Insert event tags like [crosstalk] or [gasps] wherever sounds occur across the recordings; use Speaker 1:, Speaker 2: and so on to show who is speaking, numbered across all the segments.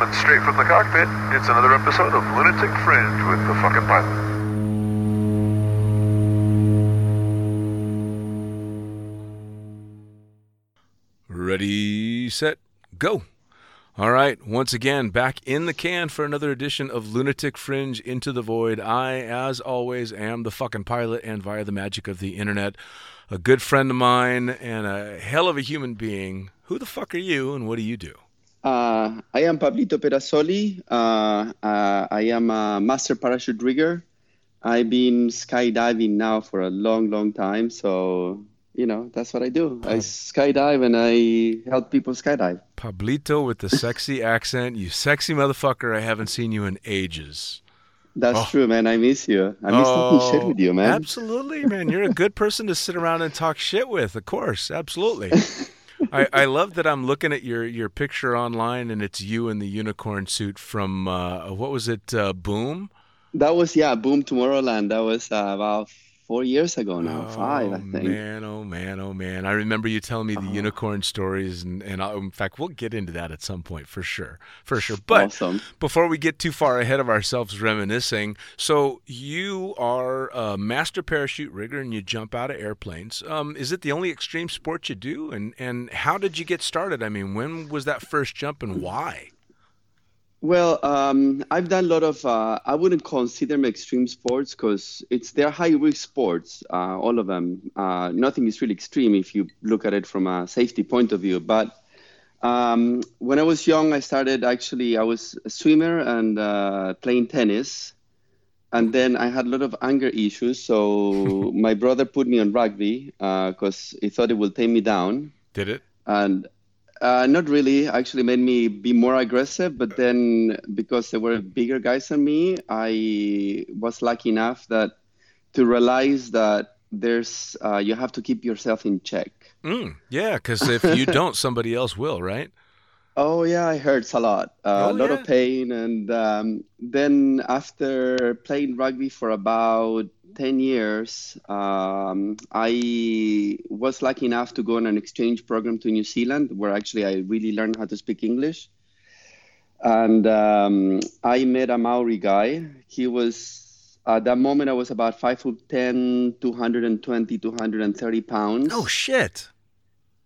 Speaker 1: coming straight from the cockpit. It's another episode of Lunatic Fringe with the fucking pilot.
Speaker 2: Ready, set, go. All right, once again, back in the can for another edition of Lunatic Fringe Into the Void. I, as always, am the fucking pilot, and via the magic of the internet, a good friend of mine and a hell of a human being. Who the fuck are you, and what do you do?
Speaker 3: Uh, I am Pablito Perazzoli. Uh, uh, I am a master parachute rigger. I've been skydiving now for a long, long time. So, you know, that's what I do. I skydive and I help people skydive.
Speaker 2: Pablito with the sexy accent. You sexy motherfucker. I haven't seen you in ages.
Speaker 3: That's
Speaker 2: Oh.
Speaker 3: true, man. I miss you. I miss talking shit with you, man.
Speaker 2: Absolutely, man. You're a good person to sit around and talk shit with, of course. Absolutely. [laughs] I, I love that I'm looking at your, your picture online and it's you in the unicorn suit from, uh, what was it, uh, Boom?
Speaker 3: That was, yeah, Boom Tomorrowland. That was uh, about four years ago now. Five, I
Speaker 2: Oh,
Speaker 3: think.
Speaker 2: Man, oh man, oh man! I remember you telling me the
Speaker 3: Uh-huh.
Speaker 2: unicorn stories, and and I, in fact, we'll get into that at some point for sure, for sure. But
Speaker 3: awesome.
Speaker 2: before we get too far ahead of ourselves reminiscing, so you are a master parachute rigger, and you jump out of airplanes. Um, is it the only extreme sport you do? And and how did you get started? I mean, when was that first jump, and why?
Speaker 3: Well, um, I've done a lot of. Uh, I wouldn't consider them extreme sports because it's they're high risk sports. Uh, all of them. Uh, nothing is really extreme if you look at it from a safety point of view. But um, when I was young, I started actually. I was a swimmer and uh, playing tennis, and then I had a lot of anger issues. So [laughs] my brother put me on rugby because he thought it would tame me down
Speaker 2: Did it?
Speaker 3: and uh, not really. Actually, made me be more aggressive. But then, because there were bigger guys than me, I was lucky enough that to realize that there's uh, you have to keep yourself in check.
Speaker 2: Mm, yeah, because if you [laughs] don't, somebody else will, right?
Speaker 3: Oh yeah, it hurts a lot, uh,
Speaker 2: Oh,
Speaker 3: a lot
Speaker 2: yeah.
Speaker 3: of pain, and um, then after playing rugby for about ten years, um, I was lucky enough to go on an exchange program to New Zealand, where actually I really learned how to speak English. And um, I met a Maori guy. He was at that moment I was about five foot 10, 220, 230 pounds.
Speaker 2: Oh shit!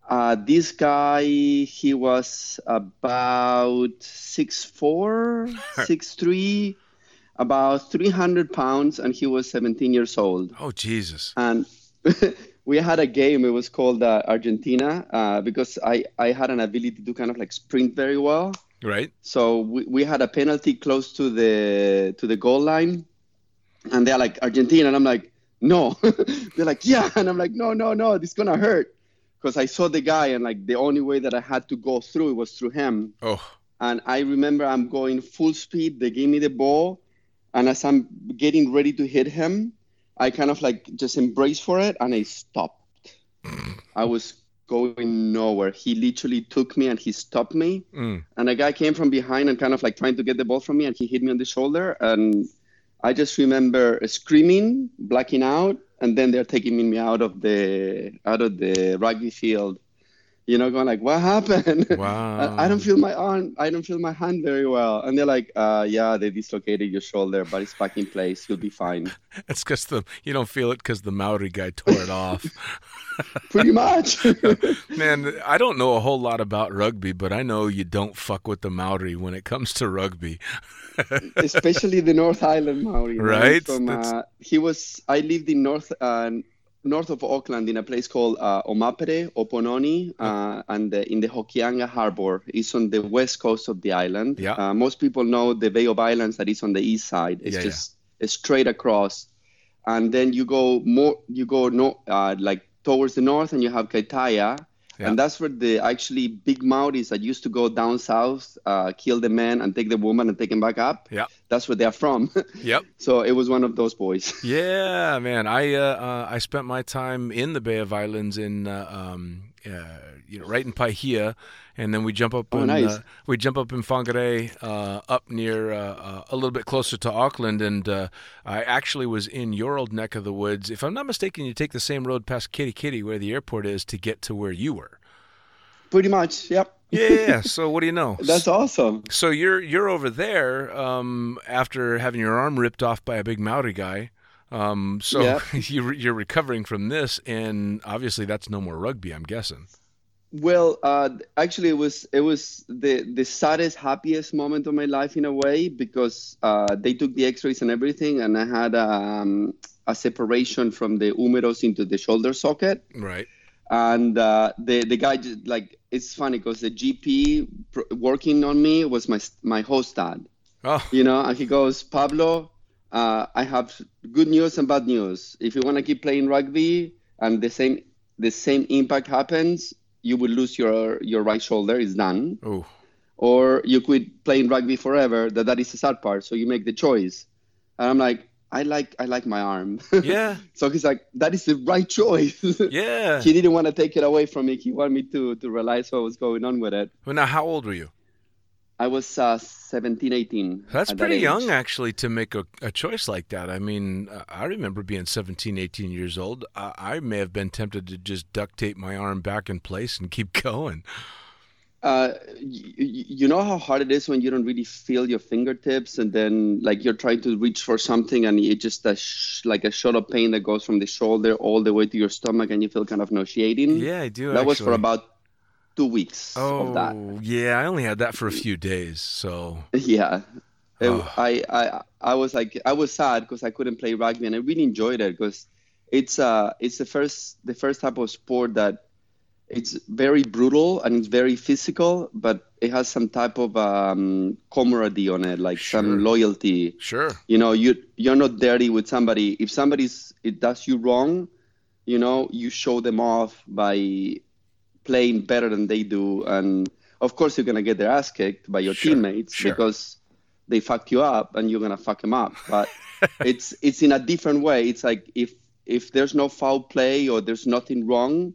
Speaker 3: Uh, this guy, he was about 6'4, 6'3, [laughs] about 300 pounds, and he was 17 years old.
Speaker 2: Oh Jesus!
Speaker 3: And [laughs] we had a game, it was called uh, Argentina, uh, because I, I had an ability to kind of like sprint very well.
Speaker 2: Right?
Speaker 3: So we, we had a penalty close to the to the goal line, and they're like Argentina, and I'm like, no. [laughs] they're like, yeah, and I'm like, no, no, no, this is gonna hurt, because I saw the guy, and like the only way that I had to go through it was through him.
Speaker 2: Oh,
Speaker 3: And I remember I'm going full speed. They gave me the ball, and as I'm getting ready to hit him, I kind of like just embrace for it, and I stopped. I was going nowhere. He literally took me and he stopped me
Speaker 2: mm.
Speaker 3: and a guy came from behind and kind of like trying to get the ball from me and he hit me on the shoulder and i just remember screaming blacking out and then they're taking me out of the out of the rugby field you know going like what happened [laughs]
Speaker 2: Wow.
Speaker 3: I, don't feel my arm i don't feel my hand very well and they're like uh, yeah they dislocated your shoulder but it's back in place you'll be fine [laughs]
Speaker 2: It's because the you don't feel it because the Maori guy tore it off. [laughs]
Speaker 3: pretty much
Speaker 2: Man, I don't know a whole lot about rugby, but I know you don't fuck with the Maori when it comes to rugby.
Speaker 3: especially the North Island Maori. man.
Speaker 2: Right?
Speaker 3: From, uh, he was. I lived in North uh, north of Auckland in a place called uh, Omapere, Opononi, uh, and uh, in the Hokianga Harbor. It's on the west coast of the island.
Speaker 2: Yeah.
Speaker 3: Uh, most people know the Bay of Islands that is on the east side. It's
Speaker 2: Yeah, yeah.
Speaker 3: just it's straight across, and then you go more. You go no, uh, like towards the north, and you have Kaitaia.
Speaker 2: Yeah.
Speaker 3: And that's where the actually big Maoris that used to go down south, uh, kill the man and take the woman and take him back up.
Speaker 2: Yeah.
Speaker 3: That's where they're from. [laughs]
Speaker 2: Yep.
Speaker 3: so it was one of those boys. [laughs]
Speaker 2: Yeah, man. I uh, uh, I spent my time in the Bay of Islands in uh, um, you know right in Paihia, and then we jump up
Speaker 3: Oh,
Speaker 2: in
Speaker 3: nice.
Speaker 2: uh, we jump up in Whangarei, uh, up near uh, uh, a little bit closer to Auckland, and uh, I actually was in your old neck of the woods. If I'm not mistaken, you take the same road past Kerikeri where the airport is to get to where you were.
Speaker 3: Pretty much, yep.
Speaker 2: Yeah. So what do you know? [laughs]
Speaker 3: That's awesome.
Speaker 2: So you're you're over there um, after having your arm ripped off by a big Maori guy. Um, so
Speaker 3: Yeah. [laughs]
Speaker 2: you, you're recovering from this, and obviously that's no more rugby. I'm guessing.
Speaker 3: Well, uh, actually, it was it was the the saddest, happiest moment of my life in a way because uh, they took the X-rays and everything, and I had um, a separation from the humerus into the shoulder socket,
Speaker 2: Right.
Speaker 3: and uh, the the guy just, like it's funny because the GP pr- working on me was my my host dad,
Speaker 2: Oh,
Speaker 3: you know, and he goes, Pablo, uh, I have good news and bad news. If you want to keep playing rugby and the same the same impact happens, you will lose your your right shoulder. It's done.
Speaker 2: oh,
Speaker 3: Or you quit playing rugby forever. That that is the sad part. So you make the choice. And I'm like, I like I like my arm. [laughs]
Speaker 2: yeah,
Speaker 3: so he's like, that is the right choice. [laughs]
Speaker 2: yeah.
Speaker 3: he didn't want to take it away from me. He wanted me to to realize what was going on with it.
Speaker 2: Well, now how old were you?
Speaker 3: I was uh, 17, 18.
Speaker 2: That's
Speaker 3: at that
Speaker 2: pretty young, actually, to make a, a choice like that. I mean, I remember being 17, 18 years old. I, I may have been tempted to just duct tape my arm back in place and keep [laughs] going.
Speaker 3: Uh, you, you know how hard it is when you don't really feel your fingertips, and then like you're trying to reach for something, and it just a sh- like a shot of pain that goes from the shoulder all the way to your stomach, and you feel kind of nauseating.
Speaker 2: Yeah, I do.
Speaker 3: that was for about two weeks
Speaker 2: Oh,
Speaker 3: of that.
Speaker 2: yeah. I only had that for a few days. So,
Speaker 3: Yeah. It-
Speaker 2: Oh.
Speaker 3: I, I I was like I was sad because I couldn't play rugby and I really enjoyed it because it's uh it's the first the first type of sport that it's very brutal and it's very physical but it has some type of um, camaraderie on it like
Speaker 2: Sure.
Speaker 3: some loyalty
Speaker 2: sure.
Speaker 3: you know you you're not dirty with somebody if somebody's it does you wrong you know you show them off by playing better than they do and of course you're going to get their ass kicked by your
Speaker 2: Sure,
Speaker 3: teammates
Speaker 2: sure.
Speaker 3: because they fucked you up and you're going to fuck them up but [laughs] it's it's in a different way it's like if if there's no foul play or there's nothing wrong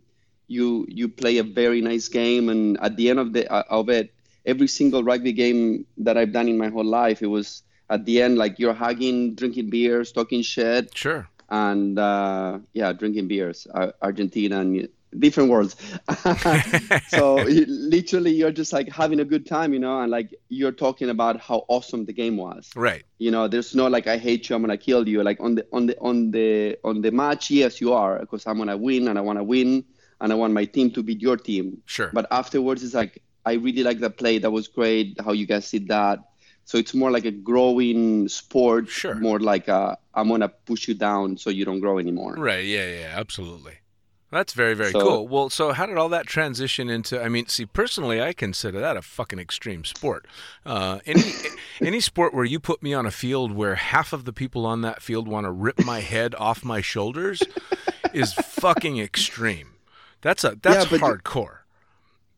Speaker 3: you you play a very nice game and at the end of the uh, of it every single rugby game that I've done in my whole life it was at the end like you're hugging drinking beers talking shit
Speaker 2: Sure.
Speaker 3: and uh, yeah drinking beers Argentina and different worlds [laughs] so [laughs] you- literally you're just like having a good time you know and like you're talking about how awesome the game was
Speaker 2: Right.
Speaker 3: you know there's no like i hate you i'm gonna kill you like on the on the on the on the match yes you are because i'm gonna win and i want to win and i want my team to beat your team
Speaker 2: Sure.
Speaker 3: but afterwards it's like i really like that play that was great how you guys did that so it's more like a growing sport
Speaker 2: Sure.
Speaker 3: more like a, i'm gonna push you down so you don't grow anymore
Speaker 2: Right. Yeah. Yeah. Absolutely. That's very, very
Speaker 3: So-
Speaker 2: cool. Well, so how did all that transition into? I mean, see, personally, I consider that a fucking extreme sport. Uh, any [laughs] any sport where you put me on a field where half of the people on that field want to rip my head off my shoulders is fucking extreme. That's a that's
Speaker 3: you-
Speaker 2: hardcore.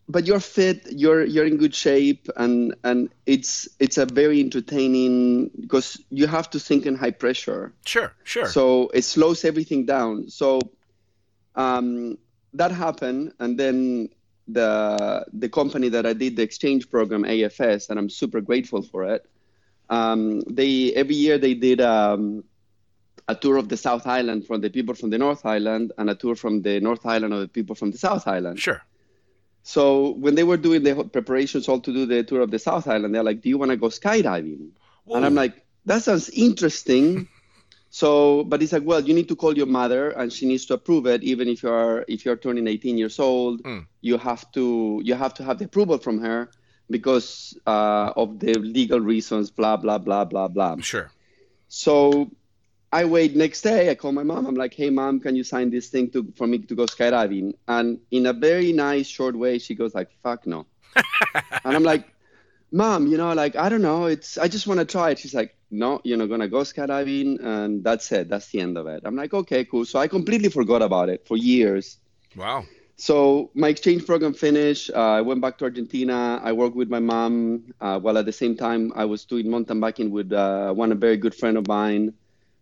Speaker 3: but you're fit you're you're in good shape and and it's it's a very entertaining because you have to think in high pressure
Speaker 2: Sure. Sure.
Speaker 3: so it slows everything down so um, that happened and then the the company that i did the exchange program afs and i'm super grateful for it um, they every year they did um, a tour of the south island from the people from the north island and a tour from the north island of the people from the south island.
Speaker 2: Sure.
Speaker 3: so when they were doing the preparations all to do the tour of the south island they're like do you want to go skydiving? And i'm like that sounds interesting [laughs] so but it's like well you need to call your mother and she needs to approve it even if you're if you're turning 18 years old
Speaker 2: Mm.
Speaker 3: you have to you have to have the approval from her because uh, of the legal reasons blah blah blah blah blah
Speaker 2: Sure.
Speaker 3: so I wait next day. I call my mom. I'm like, "Hey, mom, can you sign this thing to for me to go skydiving?" And in a very nice, short way, she goes like, "Fuck no." [laughs] and I'm like, "Mom, you know, like I don't know. It's I just want to try it." She's like, "No, you're not gonna go skydiving, and that's it. That's the end of it." I'm like, "Okay, cool." So I completely forgot about it for years.
Speaker 2: Wow.
Speaker 3: So my exchange program finished. Uh, I went back to Argentina. I worked with my mom uh, while at the same time I was doing mountain biking with uh, one a very good friend of mine.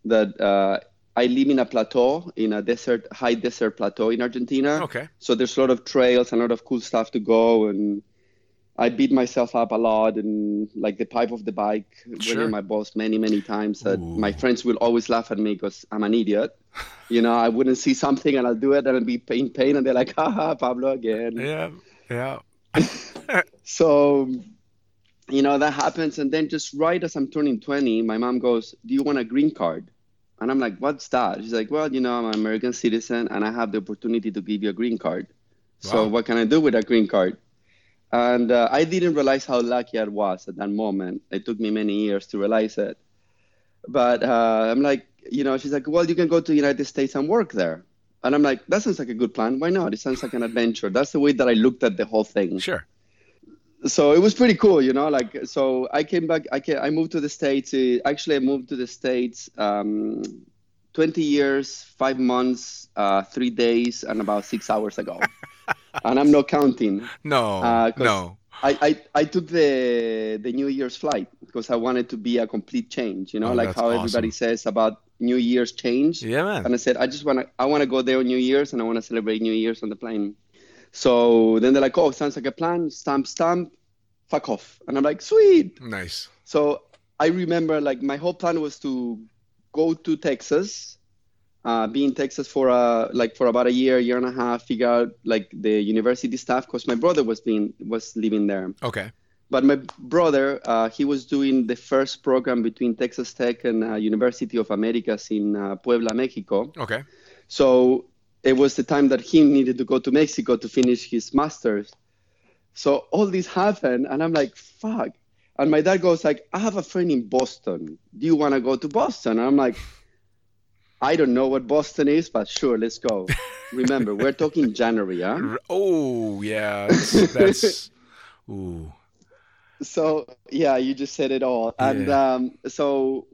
Speaker 3: That uh, I live in a plateau, in a desert, high desert plateau in Argentina.
Speaker 2: Okay.
Speaker 3: So there's a lot of trails and a lot of cool stuff to go. And I beat myself up a lot and like the pipe of the bike,
Speaker 2: Sure.
Speaker 3: my boss many, many times. That
Speaker 2: Ooh.
Speaker 3: my friends will always laugh at me because I'm an idiot. You know, I wouldn't see something and I'll do it and I'll be in pain and they're like, haha, Pablo again.
Speaker 2: Yeah. Yeah. [laughs]
Speaker 3: so, you know, that happens. And then just right as I'm turning 20, my mom goes, Do you want a green card? And I'm like, What's that? She's like, Well, you know, I'm an American citizen and I have the opportunity to give you a green card. So, what can I do with a green card? And uh, I didn't realize how lucky I was at that moment. It took me many years to realize it. But uh, I'm like, you know, she's like, well, you can go to the United States and work there. And I'm like, that sounds like a good plan. Why not? It sounds like an adventure. That's the way that I looked at the whole thing.
Speaker 2: Sure.
Speaker 3: So it was pretty cool, you know. Like, so I came back. I came, I moved to the states. Uh, actually, I moved to the states. Um, 20 years, five months, uh, three days, and about six hours ago. [laughs] and I'm not counting.
Speaker 2: No.
Speaker 3: Uh,
Speaker 2: no.
Speaker 3: I, I, I took the the New Year's flight because I wanted to be a complete change, you know,
Speaker 2: Oh,
Speaker 3: like how everybody says about New Year's change.
Speaker 2: Yeah, man.
Speaker 3: And I said, I just want to, I want to go there on New Year's and I want to celebrate New Year's on the plane. So then they're like, oh, sounds like a plan. Stamp, stamp, fuck off. And I'm like, sweet.
Speaker 2: Nice.
Speaker 3: So I remember like my whole plan was to go to Texas, uh, be in Texas for uh, like for about a year, year and a half, figure out like the university stuff because my brother was being was living there.
Speaker 2: Okay.
Speaker 3: But my brother, uh, he was doing the first program between Texas Tech and uh, University of Americas in uh, Puebla, Mexico.
Speaker 2: Okay.
Speaker 3: So it was the time that he needed to go to Mexico to finish his master's. So all this happened, and I'm like, fuck. And my dad goes like, I have a friend in Boston. Do you want to go to Boston? And I'm like, I don't know what Boston is, but sure, let's go. Remember, we're talking [laughs] January, huh?
Speaker 2: Oh, yeah. That's, that's [laughs] ooh.
Speaker 3: So yeah, you just said it all. And um, so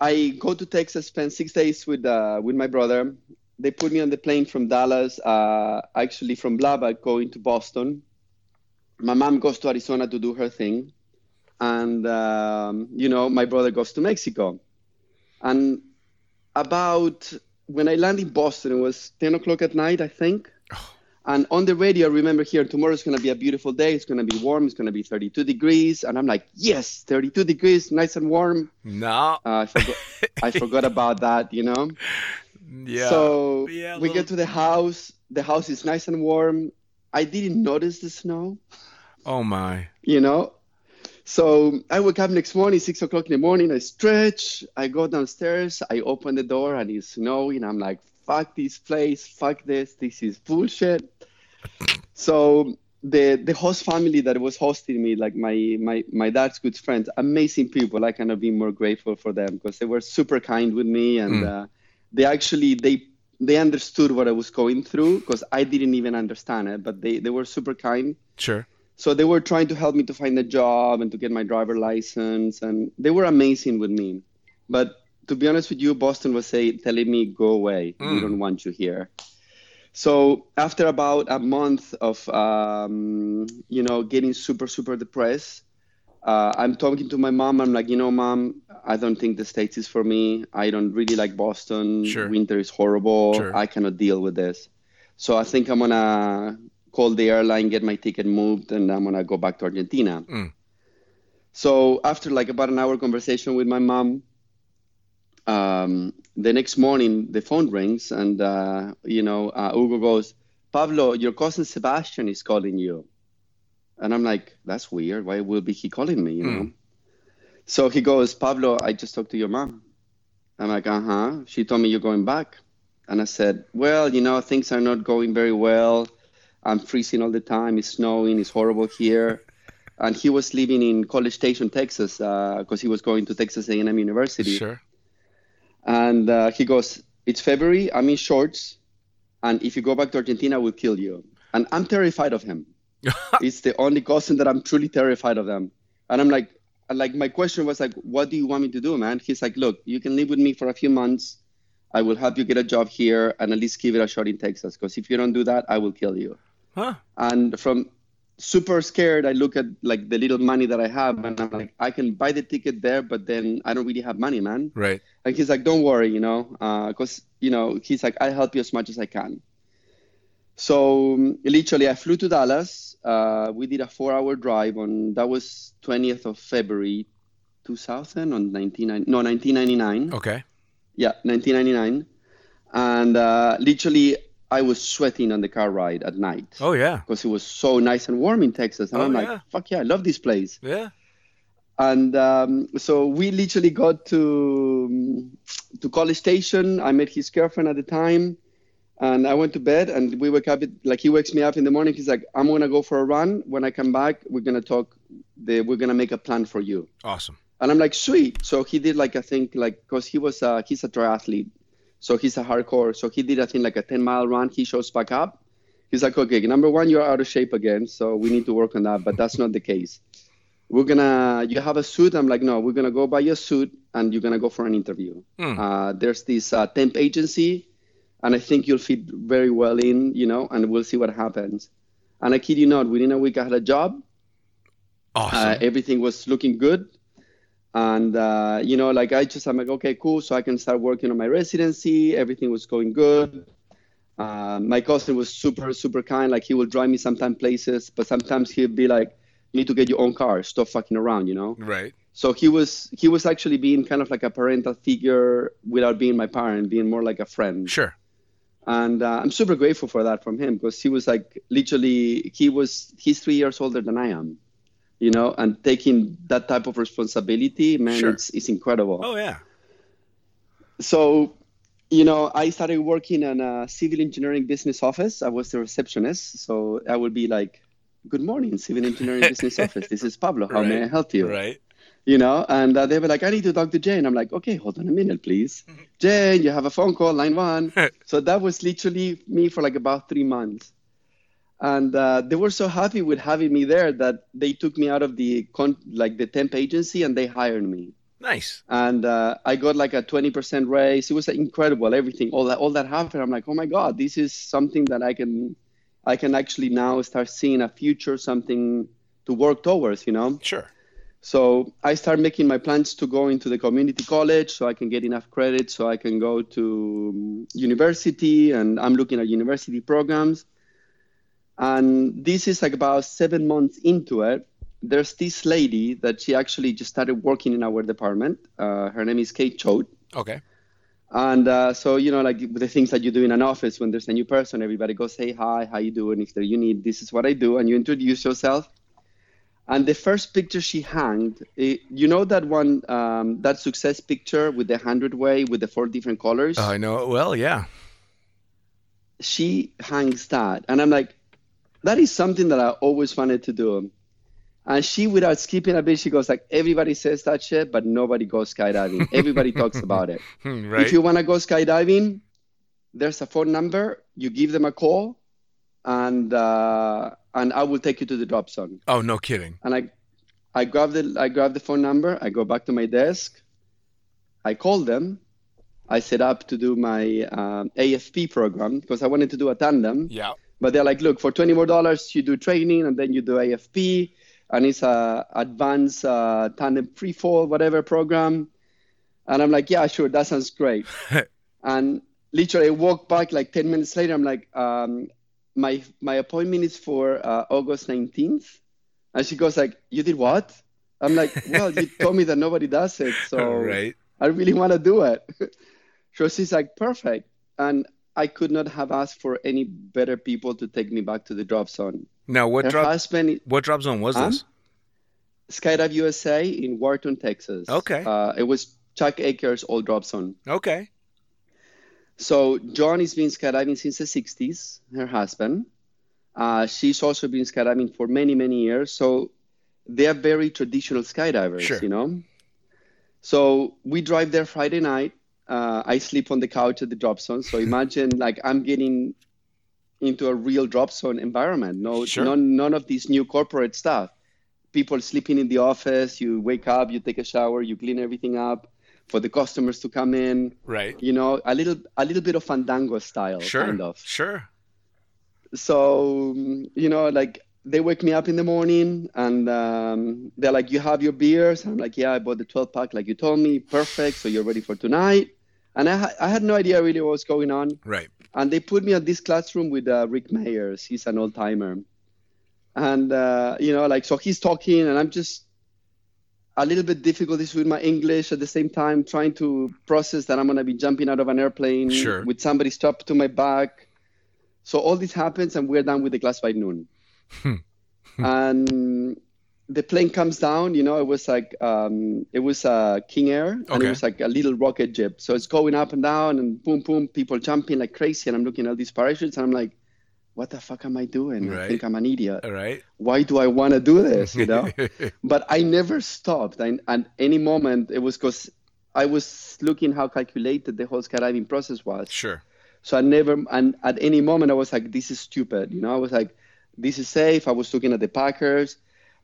Speaker 3: I go to Texas, spend six days with uh, with my brother. They put me on the plane from Dallas, uh, actually from Lubbock, going to Boston. My mom goes to Arizona to do her thing, and um, you know my brother goes to Mexico. And about when I land in Boston, it was ten o'clock at night, I think. And on the radio, I remember here, tomorrow's going to be a beautiful day. It's going to be warm. It's going to be 32 degrees. And I'm like, yes, 32 degrees, nice and warm.
Speaker 2: No.
Speaker 3: Uh, I, forgot, I forgot about that, you know? [laughs]
Speaker 2: Yeah.
Speaker 3: So
Speaker 2: Yeah,
Speaker 3: we
Speaker 2: little-
Speaker 3: get to the house. The house is nice and warm. I didn't notice the snow,
Speaker 2: oh my.
Speaker 3: you know? So I wake up next morning, six o'clock in the morning. I stretch. I go downstairs. I open the door and it's snowing. I'm like, fuck this place. Fuck this. This is bullshit. So the the host family that was hosting me, like my my my dad's good friends, amazing people. I cannot be more grateful for them because they were super kind with me and
Speaker 2: Mm.
Speaker 3: uh, they actually they they understood what I was going through because I didn't even understand it, but they they were super kind.
Speaker 2: Sure.
Speaker 3: So they were trying to help me to find a job and to get my driver license, and they were amazing with me. But to be honest with you, Boston was say, telling me, "Go away. We
Speaker 2: Mm.
Speaker 3: don't want you here." So after about a month of um, you know getting super super depressed, uh, I'm talking to my mom. I'm like, you know, mom, I don't think the states is for me. I don't really like Boston.
Speaker 2: Sure.
Speaker 3: Winter is horrible.
Speaker 2: Sure.
Speaker 3: I cannot deal with this. So I think I'm gonna call the airline, get my ticket moved, and I'm gonna go back to Argentina.
Speaker 2: Mm.
Speaker 3: So after like about an hour conversation with my mom, um, the next morning the phone rings, and uh, you know uh, Hugo goes, "Pablo, your cousin Sebastian is calling you," and I'm like, "That's weird. Why will be he calling me?" You
Speaker 2: Mm.
Speaker 3: know. So he goes, "Pablo, I just talked to your mom." I'm like, "Uh huh." She told me you're going back, and I said, "Well, you know, things are not going very well. I'm freezing all the time. It's snowing. It's horrible here." and he was living in College Station, Texas, because he was going to Texas A&M University.
Speaker 2: Sure.
Speaker 3: And uh, he goes, "It's February. I'm in shorts, and if you go back to Argentina, I will kill you." And I'm terrified of him. [laughs] it's the only cousin that I'm truly terrified of them. And I'm like, like my question was like, "What do you want me to do, man?" He's like, "Look, you can live with me for a few months. I will help you get a job here, and at least give it a shot in Texas. Because if you don't do that, I will kill you."
Speaker 2: Huh.
Speaker 3: and from super scared i look at like the little money that i have and i'm like i can buy the ticket there but then i don't really have money man
Speaker 2: Right.
Speaker 3: and he's like don't worry you know because you know he's like i'll help you as much as i can so um, literally i flew to dallas uh, we did a four hour drive on that was 20th of february 2000 on 19 no 1999
Speaker 2: Okay.
Speaker 3: yeah, 1999. And uh, literally, I was sweating on the car ride at night
Speaker 2: Oh yeah.
Speaker 3: because it was so nice and warm in Texas. And
Speaker 2: Oh,
Speaker 3: I'm
Speaker 2: yeah.
Speaker 3: like, fuck yeah, I love this place.
Speaker 2: Yeah.
Speaker 3: And um, so we literally got to um, to College Station. I met his girlfriend at the time, and I went to bed. And we wake up at- like he wakes me up in the morning. He's like, "I'm gonna go for a run. When I come back, we're gonna talk. The, we're gonna make a plan for you."
Speaker 2: Awesome.
Speaker 3: And I'm like, "Sweet." So he did like I think like because he was uh, he's a triathlete, so he's a hardcore. So he did I think like a 10 mile run. He shows back up. He's like, "Okay, number one, you're out of shape again, so we need to work on that." But that's not the case we're gonna you have a suit i'm like no we're gonna go buy your suit and you're gonna go for an interview
Speaker 2: Hmm.
Speaker 3: uh, there's this uh, temp agency and i think you'll fit very well in you know and we'll see what happens and i kid you not within a week i had a job
Speaker 2: Awesome.
Speaker 3: uh, everything was looking good and uh, you know like i just i'm like okay cool. So i can start working on my residency. Everything was going good. Uh, my cousin was super super kind. Like he will drive me sometimes places but sometimes he'd be like you need to get your own car. Stop fucking around you know?
Speaker 2: Right.
Speaker 3: so he was he was actually being kind of like a parental figure without being my parent being more like a friend.
Speaker 2: Sure.
Speaker 3: and uh, i'm super grateful for that from him because he was like literally he was he's three years older than i am you know and taking that type of responsibility man
Speaker 2: Sure.
Speaker 3: it's, it's incredible.
Speaker 2: Oh yeah.
Speaker 3: so you know i started working in a civil engineering business office. I was the receptionist so i would be like good morning civil engineering [laughs] business office. This is pablo. How may i help you?
Speaker 2: Right.
Speaker 3: you know and uh, they were like i need to talk to jane. I'm like okay hold on a minute please. [laughs] Jane you have a phone call line one. [laughs] So that was literally me for like about three months and uh, they were so happy with having me there that they took me out of the con- like the temp agency and they hired me
Speaker 2: Nice.
Speaker 3: and uh, I got like a 20% raise. It was incredible. Everything, all that, all that happened. I'm like, oh my god, this is something that I can, I can actually now start seeing a future, something to work towards. You know.
Speaker 2: Sure.
Speaker 3: So I start making my plans to go into the community college so I can get enough credit so I can go to um, university, and I'm looking at university programs. And this is like about seven months into it. There's this lady that she actually just started working in our department. Uh, her name is Kate Choate.
Speaker 2: Okay.
Speaker 3: And uh, so, you know, like the things that you do in an office when there's a new person, everybody goes, hey, hi, how you doing? If there you need, this is what I do. And you introduce yourself. And the first picture she hanged, eh, you know that one, um, that success picture with the hundred way with the four different colors?
Speaker 2: Oh, I know it well. Yeah.
Speaker 3: she hangs that. And I'm like, that is something that I always wanted to do. And she, without skipping a bit, she goes like, everybody says that shit, but nobody goes skydiving. [laughs] Everybody talks about it. [laughs]
Speaker 2: Right.
Speaker 3: If you want to go skydiving, there's a phone number. You give them a call, and uh, and I will take you to the drop zone.
Speaker 2: oh, no kidding.
Speaker 3: And I, I grab the I grab the phone number. I go back to my desk. I call them. I set up to do my um, AFP program because I wanted to do a tandem.
Speaker 2: Yeah.
Speaker 3: But they're like, look, for twenty more dollars, you do training and then you do AFP, and it's a advanced uh, tandem free fall whatever program. And I'm like, yeah, sure, that sounds great. [laughs] and literally, I walk back like ten minutes later. I'm like, um, my my appointment is for uh, August 19th, and she goes like, you did what? I'm like, well, you [laughs] told me that nobody does it, so
Speaker 2: right.
Speaker 3: I really want to do it. [laughs] so she's like, perfect. And I could not have asked for any better people to take me back to the drop zone.
Speaker 2: Now, what
Speaker 3: Her
Speaker 2: drop?
Speaker 3: husband,
Speaker 2: What drop zone was
Speaker 3: Huh?
Speaker 2: this?
Speaker 3: Skydive USA in Wharton, Texas.
Speaker 2: Okay.
Speaker 3: Uh, it was Chuck Akers' old drop zone.
Speaker 2: Okay.
Speaker 3: So John has been skydiving since the 60s, her husband. Uh, she's also been skydiving for many, many years. So they are very traditional skydivers,
Speaker 2: Sure.
Speaker 3: you know? So we drive there Friday night. Uh, I sleep on the couch at the drop zone. So imagine like I'm getting into a real drop zone environment. No,
Speaker 2: Sure.
Speaker 3: none, none of this new corporate stuff. People sleeping in the office. You wake up, you take a shower, you clean everything up for the customers to come in
Speaker 2: Right.
Speaker 3: you know a little a little bit of fandango style
Speaker 2: Sure.
Speaker 3: kind of
Speaker 2: Sure.
Speaker 3: so um, you know like they wake me up in the morning and um, they're like you have your beers i'm like yeah i bought the 12 pack like you told me perfect so you're ready for tonight and i, ha- I had no idea really what was going on
Speaker 2: Right.
Speaker 3: and they put me at this classroom with uh, rick mayers he's an old timer and uh, you know like so he's talking and i'm just a little bit difficulties with my english at the same time trying to process that i'm going to be jumping out of an airplane
Speaker 2: Sure.
Speaker 3: with somebody strapped to my back So all this happens, and we're done with the class by noon. and the plane comes down. You know, it was like um, it was a King Air, and
Speaker 2: Okay.
Speaker 3: it was like a little rocket jet. So it's going up and down, and boom, boom, people jumping like crazy. And I'm looking at these parachutes, and I'm like, "What the fuck am I doing? I think I'm an idiot.
Speaker 2: All right.
Speaker 3: Why do I want to do this? You know." [laughs] but I never stopped. And at any moment, it was because I was looking how calculated the whole skydiving process was.
Speaker 2: sure.
Speaker 3: So I never, and at any moment, I was like, this is stupid. You know, I was like, this is safe. I was looking at the Packers.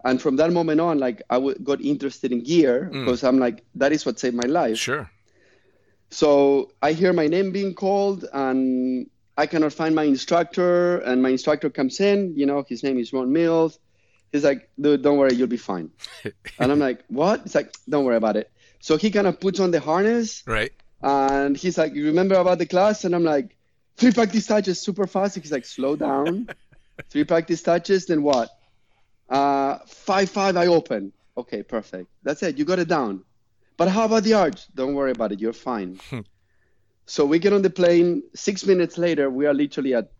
Speaker 3: And from that moment on, like, I w- got interested in gear mm. because I'm like, that is what saved my life.
Speaker 2: Sure.
Speaker 3: So I hear my name being called, and I cannot find my instructor. And my instructor comes in. You know, his name is Ron Mills. He's like, dude, don't worry, you'll be fine. [laughs] and I'm like, what? He's like, don't worry about it. So he kind of puts on the harness,
Speaker 2: Right.
Speaker 3: and he's like, you remember about the class? And I'm like, three practice touches, super fast. He's like, slow down. [laughs] three practice touches, then what? Uh, five five. I open. Okay, perfect. That's it. You got it down. But how about the arch? Don't worry about it. You're fine. so we get on the plane. Six minutes later, we are literally at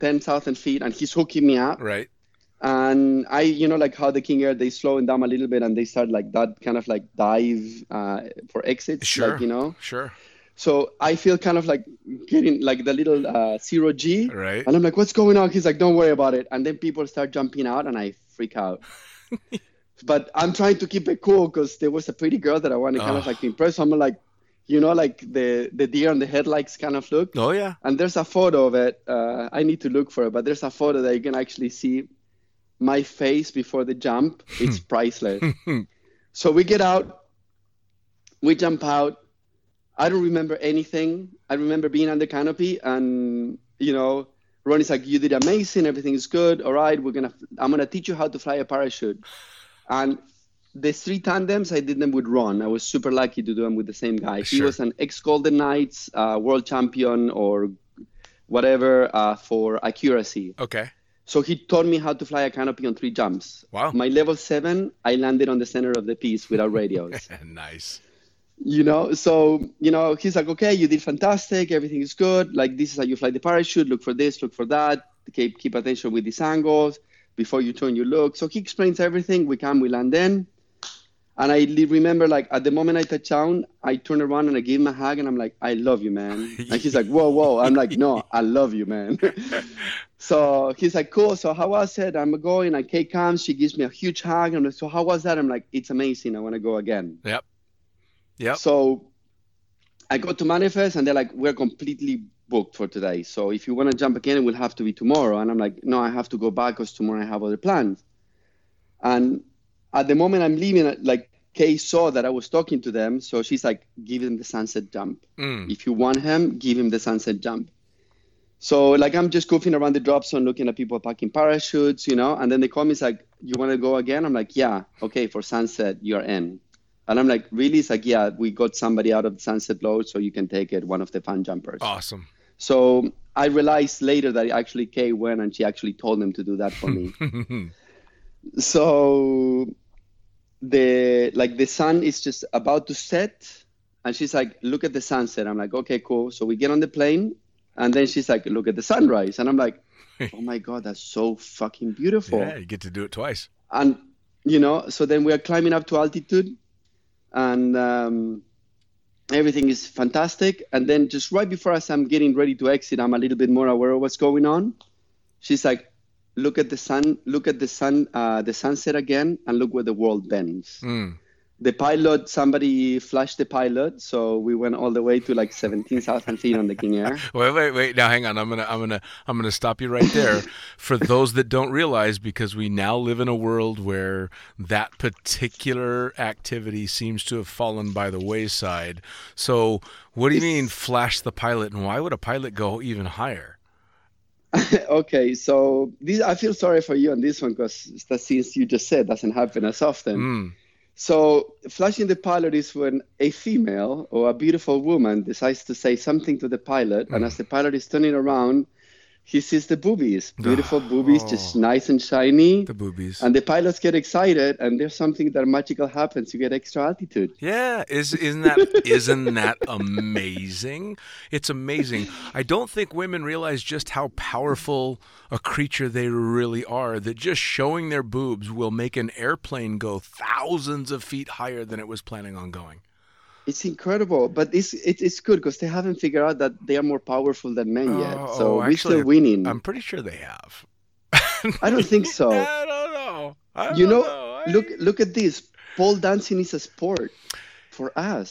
Speaker 3: ten thousand feet, and he's hooking me up.
Speaker 2: Right.
Speaker 3: And I, you know, like how the King Air, they slow down a little bit, and they start like that kind of like dive uh, for exits,
Speaker 2: Sure.
Speaker 3: like you know.
Speaker 2: Sure.
Speaker 3: So I feel kind of like getting like the little uh, zero G,
Speaker 2: Right.
Speaker 3: and I'm like, "What's going on?" He's like, "Don't worry about it." And then people start jumping out, and I freak out. but I'm trying to keep it cool because there was a pretty girl that I wanted kind of like to impress. So I'm like, you know, like the the deer on the headlights kind of look.
Speaker 2: Oh yeah.
Speaker 3: And there's a photo of it. Uh, I need to look for it, but there's a photo that you can actually see my face before the jump. [laughs] It's priceless. so we get out, we jump out. I don't remember anything. I remember being under canopy, and you know, Ronnie's like, "You did amazing. Everything is good. All right, we're gonna. I'm gonna teach you how to fly a parachute." And the three tandems, I did them with Ron. I was super lucky to do them with the same guy.
Speaker 2: Sure.
Speaker 3: He was an ex Golden Knights uh, world champion or whatever uh, for accuracy.
Speaker 2: Okay.
Speaker 3: So he taught me how to fly a canopy on three jumps.
Speaker 2: Wow.
Speaker 3: My level seven, I landed on the center of the piece without radios. [laughs]
Speaker 2: nice.
Speaker 3: You know, so you know, he's like, okay, you did fantastic, everything is good. Like this is how you fly the parachute. Look for this, look for that. Keep keep attention with these angles. Before you turn, you look. So he explains everything. We come, we land in. And I remember, like, at the moment I touch down, I turn around and I give him a hug, and I'm like, I love you, man. And he's like, whoa, whoa. I'm like, no, I love you, man. [laughs] so he's like, cool. So how was it? I'm going, and Kate comes, she gives me a huge hug. and I'm like, so how was that? I'm like, it's amazing. I want to go again.
Speaker 2: Yep. Yep.
Speaker 3: So I go to manifest, and they're like, we're completely booked for today. So if you want to jump again, it will have to be tomorrow. And I'm like, no, I have to go back because tomorrow I have other plans. And at the moment I'm leaving, like Kay saw that I was talking to them, so she's like, give him the sunset jump.
Speaker 2: Mm.
Speaker 3: If you want him, give him the sunset jump. So like I'm just goofing around the drop zone, looking at people packing parachutes, you know. And then they call me, it's like, you want to go again? I'm like, yeah, okay, for sunset, you're in. And I'm like, really? It's like, yeah, we got somebody out of the sunset load, so you can take it, one of the fun jumpers.
Speaker 2: Awesome.
Speaker 3: So I realized later that actually Kay went and she actually told them to do that for me. [laughs] so the like the sun is just about to set and she's like look at the sunset i'm like okay cool so we get on the plane and then she's like look at the sunrise and i'm like [laughs] oh my god that's so fucking beautiful
Speaker 2: yeah, you get to do it twice.
Speaker 3: and you know so then we are climbing up to altitude and um, everything is fantastic. And then just right before as i'm getting ready to exit i'm a little bit more aware of what's going on. She's like look at the sun look at the sun uh, the sunset again and look where the world bends.
Speaker 2: Mm.
Speaker 3: The pilot somebody flashed the pilot so we went all the way to like 17000 feet on the king air [laughs]
Speaker 2: Wait, wait, wait. Now, hang on. I'm gonna, I'm gonna, I'm gonna stop you right there. For those that don't realize, because we now live in a world where that particular activity seems to have fallen by the wayside. So, what do you mean, flash the pilot, and why would a pilot go even higher? [laughs]
Speaker 3: okay so this i feel sorry for you on this one because since you just said doesn't happen as often
Speaker 2: Mm.
Speaker 3: So, flashing the pilot is when a female or a beautiful woman decides to say something to the pilot, and hmm. as the pilot is turning around, he sees the boobies, ah. beautiful boobies, just
Speaker 2: Oh.
Speaker 3: nice and shiny.
Speaker 2: The boobies.
Speaker 3: And the pilots get excited, and there's something that magical happens. You get extra altitude.
Speaker 2: Yeah, is isn't that isn't that amazing? It's amazing. I don't think women realize just how powerful a creature they really are. That just showing their boobs will make an airplane go thousands of feet higher than it was planning on going.
Speaker 3: It's incredible, but it's it, it's good because they haven't figured out that they are more powerful than men yet.
Speaker 2: Oh,
Speaker 3: So
Speaker 2: oh,
Speaker 3: we're
Speaker 2: actually,
Speaker 3: still winning.
Speaker 2: I'm pretty sure they have.
Speaker 3: I don't think [laughs] so.
Speaker 2: I don't know. I
Speaker 3: you
Speaker 2: don't
Speaker 3: know,
Speaker 2: I-
Speaker 3: look look at this. Pole dancing is a sport for us.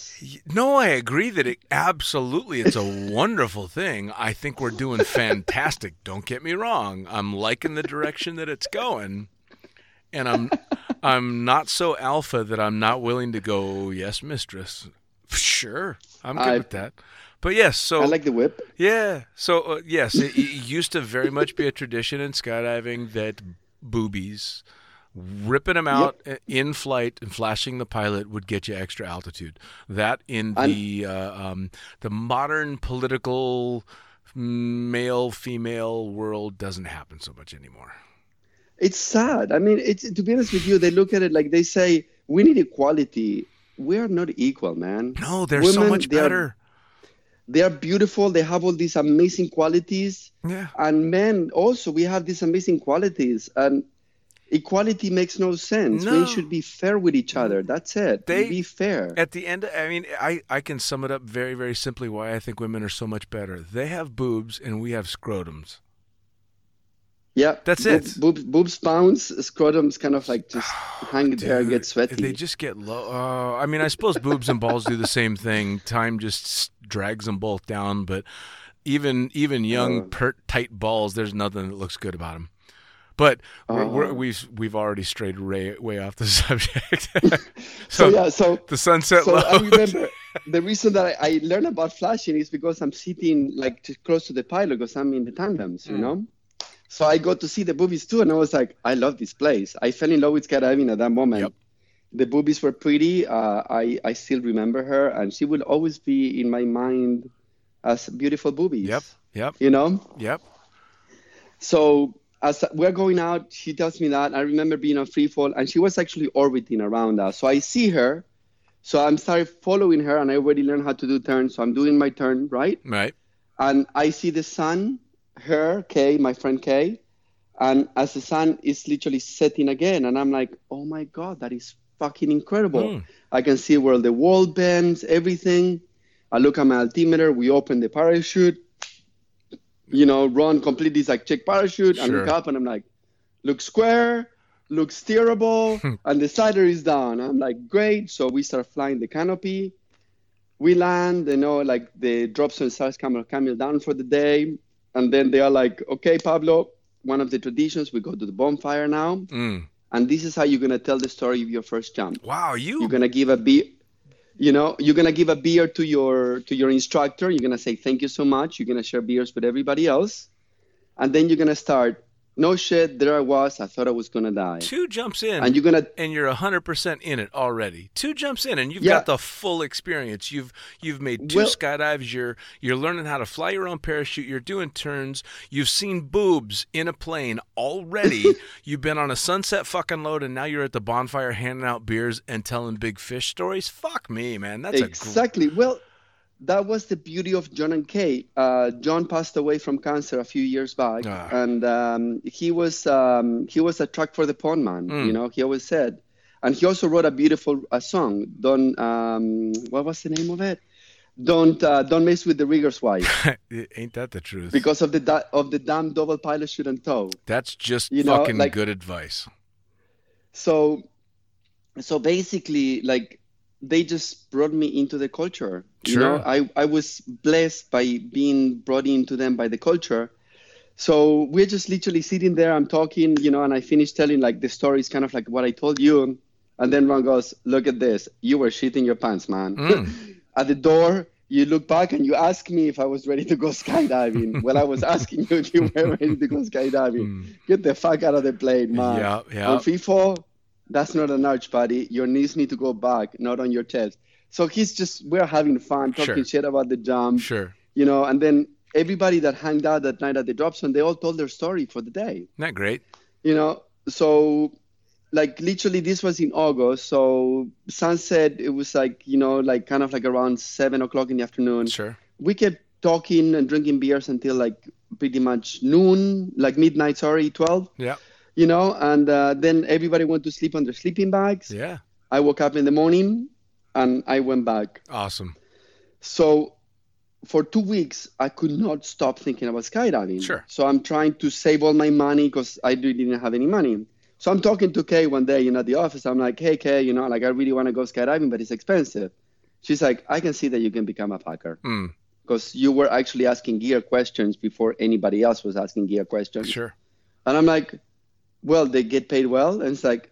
Speaker 2: No, I agree that it absolutely it's a [laughs] wonderful thing. I think we're doing fantastic. Don't get me wrong. I'm liking the direction that it's going. And I'm I'm not so alpha that I'm not willing to go, yes, mistress. Sure. I'm good
Speaker 3: I-
Speaker 2: with that. But yes, so
Speaker 3: I like the whip.
Speaker 2: yeah. So uh, yes, it, it used to very much be a tradition in skydiving that boobies ripping them out uh in flight and flashing the pilot would get you extra altitude. That in the uh, um, the modern political male female world doesn't happen so much anymore.
Speaker 3: It's sad. I mean, it's to be honest with you, they look at it like they say we need equality. We are not equal, man.
Speaker 2: No, they're so much
Speaker 3: they are-
Speaker 2: better.
Speaker 3: They are beautiful. They have all these amazing qualities.
Speaker 2: Yeah.
Speaker 3: And men also, we have these amazing qualities. And equality makes no sense.
Speaker 2: No.
Speaker 3: We should be fair with each other. That's it.
Speaker 2: They-
Speaker 3: be fair.
Speaker 2: At the end, I mean, I, I can sum it up very, very simply why I think women are so much better. They have boobs and we have scrotums.
Speaker 3: Yeah,
Speaker 2: That's
Speaker 3: Boob-
Speaker 2: it.
Speaker 3: Boobs, boobs bounce, scrotum's kind of like just [sighs] hang there, get sweaty.
Speaker 2: They just get low. Uh, I mean, I suppose boobs and balls do the same thing. Time just drags them both down. But even even young,
Speaker 3: Uh.
Speaker 2: pert, tight balls, there's nothing that looks good about them. But we're, we're,
Speaker 3: Uh.
Speaker 2: we've we've already strayed way, way off the [laughs] subject. [laughs]
Speaker 3: so yeah, so
Speaker 2: the sunset
Speaker 3: so I remember the reason that I, I learned about flashing is because I'm sitting like too close to the pilot because I'm in the tandems, you
Speaker 2: Mm.
Speaker 3: know. So I got to see the boobies too, and I was like, I love this place. I fell in love with skydiving at that moment.
Speaker 2: Yep.
Speaker 3: The boobies were pretty. Uh, I I still remember her, and she will always be in my mind as beautiful boobies.
Speaker 2: Yep. Yep.
Speaker 3: You know.
Speaker 2: Yep.
Speaker 3: So as we're going out, she tells me that. I remember being on free fall, and she was actually orbiting around us. So I see her. So I'm started following her, and I already learned how to do turns. So I'm doing my turn, right?
Speaker 2: Right.
Speaker 3: And I see the sun, her, Kay, my friend Kay, and as the sun is literally setting again, and I'm like, oh my god, that is fucking incredible.
Speaker 2: Mm.
Speaker 3: I can see where the wall bends, everything. I look at my altimeter. We open the parachute. You know, run completely like check parachute and look up, and I'm like, look square, look steerable, [laughs] and the slider is down. I'm like, great. So we start flying the canopy. We land, you know, like the drops and stars camel down for the day, and then they are like, okay, Pablo. One of the traditions, we go to the bonfire now,
Speaker 2: Mm.
Speaker 3: and this is how you're gonna tell the story of your first jump
Speaker 2: Wow. You.
Speaker 3: you're gonna give a beer you know you're gonna give a beer to your to your instructor you're gonna say thank you so much you're gonna share beers with everybody else and then you're gonna start no shit there i was i thought i was gonna die
Speaker 2: two jumps in.
Speaker 3: and you're gonna
Speaker 2: and you're 100% in it already. Two jumps in and you've
Speaker 3: Yeah.
Speaker 2: got the full experience. You've you've made two
Speaker 3: Well-
Speaker 2: skydives, you're you're learning how to fly your own parachute, you're doing turns, you've seen boobs in a plane already. [laughs] you've been on a sunset fucking load and now you're at the bonfire handing out beers and telling big fish stories. Fuck me, man. That's a gr-
Speaker 3: exactly well that was the beauty of john and kay uh, john passed away from cancer a few years back
Speaker 2: Ah.
Speaker 3: and um, he was um, he was a truck for the pond man
Speaker 2: Mm.
Speaker 3: you know he always said and he also wrote a beautiful a song don't um, what was the name of it don't uh, don't mess with the rigger's wife [laughs]
Speaker 2: Ain't that the truth?
Speaker 3: because of the da- of the damn double pilot chute and tow
Speaker 2: That's just
Speaker 3: you know,
Speaker 2: fucking
Speaker 3: like-
Speaker 2: good advice.
Speaker 3: so so basically like they just brought me into the culture you
Speaker 2: Sure.
Speaker 3: know i i was blessed by being brought into them by the culture so we're just literally sitting there i'm talking you know and i finish telling like the stories kind of like what i told you and then ron goes look at this you were shitting your pants man
Speaker 2: Mm. [laughs]
Speaker 3: at the door you look back and you ask me if i was ready to go skydiving [laughs] well i was asking you if you were ready to go skydiving get the fuck out of the plane man
Speaker 2: Yeah, yeah.
Speaker 3: on FIFA, that's not an arch, buddy. Your knees need to go back, not on your chest. So he's just we're having fun, talking
Speaker 2: Sure.
Speaker 3: shit about the jump,
Speaker 2: Sure.
Speaker 3: you know. And then everybody that hung out that night at the drop zone, they all told their story for the day.
Speaker 2: Isn't that great?
Speaker 3: You know, so like literally this was in August. So sunset, it was like you know, like kind of like around seven o'clock in the afternoon.
Speaker 2: Sure.
Speaker 3: We kept talking and drinking beers until like pretty much noon, like midnight. Sorry, twelve.
Speaker 2: Yeah.
Speaker 3: You know, and uh, then everybody went to sleep on their sleeping bags.
Speaker 2: Yeah.
Speaker 3: I woke up in the morning, and I went back.
Speaker 2: Awesome.
Speaker 3: So for two weeks, I could not stop thinking about skydiving.
Speaker 2: Sure.
Speaker 3: So I'm trying to save all my money because I really didn't have any money. So I'm talking to Kay one day, you know, at the office. I'm like, hey, Kay, you know, like I really want to go skydiving, but it's expensive. She's like, I can see that you can become a packer
Speaker 2: Mm,
Speaker 3: because you were actually asking gear questions before anybody else was asking gear questions.
Speaker 2: sure.
Speaker 3: And I'm like, well, they get paid well. And it's like,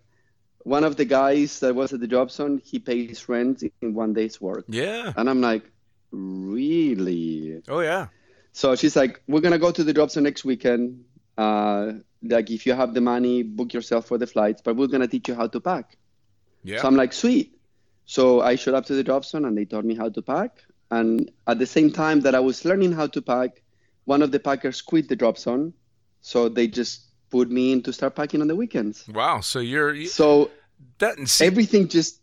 Speaker 3: one of the guys that was at the drop zone, he pays rent in one day's work.
Speaker 2: Yeah.
Speaker 3: And I'm like, really?
Speaker 2: Oh yeah.
Speaker 3: So she's like, we're gonna go to the drop zone next weekend. Uh, like if you have the money, book yourself for the flights, but we're gonna teach you how to pack.
Speaker 2: Yeah.
Speaker 3: So I'm like, sweet. So I showed up to the drop zone and they taught me how to pack. And at the same time that I was learning how to pack, one of the packers quit the drop zone. So they just put me in to start packing on the weekends.
Speaker 2: wow. So you're you,
Speaker 3: So
Speaker 2: that and see,
Speaker 3: everything just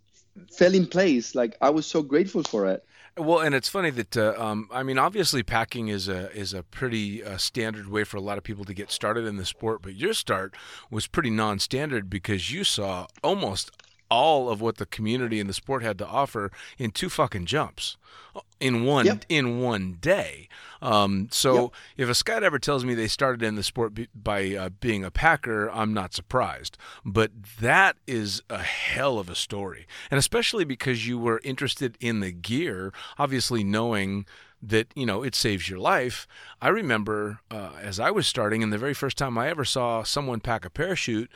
Speaker 3: fell in place. Like I was so grateful for it.
Speaker 2: Well, and it's funny that uh, um, I mean, obviously, packing is a is a pretty uh, standard way for a lot of people to get started in the sport. But your start was pretty non-standard because you saw almost all of what the community and the sport had to offer in two fucking jumps in one
Speaker 3: Yep.
Speaker 2: in one day. Um, so
Speaker 3: Yep.
Speaker 2: if a skydiver tells me they started in the sport by uh, being a packer, I'm not surprised. But that is a hell of a story, and especially because you were interested in the gear, obviously knowing that you know it saves your life. I remember uh, as I was starting, and the very first time I ever saw someone pack a parachute.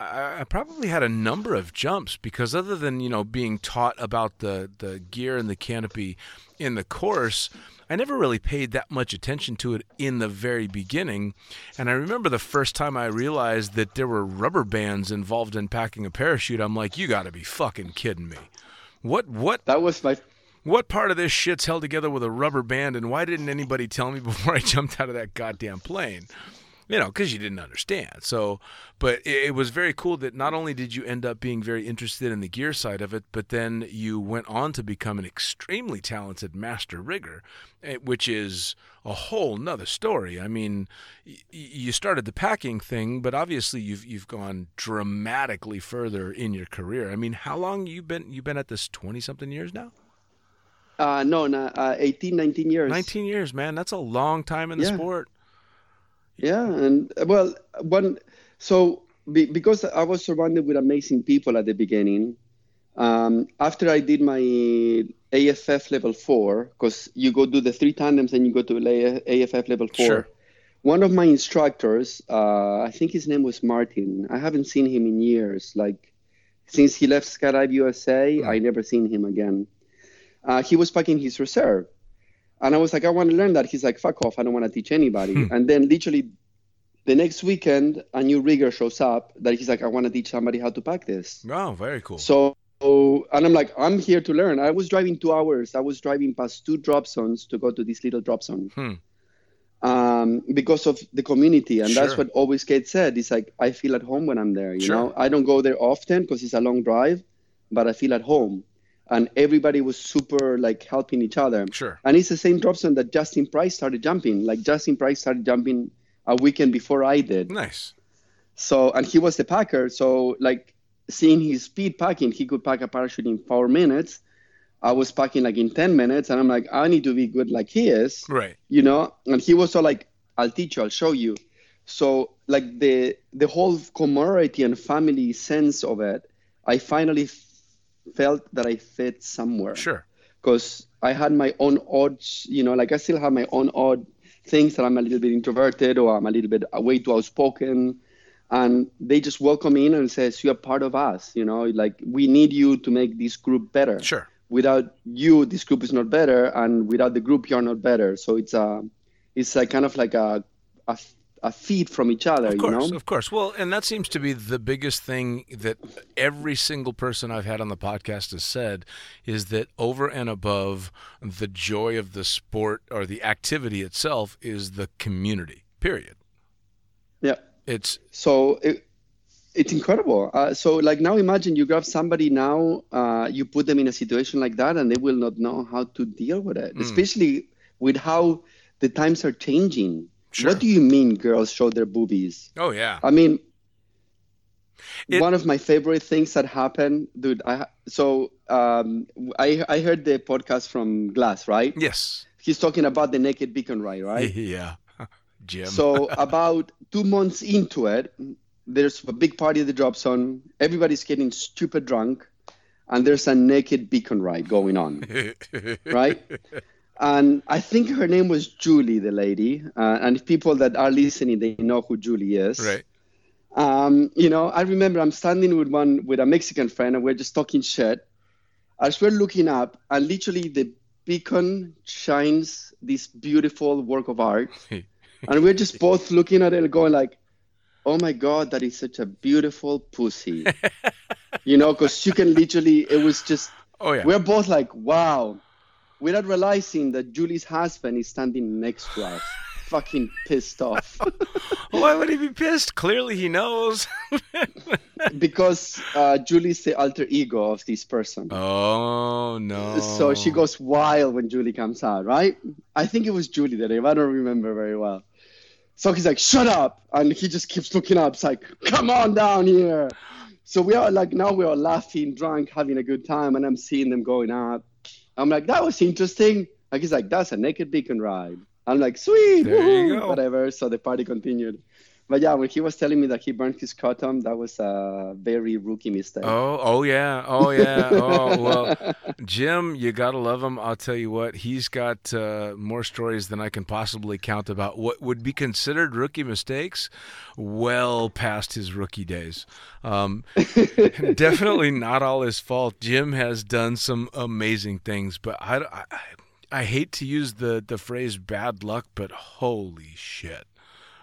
Speaker 2: I I probably had a number of jumps because other than you know being taught about the the gear and the canopy in the course, I never really paid that much attention to it in the very beginning. And I remember the first time I realized that there were rubber bands involved in packing a parachute. I'm like, you got to be fucking kidding me. What what
Speaker 3: That was my
Speaker 2: what part of this shit's held together with a rubber band, and why didn't anybody tell me [laughs] before I jumped out of that goddamn plane? You know, because you didn't understand. So, but it, it was very cool that not only did you end up being very interested in the gear side of it, but then you went on to become an extremely talented master rigger, eh, which is a whole nother story. I mean, y- you started the packing thing, but obviously you've you've gone dramatically further in your career. I mean, how long you been you been at this twenty something years now?
Speaker 3: uh, no, no uh, 18, 19 years.
Speaker 2: 19 years, man. That's a long time in the
Speaker 3: Yeah.
Speaker 2: sport.
Speaker 3: Yeah, and uh, well, one so be, because I was surrounded with amazing people at the beginning. Um, after I did my AFF level four, because you go do the three tandems and you go to A- AFF level four.
Speaker 2: Sure.
Speaker 3: One of my instructors, uh, I think his name was Martin. I haven't seen him in years. Like since he left Skydive USA, I never seen him again. Uh, he was packing his reserve. And I was like, I want to learn that. He's like, fuck off. I don't want to teach anybody. and then literally the next weekend, a new rigger shows up that he's like, I want to teach somebody how to pack this.
Speaker 2: Oh, very cool.
Speaker 3: So, and I'm like, I'm here to learn. I was driving two hours. I was driving past two drop zones to go to this little drop zone.
Speaker 2: Hmm.
Speaker 3: Um, because of the community. And that's what always gets said. It's like, I feel at home when I'm there. You
Speaker 2: Sure.
Speaker 3: know, I don't go there often because it's a long drive, but I feel at home. And everybody was super like helping each other.
Speaker 2: Sure.
Speaker 3: And it's the same drop zone that Justin Price started jumping. Like Justin Price started jumping a weekend before I did.
Speaker 2: Nice.
Speaker 3: So and he was the packer. So like seeing his speed packing, he could pack a parachute in four minutes. I was packing like in ten minutes, and I'm like, I need to be good like he is,
Speaker 2: Right.
Speaker 3: you know. And he was so like, I'll teach you, I'll show you. So like the the whole camaraderie and family sense of it, I finally felt that I fit somewhere
Speaker 2: Sure.
Speaker 3: because I had my own odds, you know, like I still have my own odd things that I'm a little bit introverted or I'm a little bit uh, way too outspoken. And they just welcome me in and says, you're part of us, you know, like we need you to make this group better.
Speaker 2: Sure.
Speaker 3: Without you, this group is not better. And without the group, you're not better. So it's a, it's a kind of like a, a, a feed from each other.
Speaker 2: Of course,
Speaker 3: you know.
Speaker 2: of course. Well, and that seems to be the biggest thing that every single person I've had on the podcast has said is that over and above the joy of the sport or the activity itself is the community. Period.
Speaker 3: Yeah.
Speaker 2: It's
Speaker 3: So it, it's incredible. Uh, so like now, imagine you grab somebody now, uh, you put them in a situation like that, and they will not know how to deal with it,
Speaker 2: Mm.
Speaker 3: especially with how the times are changing.
Speaker 2: Sure.
Speaker 3: What do you mean girls show their boobies?
Speaker 2: oh yeah.
Speaker 3: I mean,
Speaker 2: It-
Speaker 3: one of my favorite things that happened, dude. I so um, I I heard the podcast from Glass, right?
Speaker 2: Yes.
Speaker 3: He's talking about the naked beacon ride, right? [laughs]
Speaker 2: Yeah. Jim.
Speaker 3: So about two months into it, there's a big party at the drop zone. Everybody's getting stupid drunk, and there's a naked beacon ride going on, [laughs] right? And I think her name was Julie, the lady. Uh, and if people that are listening, they know who Julie is.
Speaker 2: right.
Speaker 3: Um, you know, I remember I'm standing with one with a Mexican friend, and we're just talking shit. As we're looking up, and literally the beacon shines this beautiful work of art, [laughs] and we're just both looking at it going like, "Oh my god, that is such a beautiful pussy," [laughs] you know, because you can literally. It was just.
Speaker 2: Oh yeah.
Speaker 3: We're both like, "Wow," without realizing that Julie's husband is standing next to us, [laughs] fucking pissed off. [laughs]
Speaker 2: Why would he be pissed? Clearly he knows. [laughs]
Speaker 3: because uh, Julie's the alter ego of this person.
Speaker 2: oh no.
Speaker 3: So she goes wild when Julie comes out, right? I think it was Julie that. I don't remember very well. So he's like, "Shut up!" and he just keeps looking up. It's like, "Come on down here." So we are like now we are laughing, drunk, having a good time, and I'm seeing them going up. I'm like, "That was interesting." Like he's like, "That's a naked beacon ride." I'm like, "Sweet,
Speaker 2: There you go.
Speaker 3: whatever." So the party continued. But yeah, when he was telling me that he burned his cotton, that was a very rookie mistake.
Speaker 2: Oh, oh yeah, oh yeah, [laughs] oh well, Jim, you gotta love him. I'll tell you what, he's got uh, more stories than I can possibly count about what would be considered rookie mistakes, well past his rookie days. Um, [laughs] definitely not all his fault. Jim has done some amazing things, but I, I, I hate to use the the phrase bad luck, but holy shit.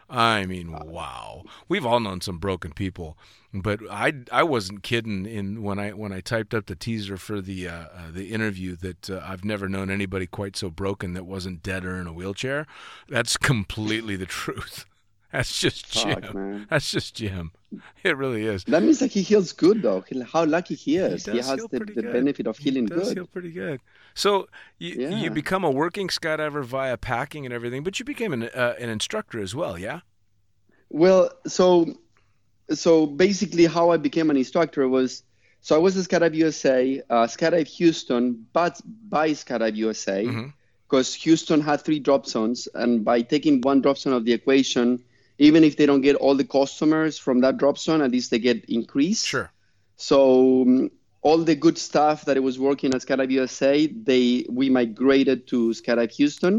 Speaker 2: I mean, wow. We've all known some broken people, but I I wasn't kidding in when I when I typed up the teaser for the uh, uh, the interview that uh, I've never known anybody quite so broken that wasn't dead or in a wheelchair. That's completely the truth. [laughs] That's just Jim.
Speaker 3: Fuck.
Speaker 2: That's just Jim. It really is.
Speaker 3: That means that he heals good, though. How lucky he is. He,
Speaker 2: does
Speaker 3: has
Speaker 2: heal
Speaker 3: the, the benefit of healing
Speaker 2: It does
Speaker 3: good.
Speaker 2: feel pretty good. So you you become a working skydiver via packing and everything, but you became an uh, an instructor as well, yeah?
Speaker 3: Well, so so basically, how I became an instructor was so I was at Skydive USA, uh, Skydive Houston, but by Skydive USA, because Houston had three drop zones, and by taking one drop zone of the equation, even if they don't get all the customers from that drop zone, at least they get increased.
Speaker 2: Sure.
Speaker 3: So um, all the good stuff that it was working at Skydive USA, they we migrated to Skydive Houston,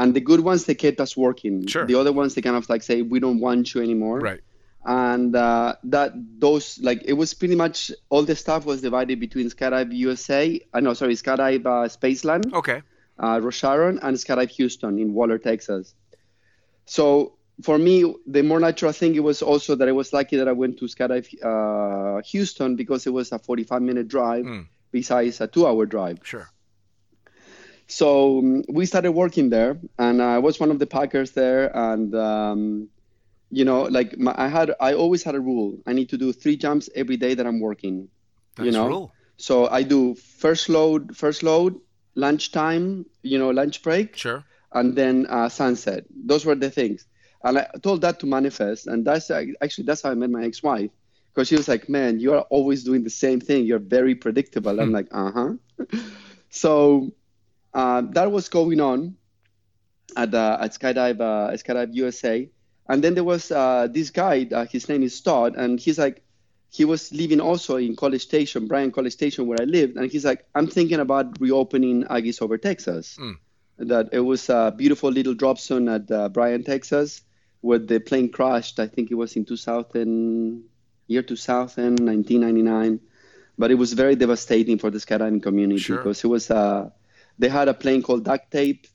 Speaker 3: and the good ones they kept us working.
Speaker 2: Sure.
Speaker 3: The other ones they kind of like say we don't want you anymore.
Speaker 2: Right.
Speaker 3: And uh, that those like it was pretty much all the stuff was divided between Skydive USA. I uh, no sorry Skydive uh, Spaceland,
Speaker 2: Okay.
Speaker 3: uh, Rosharon, and Skydive Houston in Waller, Texas. So for me, the more natural thing it was also that I was lucky that I went to Skydive uh, Houston because it was a 45 minute drive
Speaker 2: Mm.
Speaker 3: besides a two hour drive.
Speaker 2: Sure.
Speaker 3: So um, we started working there, and I was one of the packers there. And um, you know, like my, I had, I always had a rule: I need to do three jumps every day that I'm working.
Speaker 2: That's
Speaker 3: You know?
Speaker 2: rule.
Speaker 3: So I do first load, first load, lunchtime, you know, lunch break,
Speaker 2: Sure.
Speaker 3: and then uh, sunset. Those were the things. And I told that to manifest, and that's actually that's how I met my ex-wife, because she was like, "Man, you are always doing the same thing. You're very predictable." I'm like, "Uh huh." [laughs] so uh, that was going on at uh, at Skydive uh, at Skydive USA, and then there was uh, this guy. Uh, his name is Todd, and he's like, he was living also in College Station, Bryan College Station, where I lived, and he's like, I'm thinking about reopening Aggies over Texas.
Speaker 2: Mm.
Speaker 3: That it was a beautiful little drop zone at uh, Bryan, Texas, where the plane crashed. I think it was in 2000, year 2000, 1999, but it was very devastating for the skydiving community
Speaker 2: Sure.
Speaker 3: because it was uh, they had a plane called duct tape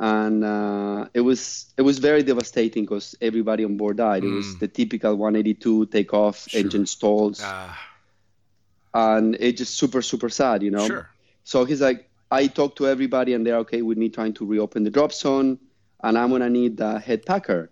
Speaker 3: and uh, it was it was very devastating because everybody on board died. It was
Speaker 2: Mm.
Speaker 3: the typical 182 takeoff,
Speaker 2: Sure.
Speaker 3: engine stalls,
Speaker 2: Ah,
Speaker 3: and it's just super super sad, you know.
Speaker 2: sure.
Speaker 3: So he's like, I talked to everybody, and they're okay with me trying to reopen the drop zone, and I'm gonna need the head packer.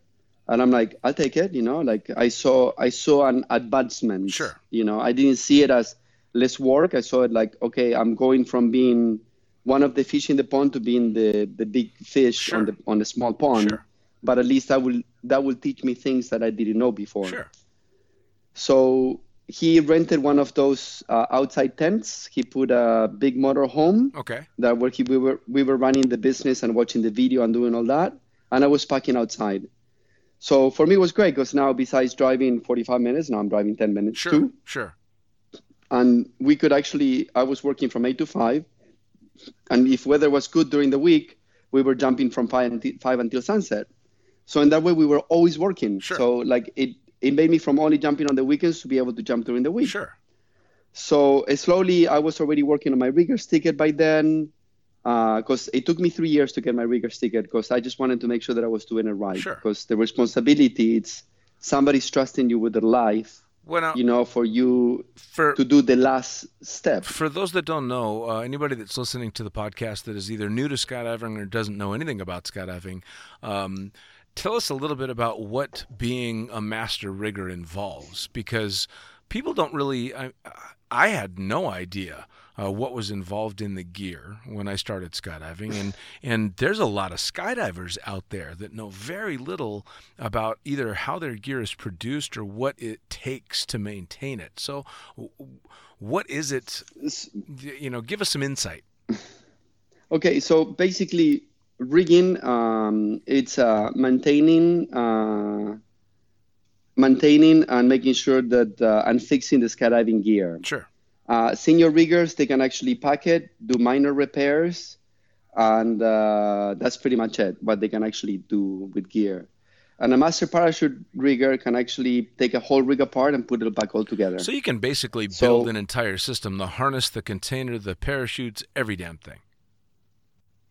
Speaker 3: And I'm like, I'll take it, you know. Like I saw, I saw an advancement.
Speaker 2: Sure.
Speaker 3: You know, I didn't see it as less work. I saw it like, okay, I'm going from being one of the fish in the pond to being the the big fish
Speaker 2: Sure.
Speaker 3: on the on the small pond.
Speaker 2: Sure.
Speaker 3: But at least that will that will teach me things that I didn't know before.
Speaker 2: Sure.
Speaker 3: So he rented one of those uh, outside tents. He put a big motor home
Speaker 2: Okay.
Speaker 3: that where he, we were we were running the business and watching the video and doing all that, and I was packing outside. So for me, it was great because now besides driving 45 minutes, now I'm driving 10 minutes
Speaker 2: Sure.
Speaker 3: too,
Speaker 2: Sure.
Speaker 3: and we could actually. I was working from eight to five, and if weather was good during the week, we were jumping from five until five until sunset. So in that way, we were always working.
Speaker 2: Sure.
Speaker 3: So like it, it made me from only jumping on the weekends to be able to jump during the week.
Speaker 2: Sure.
Speaker 3: So uh, slowly, I was already working on my rigger's ticket by then, because it took me three years to get my rigger's ticket. Because I just wanted to make sure that I was doing it right.
Speaker 2: Sure.
Speaker 3: Because the responsibility, it's somebody's trusting you with their life,
Speaker 2: Well,
Speaker 3: you know, for you
Speaker 2: for
Speaker 3: to do the last step.
Speaker 2: For those that don't know, uh, anybody that's listening to the podcast that is either new to skydiving or doesn't know anything about skydiving, um, tell us a little bit about what being a master rigger involves, because people don't really. I, I had no idea uh, what was involved in the gear when I started skydiving, and and there's a lot of skydivers out there that know very little about either how their gear is produced or what it takes to maintain it. So, what is it? You know, give us some insight.
Speaker 3: Okay, so basically, rigging um, it's uh, maintaining, uh, maintaining and making sure that uh, and fixing the skydiving gear.
Speaker 2: Sure.
Speaker 3: Uh, senior riggers they can actually pack it, do minor repairs, and uh, that's pretty much it. What they can actually do with gear. And a master parachute rigger can actually take a whole rig apart and put it back all together.
Speaker 2: So you can basically
Speaker 3: So-
Speaker 2: build an entire system: the harness, the container, the parachutes, every damn thing.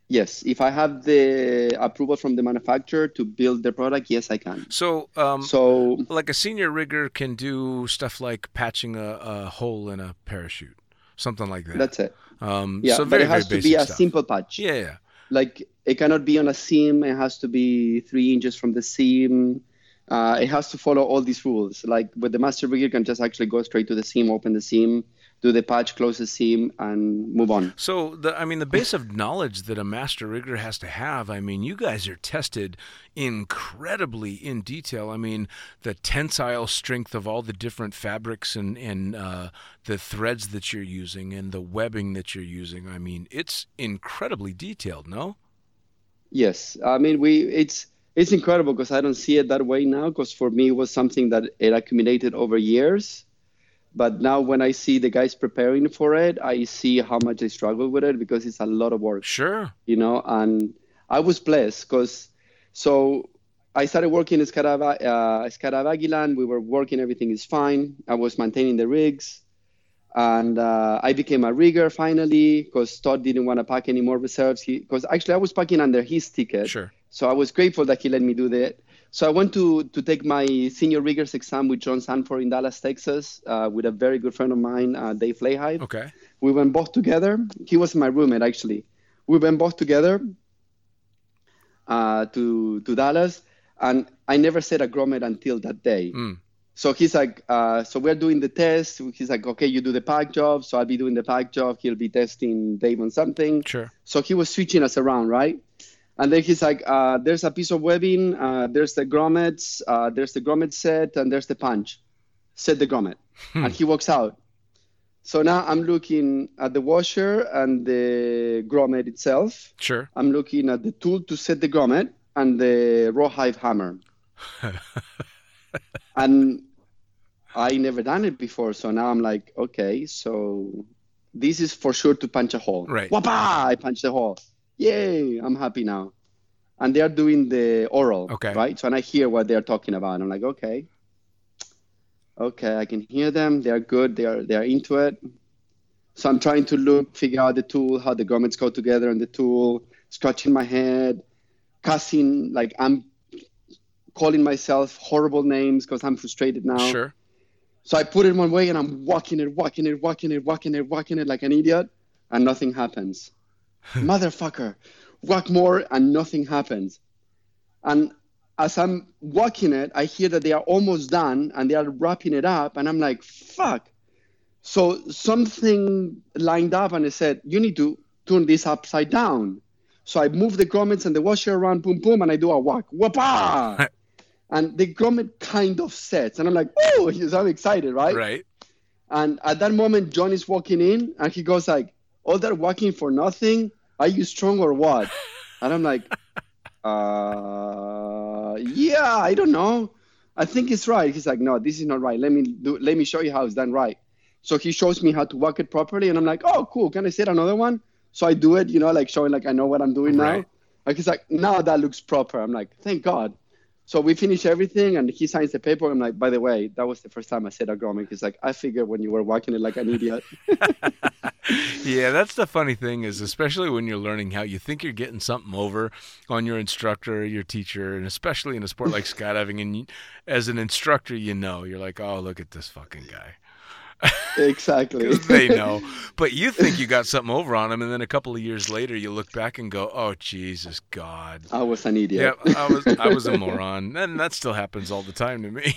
Speaker 3: Yes, if I have the approval from the manufacturer to build the product, yes, I can.
Speaker 2: So, um,
Speaker 3: So
Speaker 2: like a senior rigger can do stuff like patching a, a hole in a parachute, something like that.
Speaker 3: that's it.
Speaker 2: um,
Speaker 3: Yeah,
Speaker 2: so
Speaker 3: but
Speaker 2: very,
Speaker 3: it has to be a
Speaker 2: stuff.
Speaker 3: simple patch.
Speaker 2: Yeah, yeah.
Speaker 3: Like it cannot be on a seam. It has to be three inches from the seam. Uh, it has to follow all these rules. Like with the master rigger, you can just actually go straight to the seam, open the seam, do the patch, close the seam, and move on.
Speaker 2: So the I mean the base of knowledge that a master rigger has to have, I mean you guys are tested incredibly in detail. I mean the tensile strength of all the different fabrics and and uh, the threads that you're using and the webbing that you're using. I mean it's incredibly detailed, no?
Speaker 3: Yes, I mean we. It's it's incredible because I don't see it that way now. Because for me, it was something that it accumulated over years. But now, when I see the guys preparing for it, I see how much they struggle with it because it's a lot of work.
Speaker 2: Sure.
Speaker 3: you know and i was blessed because so i started working in Scarava, uh, we were working everything is fine i was maintaining the rigs and uh, i became a rigger finally because todd didn't want to pack any more reserves because actually i was packing under his ticket
Speaker 2: Sure.
Speaker 3: so i was grateful that he let me do that so i went to, to take my senior riggers exam with john sanford in dallas texas uh, with a very good friend of mine uh, dave Leahyde.
Speaker 2: Okay.
Speaker 3: We went both together. He was my roommate actually. We went both together uh, to to Dallas, and I never said a grommet until that day.
Speaker 2: Mm.
Speaker 3: So he's like, uh, so we're doing the test. He's like, okay, you do the pack job, so I'll be doing the pack job. He'll be testing Dave on something.
Speaker 2: Sure.
Speaker 3: So he was switching us around, right? And then he's like, uh, there's a piece of webbing, uh, there's the grommets, uh, there's the grommet set, and there's the punch. Set the grommet. and he walks out. So now I'm looking at the washer and the grommet itself.
Speaker 2: Sure.
Speaker 3: I'm looking at the tool to set the grommet and the rawhide hammer. [laughs] and I never done it before, so now I'm like, okay, so this is for sure to punch a hole.
Speaker 2: Right.
Speaker 3: Wapa! I punch the hole. Yay! I'm happy now. And they are doing the oral,
Speaker 2: Okay.
Speaker 3: right? So and I hear what they are talking about. I'm like, okay, okay, I can hear them. They are good. They are they are into it. So I'm trying to look, figure out the tool, how the grommets go together on the tool, scratching my head. cussing, like I'm calling myself horrible names because I'm frustrated now.
Speaker 2: Sure.
Speaker 3: So I put it one way and I'm walking it, walking it, walking it, walking it, walking it like an idiot, and nothing happens. [laughs] Motherfucker, walk more and nothing happens. And as I'm walking it, I hear that they are almost done and they are wrapping it up, and I'm like, fuck. So something lined up and it said, you need to turn this upside down. So I move the grommets and the washer around, boom, boom, and I do a walk. Whoopah! [laughs] and the grommet kind of sets. And I'm like, oh, [laughs] I'm excited, right?
Speaker 2: Right.
Speaker 3: And at that moment, John is walking in and he goes like, all that walking for nothing? Are you strong or what? [laughs] And I'm like, uh, yeah, I don't know. I think it's right. He's like, no, this is not right. Let me do, let me show you how it's done right. So he shows me how to walk it properly, and I'm like, oh, cool. Can I set another one? So I do it, you know, like showing like I know what I'm doing
Speaker 2: Right.
Speaker 3: now. Like he's like, now that looks proper. I'm like, thank God. So we finish everything, and he signs the paper. I'm like, by the way, that was the first time I said a grommet. He's like, I figured when you were walking it like an idiot. [laughs]
Speaker 2: Yeah, that's the funny thing is, especially when you're learning how you think you're getting something over on your instructor, your teacher, and especially in a sport like [laughs] skydiving. And you, as an instructor, you know, you're like, oh, look at this fucking guy. [laughs]
Speaker 3: exactly. [laughs]
Speaker 2: they know. But you think you got something over on them, and then a couple of years later, you look back and go, "Oh Jesus God!"
Speaker 3: I was an idiot.
Speaker 2: Yeah, I was I was a [laughs] moron, and that still happens all the time to me.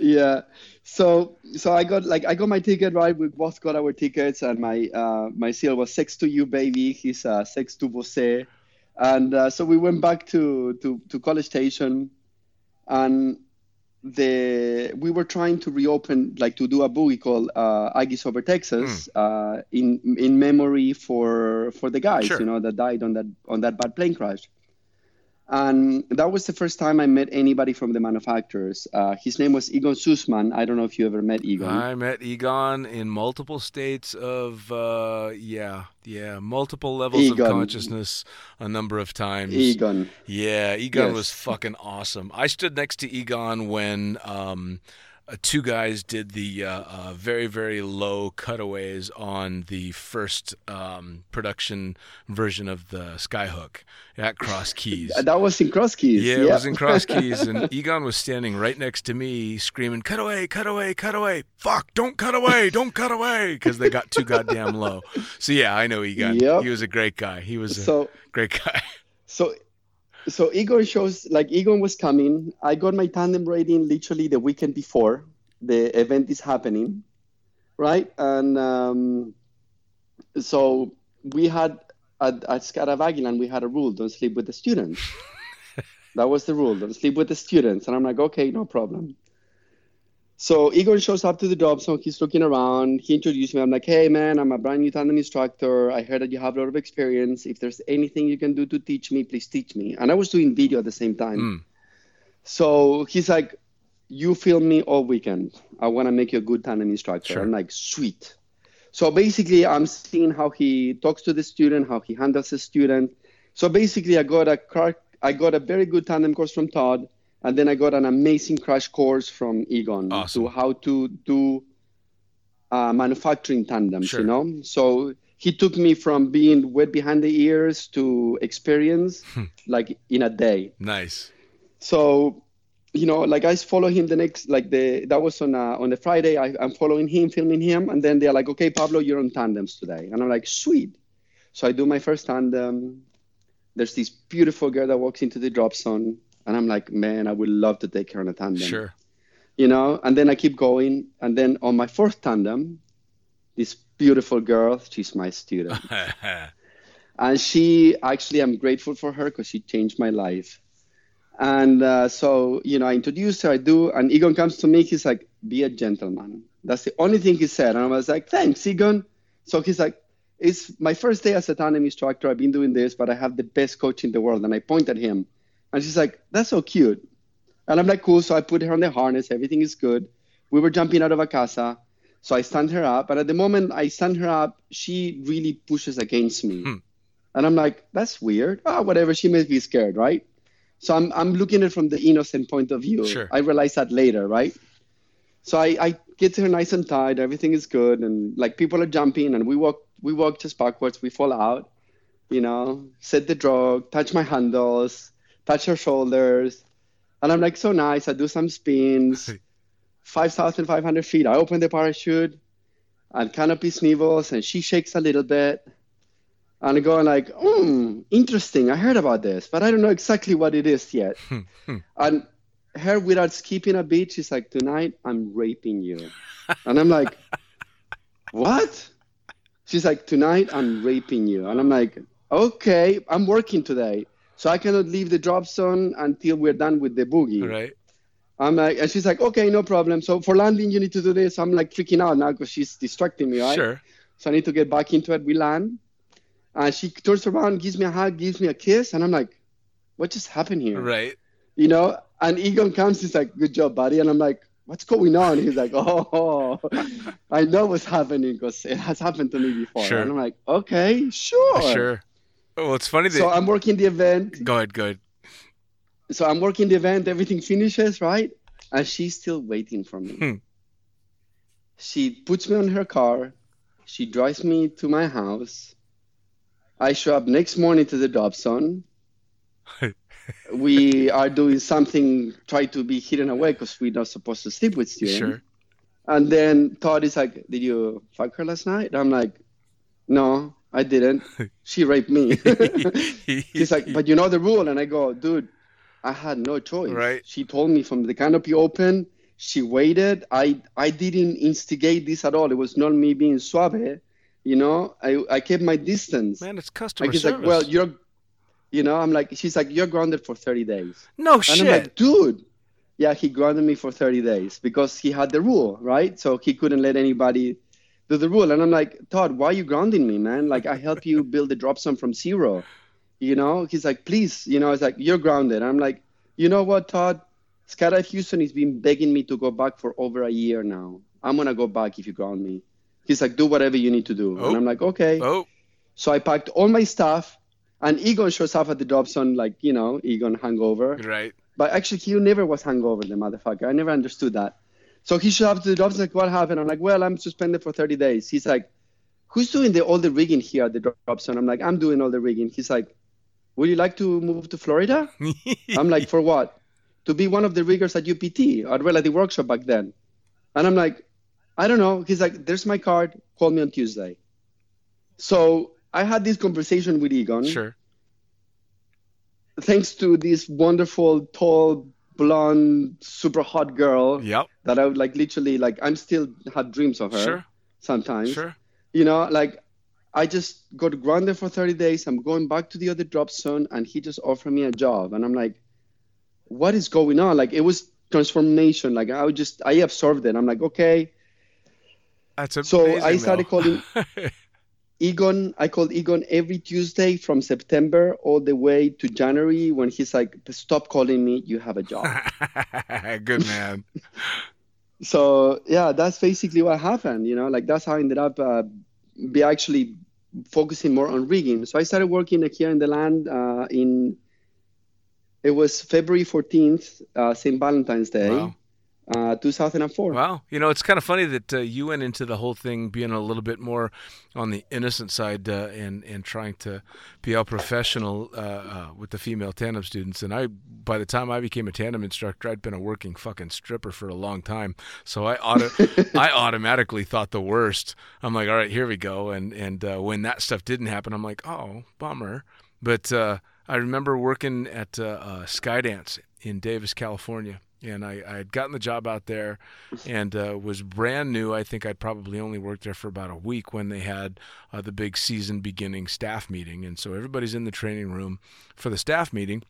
Speaker 3: yeah so so i got like i got my ticket right we both got our tickets and my uh my seal was sex to you baby he's uh sex to você and uh, so we went back to to to college station and the we were trying to reopen like to do a boogie called uh Aggies over Texas uh in in memory for for the guys
Speaker 2: Sure.
Speaker 3: you know that died on that on that bad plane crash and that was the first time I met anybody from the manufacturers. Uh, his name was Egon Sussman. I don't know if you ever met Egon.
Speaker 2: I met Egon in multiple states of uh, yeah, yeah, multiple levels of consciousness a number of times.
Speaker 3: Egon.
Speaker 2: Yeah, Egon
Speaker 3: Yes.
Speaker 2: was fucking awesome. I stood next to Egon when um, uh, two guys did the uh, uh, very, very low cutaways on the first um, production version of the Skyhook at Cross [laughs] Keys.
Speaker 3: That was in Cross Keys.
Speaker 2: Yeah, it was in Cross [laughs] Keys, and Egon was standing right next to me, screaming, "Cut away! Cut away! Cut away! Fuck! Don't cut away! Don't cut away!" Because they got too goddamn low. So yeah, I know Egon.
Speaker 3: Yep.
Speaker 2: He was a great guy. He was a
Speaker 3: so
Speaker 2: great guy. [laughs]
Speaker 3: so so Egon shows like Egon was coming. I got my tandem rating literally the weekend before the event is happening, right? And um, so we had at, at we had a rule: don't sleep with the students. [laughs] that was the rule: don't sleep with the students. And I'm like, okay, no problem. So Igor shows up to the drop zone. He's looking around. He introduced me. I'm like, hey, man, I'm a brand new tandem instructor. I heard that you have a lot of experience. If there's anything you can do to teach me, please teach me. And I was doing video at the same time.
Speaker 2: Mm.
Speaker 3: So he's like, you film me all weekend. I want to make you a good tandem instructor.
Speaker 2: Sure.
Speaker 3: I'm like, sweet. So basically, I'm seeing how he talks to the student, how he handles the student. So basically, I got a car, I got a very good tandem course from Todd, and then I got an amazing crash course from Egon
Speaker 2: Awesome.
Speaker 3: to how to do uh, manufacturing tandems.
Speaker 2: Sure.
Speaker 3: You know, so he took me from being wet behind the ears to experience like in a day
Speaker 2: Nice.
Speaker 3: so you know like i follow him the next like the that was on uh, on the friday I, i'm following him filming him and then they're like okay pablo you're on tandems today and i'm like sweet so i do my first tandem there's this beautiful girl that walks into the drop zone and i'm like man i would love to take her on a tandem.
Speaker 2: Sure.
Speaker 3: you know? And then i keep going. And then on my fourth tandem this beautiful girl she's my student. [laughs] And she actually i'm grateful for her because she changed my life. And uh, so you know i introduced her i do. And egon comes to me. He's like be a gentleman. That's the only thing he said. And i was like thanks egon. So he's like it's my first day as a tandem instructor. I've been doing this but i have the best coach in the world. And i point at him and she's like that's so cute. And i'm like cool. So i put her on the harness. Everything is good. We were jumping out of a casa. So i stand her up. But at the moment i stand her up she really pushes against me.
Speaker 2: Hmm.
Speaker 3: and i'm like that's weird. Ah whatever. She must be scared right? So i'm, I'm looking at it from the innocent point of view.
Speaker 2: Sure.
Speaker 3: i realize that later right? So I, I get her nice and tight. Everything is good. And like people are jumping. And we walk we walk just backwards. We fall out you know, set the drogue, touch my handles, touch her shoulders. And I'm like, so nice. I do some spins, 5,500 feet. I open the parachute and canopy snivels and she shakes a little bit. And I go like, hmm, interesting. I heard about this, but I don't know exactly what it is yet. [laughs] and her, without skipping a beat, she's like, tonight I'm raping you. And I'm like, [laughs] what? She's like, tonight I'm raping you. And I'm like, okay, I'm working today. So I cannot leave the drop zone until we're done with the boogie.
Speaker 2: Right.
Speaker 3: I'm like, and she's like, okay, no problem. So for landing, you need to do this. I'm like freaking out now because she's distracting me, right?
Speaker 2: Sure.
Speaker 3: So I need to get back into it. We land. And she turns around, gives me a hug, gives me a kiss. And I'm like, what just happened here?
Speaker 2: Right.
Speaker 3: You know? And Egon comes, he's like, good job, buddy. And I'm like, what's going on? He's like, oh, [laughs] I know what's happening because it has happened to me before.
Speaker 2: Sure.
Speaker 3: And I'm like, okay, sure.
Speaker 2: Sure. Oh, well, it's funny that.
Speaker 3: So I'm working the event.
Speaker 2: go ahead. Go ahead.
Speaker 3: So I'm working the event, everything finishes, right? And she's still waiting for me.
Speaker 2: Hmm.
Speaker 3: She puts me on her car. She drives me to my house. I show up next morning to the drop zone. [laughs] we are doing something, try to be hidden away because we're not supposed to sleep with students.
Speaker 2: Sure.
Speaker 3: And then Todd is like, Did you fuck her last night? I'm like, No, I didn't. [laughs] She raped me. [laughs] He's like, But you know the rule. And I go, Dude, I had no choice.
Speaker 2: Right.
Speaker 3: She told me from the canopy open. She waited. I I didn't instigate this at all. It was not me being suave. You know, I, I kept my distance.
Speaker 2: Man, it's customer
Speaker 3: like
Speaker 2: service.
Speaker 3: like, well, you're, you know, I'm like, she's like, you're grounded for 30 days.
Speaker 2: no
Speaker 3: And
Speaker 2: shit.
Speaker 3: I'm like, dude, yeah, he grounded me for 30 days because he had the rule, right? So he couldn't let anybody do the rule. And I'm like, Todd, why are you grounding me, man? Like, I help you build the drop zone from zero. You know, he's like, please, you know, it's like, you're grounded. I'm like, you know what, Todd? Skydive Houston has been begging me to go back for over a year now. I'm going to go back if you ground me. He's like, do whatever you need to do.
Speaker 2: Oh.
Speaker 3: And I'm like, okay.
Speaker 2: oh,
Speaker 3: So I packed all my stuff, and Egon shows up at the drop zone, like, you know, Egon hangover.
Speaker 2: right.
Speaker 3: But actually, he never was hungover, the motherfucker. I never understood that. So he showed up to the zone, like, what happened? I'm like, well, I'm suspended for 30 days. He's like, who's doing the, all the rigging here at the drop zone? I'm like, I'm doing all the rigging. He's like, would you like to move to Florida? [laughs] I'm like, for what? To be one of the riggers at UPT, at Relative Workshop back then. And I'm like, I don't know. He's like, there's my card. Call me on Tuesday. So I had this conversation with Egon.
Speaker 2: Sure.
Speaker 3: Thanks to this wonderful, tall, blonde, super hot girl
Speaker 2: Yep.
Speaker 3: That I would like literally like. I'm still had dreams of her
Speaker 2: Sure.
Speaker 3: sometimes.
Speaker 2: Sure.
Speaker 3: You know, like I just got grounded for 30 days. I'm going back to the other drop zone, and he just offered me a job, and I'm like, what is going on? Like it was transformation. Like I would just I absorbed it. I'm like, okay.
Speaker 2: That's
Speaker 3: So. I started calling [laughs] Egon. I called Egon every Tuesday from September all the way to January when he's like, stop calling me. You have a job. [laughs]
Speaker 2: Good man.
Speaker 3: So yeah, that's basically what happened. You know, like that's how I ended up uh, be actually focusing more on rigging. So I started working here in DeLand uh, in. It was February 14th, uh, St. Valentine's Day,
Speaker 2: Wow.
Speaker 3: Uh, 2004.
Speaker 2: Wow. You know, it's kind of funny that uh, you went into the whole thing being a little bit more on the innocent side uh, and and trying to be all professional uh, uh, with the female tandem students. And I, by the time I became a tandem instructor, I'd been a working fucking stripper for a long time. So I auto- [laughs] I automatically thought the worst. I'm like, all right, here we go. And and uh, when that stuff didn't happen, I'm like, oh, bummer. But uh, I remember working at Skydance in Davis, California, and I, I had gotten the job out there and uh, was brand new. I think I'd probably only worked there for about a week when they had uh, the big season beginning staff meeting, and so everybody's in the training room for the staff meeting.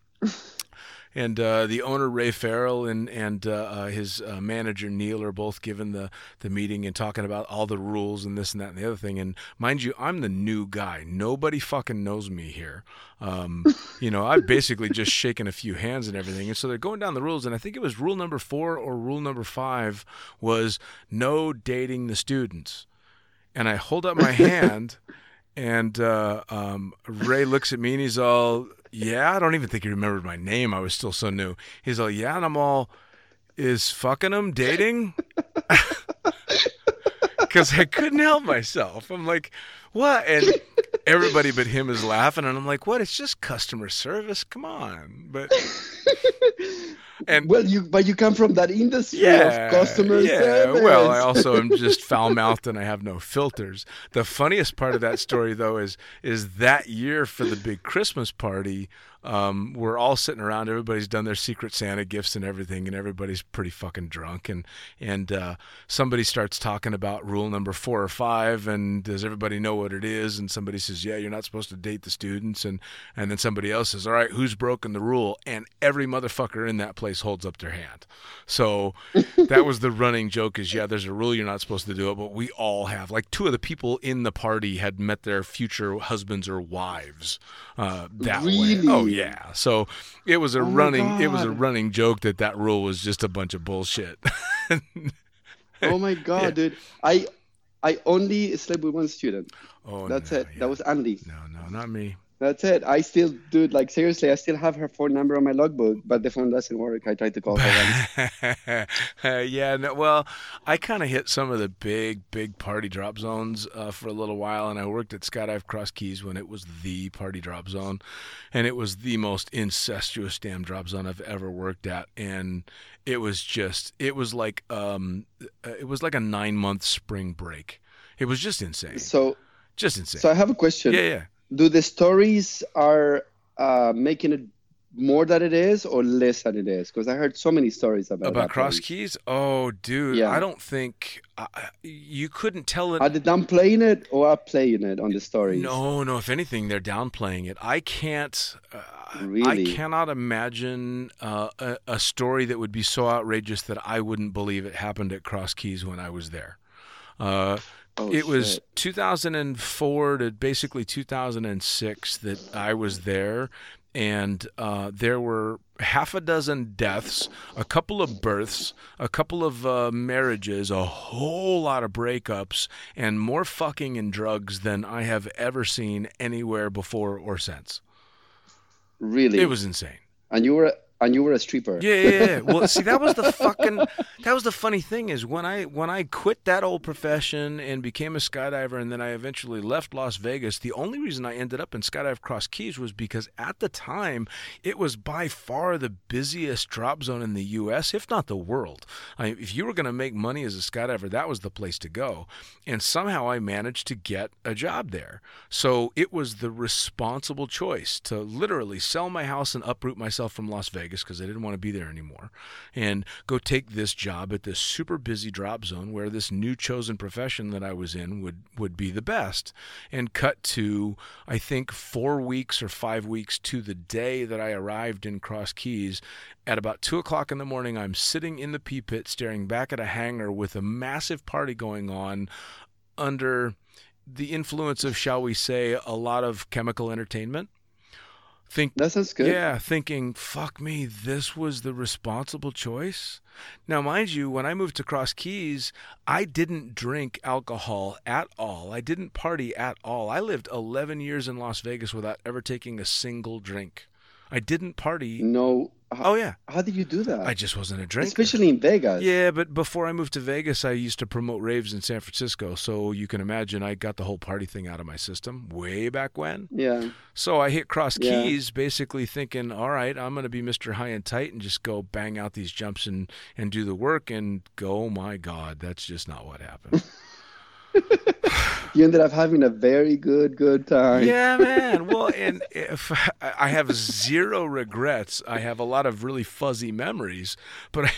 Speaker 2: And uh, the owner Ray Farrell and and uh, uh, his uh, manager Neil are both given the the meeting and talking about all the rules and this and that and the other thing. And mind you, I'm the new guy. Nobody fucking knows me here. Um, [laughs] you know, I've basically just shaken a few hands and everything. And so they're going down the rules. And I think it was rule number four or rule number five was no dating the students. And I hold up my [laughs] hand. And uh, um, Ray looks at me and he's all, "Yeah, I don't even think he remembered my name. I was still so new." He's all, "Yeah," and I'm all, "Is fucking him dating?" [laughs] Because I couldn't help myself. I'm like, "What?" And everybody but him is laughing, and I'm like, "What? It's just customer service. Come on!" But [laughs] and
Speaker 3: well, you but you come from that industry
Speaker 2: yeah,
Speaker 3: of customer
Speaker 2: yeah.
Speaker 3: service.
Speaker 2: Well, I also am just [laughs] foul mouthed and I have no filters. The funniest part of that story, though, is is that year for the big Christmas party. Um, we're all sitting around. Everybody's done their Secret Santa gifts and everything, and everybody's pretty fucking drunk. And and uh, somebody starts talking about rule number four or five, and does everybody know what it is? And somebody says, "Yeah, you're not supposed to date the students." And and then somebody else says, "All right, who's broken the rule?" And every motherfucker in that place holds up their hand. So [laughs] that was the running joke: is yeah, there's a rule you're not supposed to do it, but we all have. Like two of the people in the party had met their future husbands or wives uh, that
Speaker 3: Really?
Speaker 2: way. Oh yeah. So it was a
Speaker 3: Oh
Speaker 2: running it was a running joke that that rule was just a bunch of bullshit.
Speaker 3: oh my [laughs] god, dude! I I only slept with one student.
Speaker 2: oh,
Speaker 3: That's
Speaker 2: no,
Speaker 3: it.
Speaker 2: yeah.
Speaker 3: That was Andy.
Speaker 2: no, no, not me.
Speaker 3: That's it. I still, dude, like seriously, I still have her phone number on my logbook, but the phone doesn't work. I tried to call her once. [laughs]
Speaker 2: yeah, no, well, I kind of hit some of the big, big party drop zones uh, for a little while, and I worked at Skydive Cross Keys when it was the party drop zone, and it was the most incestuous damn drop zone I've ever worked at, and it was just, it was like, um, uh, it was like a nine month spring break. It was just insane,
Speaker 3: So,
Speaker 2: just insane.
Speaker 3: so I have a question.
Speaker 2: yeah, yeah.
Speaker 3: Do the stories are uh, making it more than it is or less than it is? Because I heard so many stories about
Speaker 2: About Cross. Keys? Oh, dude,
Speaker 3: Yeah.
Speaker 2: I don't think uh, you couldn't tell it.
Speaker 3: Are they downplaying it or are playing it on the stories?
Speaker 2: No, no. If anything, they're downplaying it. I can't. Uh,
Speaker 3: Really?
Speaker 2: I cannot imagine uh, a, a story that would be so outrageous that I wouldn't believe it happened at Cross Keys when I was there. Uh,
Speaker 3: Oh,
Speaker 2: it was
Speaker 3: shit.
Speaker 2: 2004 to basically 2006 that I was there, and uh, there were half a dozen deaths, a couple of births, a couple of uh, marriages, a whole lot of breakups, and more fucking and drugs than I have ever seen anywhere before or since.
Speaker 3: really.
Speaker 2: It was insane.
Speaker 3: and you were and you were a stripper.
Speaker 2: Yeah, yeah, yeah. Well, see, that was the [laughs] fucking that was the funny thing is when I when I quit that old profession and became a skydiver, and then I eventually left Las Vegas. The only reason I ended up in Skydive Cross Keys was because at the time it was by far the busiest drop zone in the U.S., if not the world. I, if you were going to make money as a skydiver, that was the place to go. And somehow I managed to get a job there. So it was the responsible choice to literally sell my house and uproot myself from Las Vegas because I didn't want to be there anymore and go take this job at this super busy drop zone where this new chosen profession that I was in would, would be the best. And cut to, I think, four weeks or five weeks to the day that I arrived in Cross Keys. At about two o'clock in the morning, I'm sitting in the pea pit staring back at a hangar with a massive party going on under the influence of, shall we say, a lot of chemical entertainment. Think
Speaker 3: That sounds good.
Speaker 2: yeah, thinking, fuck me, this was the responsible choice. Now, mind you, when I moved to Cross Keys, I didn't drink alcohol at all. I didn't party at all. I lived 11 years in Las Vegas without ever taking a single drink. I didn't party.
Speaker 3: No. How,
Speaker 2: Oh, yeah.
Speaker 3: how did you do that?
Speaker 2: I just wasn't a drinker.
Speaker 3: Especially in Vegas.
Speaker 2: Yeah, but before I moved to Vegas, I used to promote raves in San Francisco. So you can imagine I got the whole party thing out of my system way back when.
Speaker 3: Yeah.
Speaker 2: So I hit Cross
Speaker 3: Yeah.
Speaker 2: Keys basically thinking, all right, I'm going to be Mr. High and Tight and just go bang out these jumps and, and do the work. And go, oh my God, that's just not what happened. [laughs]
Speaker 3: You ended up having a very good, good time.
Speaker 2: yeah, man. Well, and if I have zero regrets, I have a lot of really fuzzy memories, but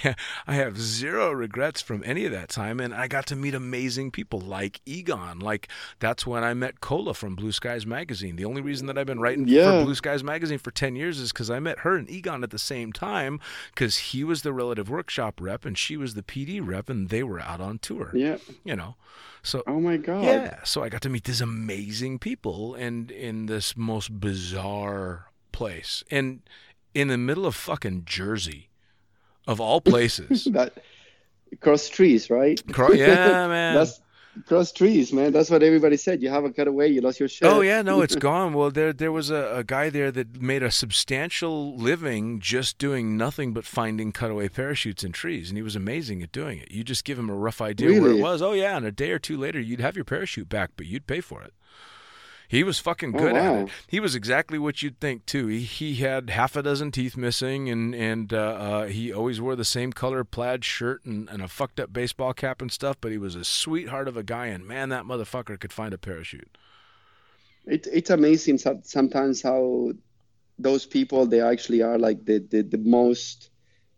Speaker 2: I, have zero regrets from any of that time. And I got to meet amazing people like Egon. Like that's when I met Cola from Blue Skies Magazine. The only reason that I've been writing
Speaker 3: Yeah.
Speaker 2: for Blue Skies Magazine for 10 years is because I met her and Egon at the same time because he was the relative workshop rep and she was the PD rep and they were out on tour,
Speaker 3: Yeah.
Speaker 2: you know. So
Speaker 3: Oh my God.
Speaker 2: yeah, so I got to meet these amazing people and in this most bizarre place. And in the middle of fucking Jersey, of all places. [laughs]
Speaker 3: That cross trees, right?
Speaker 2: Yeah, [laughs] man.
Speaker 3: That's cross trees, man. That's what everybody said. You haven't cut away. You lost your shit.
Speaker 2: Oh yeah, no, it's [laughs] gone. Well, there there was a, a guy there that made a substantial living just doing nothing but finding cutaway parachutes in trees, and he was amazing at doing it. You just give him a rough idea where it was. Oh yeah, and a day or two later, you'd have your parachute back, but you'd pay for it. He was fucking
Speaker 3: Oh,
Speaker 2: good at it. He was exactly what you'd think too. He he had half a dozen teeth missing, and and uh, uh, he always wore the same color plaid shirt and, and a fucked up baseball cap and stuff. But he was a sweetheart of a guy, and man, that motherfucker could find a parachute.
Speaker 3: It, it's amazing sometimes how those people they actually are like the, the, the most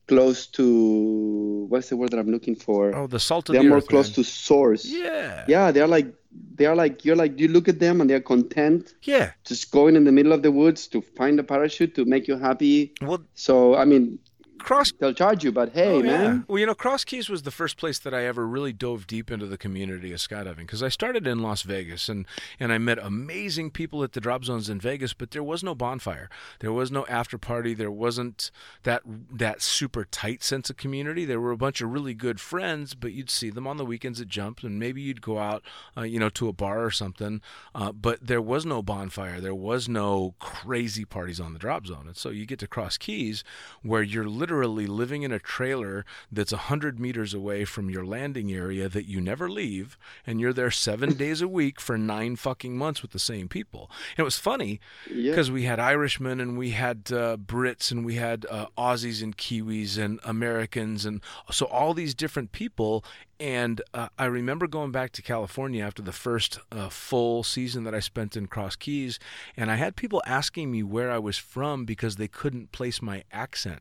Speaker 3: close to what's the word that I'm looking for?
Speaker 2: Oh, the salt of
Speaker 3: they're
Speaker 2: the
Speaker 3: more
Speaker 2: earth,
Speaker 3: close
Speaker 2: man.
Speaker 3: to source.
Speaker 2: Yeah.
Speaker 3: Yeah, they're like they're like you're like you look at them and they're content
Speaker 2: Yeah.
Speaker 3: just going in the middle of the woods to find a parachute to make you happy.
Speaker 2: Well,
Speaker 3: So I mean,
Speaker 2: cross
Speaker 3: they'll charge you, but hey,
Speaker 2: Oh, yeah.
Speaker 3: man.
Speaker 2: Well, you know, Cross Keys was the first place that I ever really dove deep into the community of skydiving because I started in Las Vegas and, and I met amazing people at the drop zones in Vegas, but there was no bonfire. There was no after party. There wasn't that that super tight sense of community. There were a bunch of really good friends, but you'd see them on the weekends at Jump and maybe you'd go out, uh, you know, to a bar or something. Uh, but there was no bonfire. There was no crazy parties on the drop zone. And so you get to Cross Keys where you're literally living in a trailer that's 100 meters away from your landing area that you never leave, and you're there seven [laughs] days a week for nine fucking months with the same people. And it was funny
Speaker 3: Yeah.
Speaker 2: because we had Irishmen and we had uh, Brits and we had uh, Aussies and Kiwis and Americans and so all these different people. And uh, I remember going back to California after the first uh, full season that I spent in Cross Keys, and I had people asking me where I was from because they couldn't place my accent.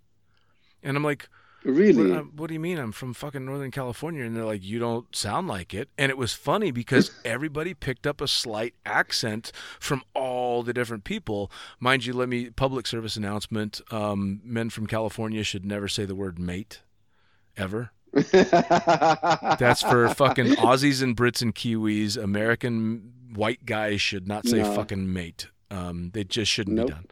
Speaker 2: And I'm like,
Speaker 3: Really?
Speaker 2: what, uh, what do you mean? I'm from fucking Northern California. And they're like, you don't sound like it. And it was funny because [laughs] everybody picked up a slight accent from all the different people. Mind you, let me, public service announcement um, men from California should never say the word mate, ever. That's for [laughs] fucking Aussies and Brits and Kiwis. American white guys should not say
Speaker 3: No.
Speaker 2: fucking mate. Um, they just shouldn't
Speaker 3: Nope.
Speaker 2: be done.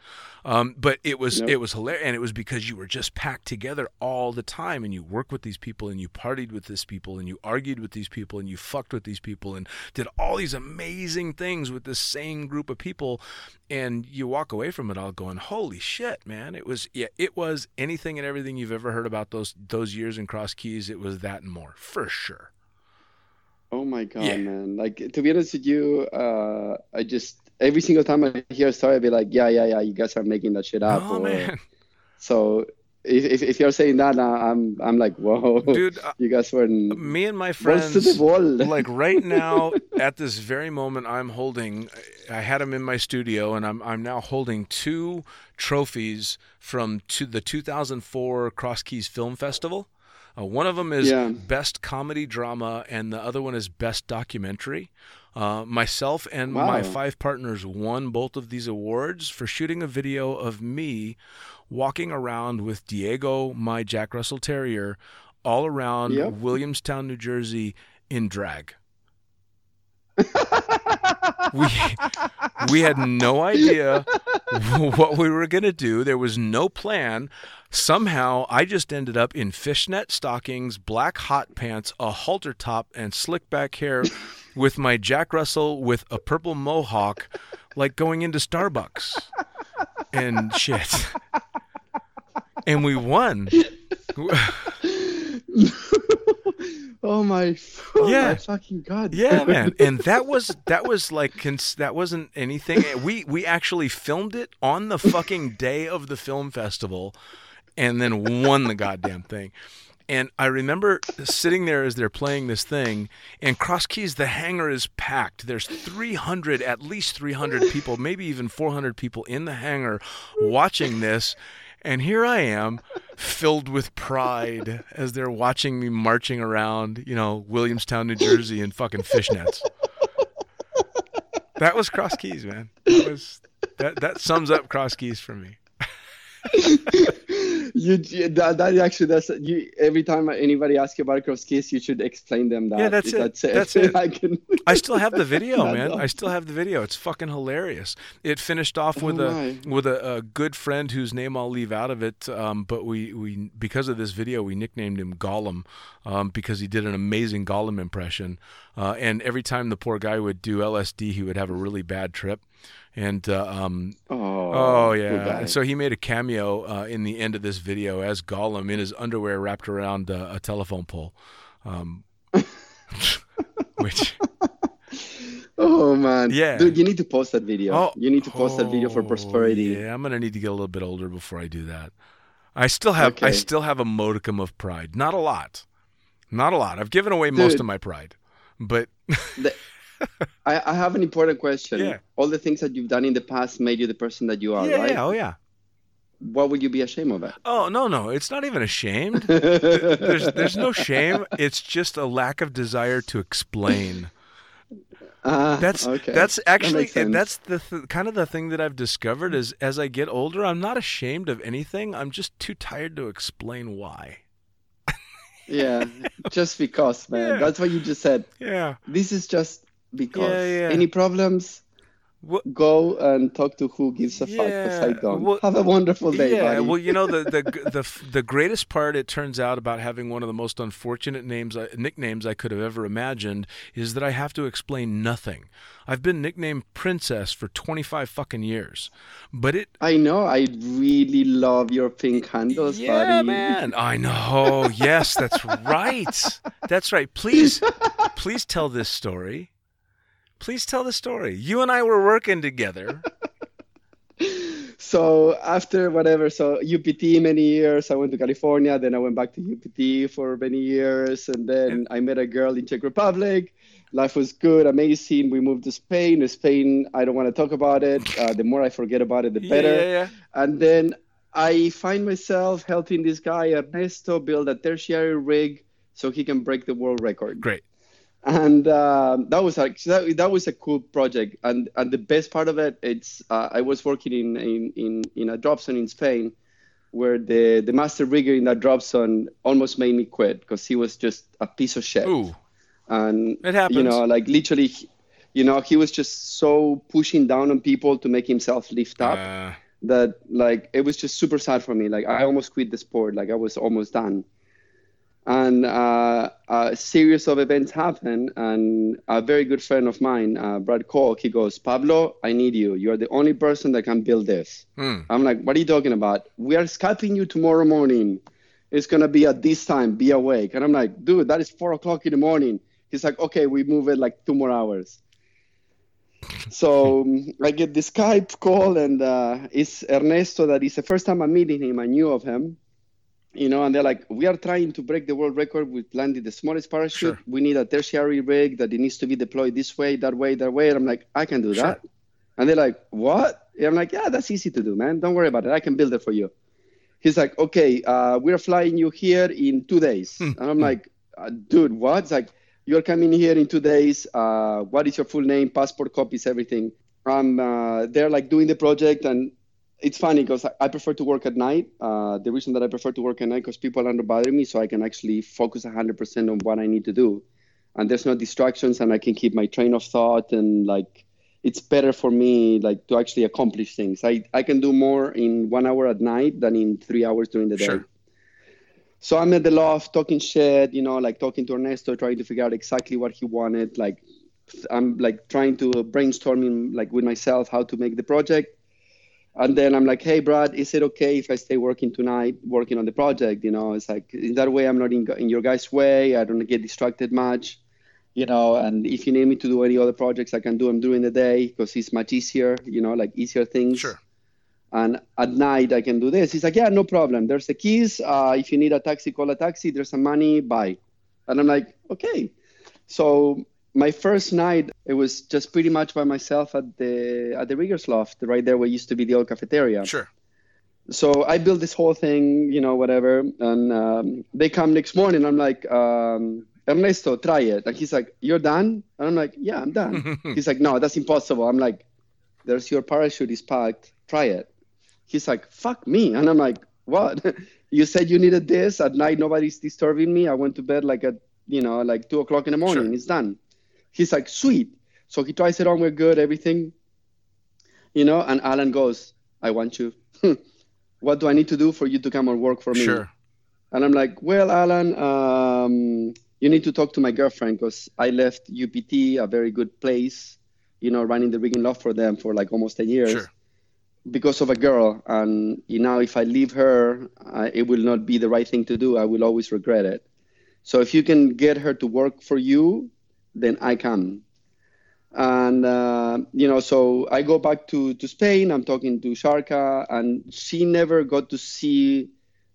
Speaker 2: Um, but it was
Speaker 3: Nope.
Speaker 2: it was hilarious, and it was because you were just packed together all the time, and you worked with these people, and you partied with these people, and you argued with these people, and you fucked with these people, and did all these amazing things with this same group of people, and you walk away from it all going, "Holy shit, man!" It was yeah, it was anything and everything you've ever heard about those those years in Cross Keys. It was that and more for sure.
Speaker 3: Oh my god,
Speaker 2: Yeah.
Speaker 3: man! Like to be honest with you, uh, I just every single time I hear a story, I'll be like, yeah, yeah, yeah, you guys are making that shit up.
Speaker 2: Oh
Speaker 3: or-
Speaker 2: man,
Speaker 3: So if, if if you're saying that, I'm I'm like, whoa,
Speaker 2: dude, [laughs]
Speaker 3: you guys were
Speaker 2: me and my
Speaker 3: balls to
Speaker 2: friends.
Speaker 3: the wall. [laughs]
Speaker 2: like right now at this very moment i'm holding i had them in my studio and i'm i'm now holding two trophies from to the 2004 cross keys film festival uh, one of them is
Speaker 3: Yeah.
Speaker 2: best comedy drama and the other one is best documentary uh, myself and my five partners won both of these awards for shooting a video of me walking around with Diego, my Jack Russell Terrier, all around
Speaker 3: Yep.
Speaker 2: Williamstown, New Jersey in drag. [laughs] we we had no idea [laughs] what we were going to do. There was no plan. Somehow, I just ended up in fishnet stockings, black hot pants, a halter top, and slick back hair, with my Jack Russell with a purple mohawk, like going into Starbucks and shit. And we won. [laughs]
Speaker 3: oh my, oh
Speaker 2: Yeah.
Speaker 3: my fucking god.
Speaker 2: Yeah, man, and that was that was like cons- that wasn't anything. We we actually filmed it on the fucking day of the film festival, and then won the goddamn thing. And I remember sitting there as they're playing this thing, and Cross Keys, the hangar is packed. There's 300, at least 300 people, maybe even 400 people in the hangar watching this. And here I am, filled with pride as they're watching me marching around, you know, Williamstown, New Jersey, in fucking fishnets. That was Cross Keys, man. That was that. That sums up Cross Keys for me. [laughs]
Speaker 3: you, that, that actually that's you every time anybody asks you about a cross keys you should explain them that
Speaker 2: Yeah, that's it.
Speaker 3: that's it,
Speaker 2: That's [laughs] it.
Speaker 3: I can
Speaker 2: I still have the video, [laughs] man. I still have the video. It's fucking hilarious. It finished off with
Speaker 3: Oh,
Speaker 2: a
Speaker 3: my.
Speaker 2: with a, a good friend whose name I'll leave out of it. Um, but we, we because of this video, we nicknamed him Gollum um, because he did an amazing Gollum impression. Uh, and every time the poor guy would do LSD, he would have a really bad trip. And uh, um,
Speaker 3: oh,
Speaker 2: Oh yeah, so he made a cameo uh, in the end of this video as Gollum in his underwear wrapped around uh, a telephone pole, um, [laughs] which
Speaker 3: oh [laughs] Oh man.
Speaker 2: Yeah.
Speaker 3: Dude, you need to post that video.
Speaker 2: Oh,
Speaker 3: you need to post that video for
Speaker 2: oh,
Speaker 3: prosperity.
Speaker 2: Yeah, I'm gonna need to get a little bit older before I do that. I still have I still have a modicum of pride. Not a lot. Not a lot. I've given away most of my pride. But
Speaker 3: The- [laughs] I, I have an important question.
Speaker 2: Yeah.
Speaker 3: All the things that you've done in the past made you the person that you are,
Speaker 2: yeah,
Speaker 3: right?
Speaker 2: yeah, oh yeah.
Speaker 3: What would you be ashamed of?
Speaker 2: Oh no, no, it's not even ashamed. [laughs] There's there's no shame. It's just a lack of desire to explain.
Speaker 3: Ah,
Speaker 2: That's
Speaker 3: okay.
Speaker 2: that's actually
Speaker 3: sense.
Speaker 2: that's the th- kind of the thing that I've discovered is as I get older, I'm not ashamed of anything. I'm just too tired to explain why.
Speaker 3: yeah, just because, man. [laughs]
Speaker 2: Yeah.
Speaker 3: That's what you just said.
Speaker 2: Yeah.
Speaker 3: This is just because.
Speaker 2: Yeah, yeah.
Speaker 3: Any problems? Go and talk to who gives a fuck. 'cause I
Speaker 2: Yeah,
Speaker 3: don't.
Speaker 2: well-
Speaker 3: have a wonderful day,
Speaker 2: yeah,
Speaker 3: buddy.
Speaker 2: well, you know the, the [laughs] the the greatest part it turns out about having one of the most unfortunate names I, nicknames I could have ever imagined is that I have to explain nothing. I've been nicknamed Princess for 25 fucking years. But it
Speaker 3: I know. I really love your pink handles,
Speaker 2: Yeah,
Speaker 3: buddy.
Speaker 2: man. I know. Yes, that's right. [laughs] That's right. Please please tell this story. Please tell the story. You and I were working together. [laughs]
Speaker 3: So after whatever, so UPT many years. I went to California, then I went back to UPT for many years, and then I met a girl in Czech Republic. Life was good, amazing. We moved to Spain. Spain, I don't want to talk about it. [laughs] Uh, the more I forget about it, the better.
Speaker 2: yeah, yeah.
Speaker 3: And then I find myself helping this guy Ernesto build a tertiary rig so he can break the world record
Speaker 2: Great.
Speaker 3: And um, that was like that, that was a cool project and and the best part of it it's uh, i was working in, in in in a drop zone in spain where the the master rigger in that drop zone almost made me quit because he was just a piece of shit
Speaker 2: Ooh,
Speaker 3: and
Speaker 2: it happens.
Speaker 3: you know like literally you know he was just so pushing down on people to make himself lift up
Speaker 2: Uh,
Speaker 3: that like it was just super sad for me. Like I almost quit the sport. Like I was almost done. And uh, a series of events happened, and a very good friend of mine, uh, Brad Koch, he goes, Pablo, I need you. You're the only person that can build this.
Speaker 2: hmm.
Speaker 3: I'm like, what are you talking about? We are Skyping you tomorrow morning. It's gonna be at this time. Be awake. And I'm like, dude, that is four o'clock in the morning. He's like, okay, we move it like two more hours. So [laughs] I get the Skype call, and uh, it's Ernesto. That is the first time I'm meeting him. I knew of him, you know. And they're like, "We are trying to break the world record with landing the smallest parachute.
Speaker 2: Sure.
Speaker 3: We need a tertiary rig that it needs to be deployed this way, that way, that way." And I'm like, "I can do
Speaker 2: Sure.
Speaker 3: that." And they're like, "What?" And I'm like, "Yeah, that's easy to do, man. Don't worry about it. I can build it for you." He's like, "Okay, uh, we're flying you here in two days."
Speaker 2: Hmm.
Speaker 3: and I'm like, uh, "Dude, what?" It's like, "You're coming here in two days. Uh, what is your full name, passport copies, everything?" I'm uh, they're like doing the project, and it's funny because I, prefer to work at night. Uh, the reason that I prefer to work at night because people are not bothering me, so I can actually focus 100% on what I need to do, and there's no distractions, and I can keep my train of thought and like it's better for me like to actually accomplish things. I, I can do more in one hour at night than in three hours during the day.
Speaker 2: Sure.
Speaker 3: So I'm at the loft talking shit, you know, like talking to Ernesto, trying to figure out exactly what he wanted. Like I'm like trying to brainstorming like with myself how to make the project. And then I'm like, hey, Brad, is it okay if I stay working tonight, working on the project? You know, it's like in that way I'm not in, in your guys' way. I don't get distracted much you know and if you need me to do any other projects i can do them during the day because it's much easier you know like easier things.
Speaker 2: Sure.
Speaker 3: and at night i can do this. He's like yeah no problem. There's the keys. Uh, if you need a taxi call a taxi. There's some money. Buy and i'm like okay. So my first night it was just pretty much by myself at the at the riggers loft right there where used to be the old cafeteria
Speaker 2: Sure.
Speaker 3: so I built this whole thing, you know, whatever. And um, they come next morning. I'm like, um, Ernesto, try it. And he's like, You're done? And I'm like, Yeah, I'm done. [laughs] he's like, No, that's impossible. I'm like, There's your parachute is packed. Try it. He's like, Fuck me. And I'm like, What? [laughs] you said you needed this at night. Nobody's disturbing me. I went to bed like at, you know, like two o'clock in the morning.
Speaker 2: Sure.
Speaker 3: It's done. He's like, Sweet. So he tries it on. We're good. Everything. You know, and Alan goes, I want you. [laughs] what do I need to do for you to come and work for me?
Speaker 2: Sure.
Speaker 3: And I'm like, well, Alan, um, you need to talk to my girlfriend because I left UPT, a very good place, you know, running the rigging loft for them for like almost 10 years
Speaker 2: Sure.
Speaker 3: because of a girl. And you know, if I leave her, I, it will not be the right thing to do. I will always regret it. So if you can get her to work for you, then I come. and uh, you know, so I go back to to Spain. I'm talking to Sharka, and she never got to see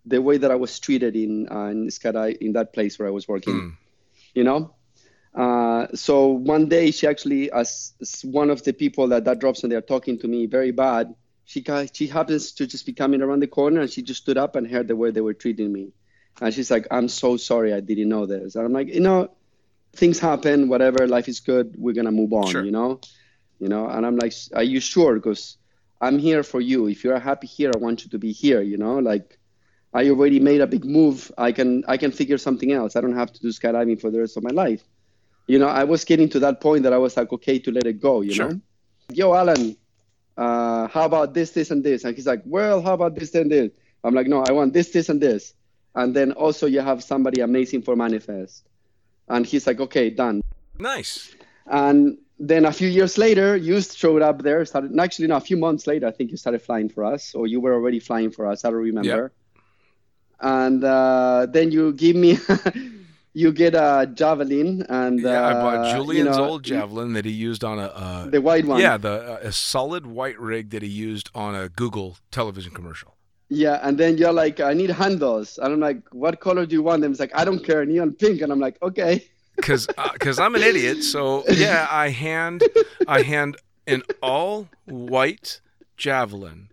Speaker 3: the way that I was treated in uh, in Skydai in that place where I was working.
Speaker 2: Mm.
Speaker 3: You know. Uh, so one day she actually, as, as one of the people that that drops in there talking to me very bad, she she happens to just be coming around the corner and she just stood up and heard the way they were treating me, and she's like, "I'm so sorry, I didn't know this." And I'm like, you know, things happen, whatever, life is good, we're gonna move on,
Speaker 2: Sure.
Speaker 3: you know, you know. And I'm like, "Are you sure?" Because I'm here for you. If you're happy here, I want you to be here, you know, like. I already made a big move. I can I can figure something else. I don't have to do skydiving for the rest of my life. You know, I was getting to that point that I was like, okay, to let it go. You
Speaker 2: Sure.
Speaker 3: know, yo, Alan, uh, how about this, this, and this? And he's like, well, how about this and this? I'm like, no, I want this, this, and this. And then also you have somebody amazing for manifest. And he's like, okay, done.
Speaker 2: Nice.
Speaker 3: And then a few years later, you showed up there. Started actually, no, a few months later, I think you started flying for us, or you were already flying for us. I don't remember. And uh, then you give me, [laughs] you get a javelin, and
Speaker 2: Yeah, I bought
Speaker 3: uh,
Speaker 2: Julian's
Speaker 3: you know,
Speaker 2: old javelin that he used on a. Uh,
Speaker 3: the white one.
Speaker 2: yeah, the uh, a solid white rig that he used on a Google television commercial.
Speaker 3: Yeah, and then you're like, I need handles, and I'm like, what color do you want them? It's like, I don't care, neon pink, and I'm like, okay. [laughs]
Speaker 2: because because uh, I'm an idiot. So yeah, I hand I hand an all white javelin,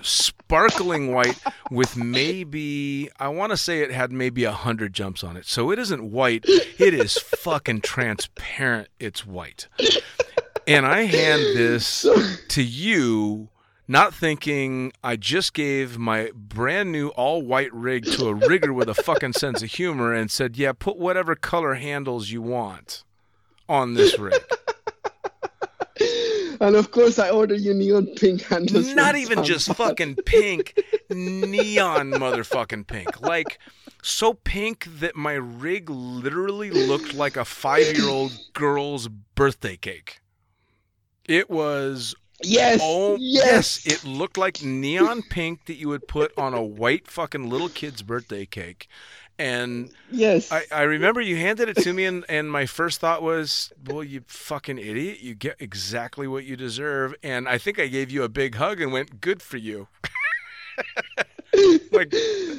Speaker 2: sparkling white with maybe I want to say it had maybe a hundred jumps on it. So it isn't white. It is fucking transparent. It's white, and I hand this [laughs] to you. Not thinking I just gave my brand new all white rig to a rigger with a fucking sense of humor and said, Yeah, put whatever color handles you want on this rig. [laughs]
Speaker 3: And of course, I ordered you neon pink handles.
Speaker 2: Not even just fucking pink, neon motherfucking pink. Like, so pink that my rig literally looked like a five year old girl's birthday cake. It was
Speaker 3: Yes.
Speaker 2: Oh
Speaker 3: yes.
Speaker 2: It looked like neon pink that you would put on a white fucking little kid's birthday cake. And
Speaker 3: yes.
Speaker 2: I, I remember you handed it to me and, and my first thought was, Well, you fucking idiot, you get exactly what you deserve and I think I gave you a big hug and went, Good for you. [laughs] [laughs] like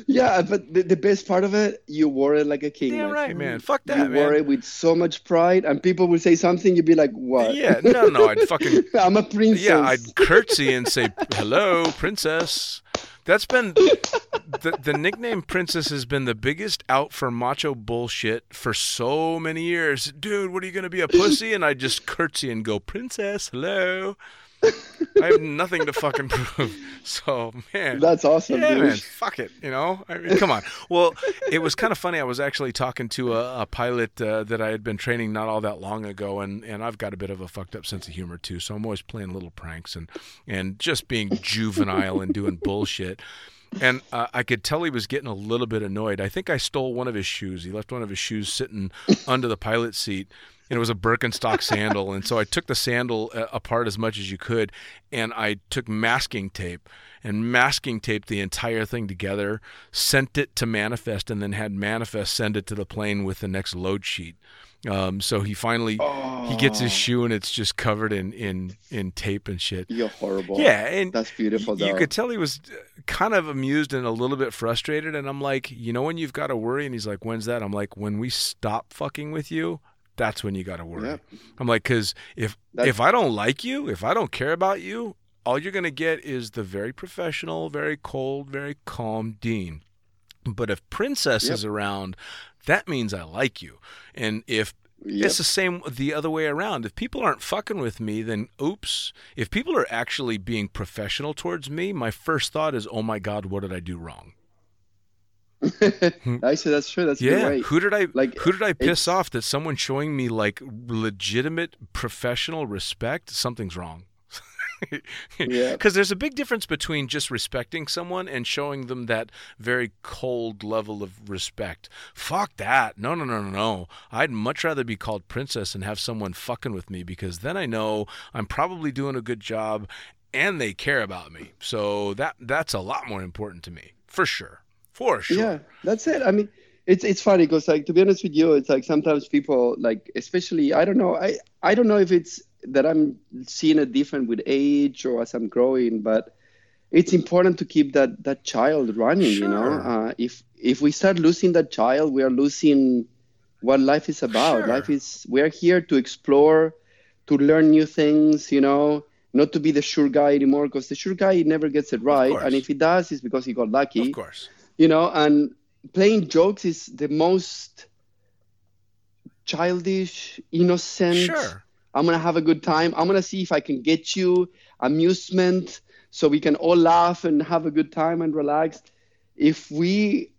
Speaker 3: yeah, but the, the best part of it, you wore it like a king.
Speaker 2: Yeah, right,
Speaker 3: friend.
Speaker 2: man. Fuck that,
Speaker 3: You
Speaker 2: that,
Speaker 3: wore it with so much pride, and people would say something, you'd be like, "What?
Speaker 2: Yeah, no, no, I'd [laughs] fucking
Speaker 3: I'm a princess."
Speaker 2: Yeah, I'd curtsy and say, "Hello, princess." That's been the the nickname princess has been the biggest out for macho bullshit for so many years. Dude, what are you gonna be a pussy? And I just curtsy and go, "Princess, hello." [laughs] I have nothing to fucking prove. [laughs] So man,
Speaker 3: That's awesome,
Speaker 2: yeah,
Speaker 3: dude.
Speaker 2: man, fuck it. You know, I mean, come on. Well, it was kind of funny. I was actually talking to a, a pilot uh, that I had been training not all that long ago, and, and I've got a bit of a fucked up sense of humor too. So I'm always playing little pranks and and just being juvenile and doing bullshit. And uh, I could tell he was getting a little bit annoyed. I think I stole one of his shoes. He left one of his shoes sitting under the pilot seat, and it was a Birkenstock sandal. And so I took the sandal uh, apart as much as you could, and I took masking tape and masking taped the entire thing together, sent it to Manifest, and then had Manifest send it to the plane with the next load sheet. Um, so he finally he gets his shoe and it's just covered in in in tape and shit.
Speaker 3: You're horrible.
Speaker 2: Yeah, and
Speaker 3: That's beautiful,
Speaker 2: You
Speaker 3: though.
Speaker 2: could tell he was uh, kind of amused and a little bit frustrated. And I'm like, you know, when you've got to worry, and he's like, when's that? I'm like, when we stop fucking with you, that's when you got to worry.
Speaker 3: Yep.
Speaker 2: I'm like, because if
Speaker 3: That's-
Speaker 2: if I don't like you, if I don't care about you, all you're gonna get is the very professional, very cold, very calm Dean. But if Princess
Speaker 3: Yep.
Speaker 2: is around, that means I like you. And if
Speaker 3: Yep.
Speaker 2: it's the same the other way around. If people aren't fucking with me, then oops. If people are actually being professional towards me, my first thought is, oh my God, what did I do wrong? [laughs]
Speaker 3: Actually, that's true. That's
Speaker 2: Yeah.
Speaker 3: way.
Speaker 2: Who did I
Speaker 3: Like,
Speaker 2: who did I piss off that someone showing me like legitimate professional respect? Something's wrong. [laughs]
Speaker 3: Yeah.
Speaker 2: Because there's a big difference between just respecting someone and showing them that very cold level of respect. Fuck that. No, no, no, no, no. I'd much rather be called princess and have someone fucking with me because then I know I'm probably doing a good job and they care about me. So that that's a lot more important to me. For sure. For sure.
Speaker 3: Yeah, that's it. I mean, it's it's funny because like to be honest with you, it's like sometimes people like, especially I don't know, I I don't know if it's that I'm seeing it different with age or as I'm growing, but it's important to keep that that child running. You know, uh, if if we start losing that child, we are losing what life is about.
Speaker 2: Sure.
Speaker 3: Life is we are here to explore, to learn new things. You know, not to be the sure guy anymore because the sure guy never gets it right, and if he does, it's because he got lucky
Speaker 2: Of course.
Speaker 3: You know and playing jokes is the most childish innocent
Speaker 2: Sure.
Speaker 3: i'm gonna have a good time i'm gonna see if i can get you amusement so we can all laugh and have a good time and relax if we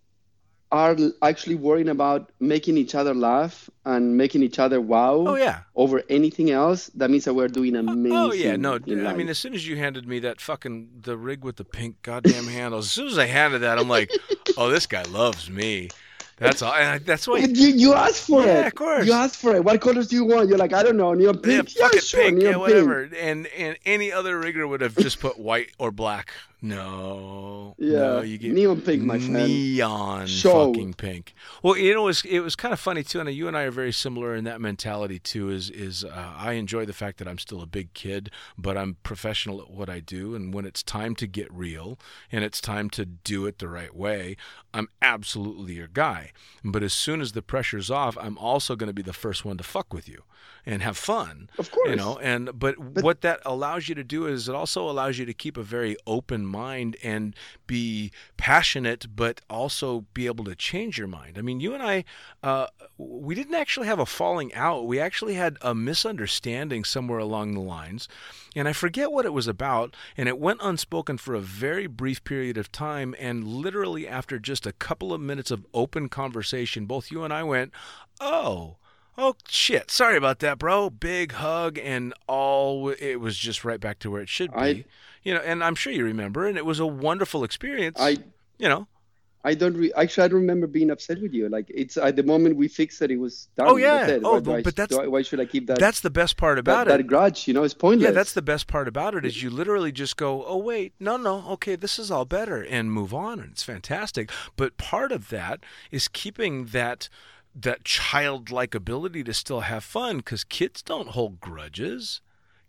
Speaker 3: are actually worrying about making each other laugh and making each other wow
Speaker 2: Oh yeah.
Speaker 3: over anything else that means that we're doing amazing
Speaker 2: Oh yeah, no. I mean, as soon as you handed me that fucking the rig with the pink goddamn handles, as soon as I handed that, I'm like, [laughs] oh, this guy loves me. That's all. And I, that's why.
Speaker 3: You, you asked for
Speaker 2: Yeah,
Speaker 3: it.
Speaker 2: of course.
Speaker 3: You asked for it. What colors do you want? You're like, I don't know, neon
Speaker 2: Yeah,
Speaker 3: pink. Yeah,
Speaker 2: fucking
Speaker 3: sure,
Speaker 2: pink, yeah,
Speaker 3: pink.
Speaker 2: whatever. And and any other rigger would have just put white or black. No,
Speaker 3: Yeah,
Speaker 2: no, you get
Speaker 3: neon pink, my friend.
Speaker 2: neon
Speaker 3: Show.
Speaker 2: fucking pink. Well, you know, it was it was kind of funny too, and you and I are very similar in that mentality too. Is is uh, I enjoy the fact that I'm still a big kid, but I'm professional at what I do, and when it's time to get real and it's time to do it the right way, I'm absolutely your guy. But as soon as the pressure's off, I'm also going to be the first one to fuck with you and have fun.
Speaker 3: Of course.
Speaker 2: You know, and but, what that allows you to do is it also allows you to keep a very open mind and be passionate, but also be able to change your mind. I mean, you and I, uh, we didn't actually have a falling out. We actually had a misunderstanding somewhere along the lines, and I forget what it was about. And it went unspoken for a very brief period of time. And literally after just a couple of minutes of open conversation, both you and I went, "Oh." Oh shit! Sorry about that, bro. Big hug and all. It was just right back to where it should be.
Speaker 3: I-
Speaker 2: you know, and I'm sure you remember, and it was a wonderful experience.
Speaker 3: I
Speaker 2: you know,
Speaker 3: I don't re- actually I don't remember being upset with you. Like it's at the moment we fixed it, it was done.
Speaker 2: Oh, yeah.
Speaker 3: That's.
Speaker 2: Oh,
Speaker 3: Why
Speaker 2: but that's-
Speaker 3: I- why should I keep that?
Speaker 2: that's the best part
Speaker 3: that,
Speaker 2: about
Speaker 3: that
Speaker 2: it.
Speaker 3: grudge. You know, it's pointless.
Speaker 2: Yeah, that's the best part about it is you literally just go, oh wait, no, no, okay, this is all better, and move on, and it's fantastic. But part of that is keeping that that childlike ability to still have fun because kids don't hold grudges.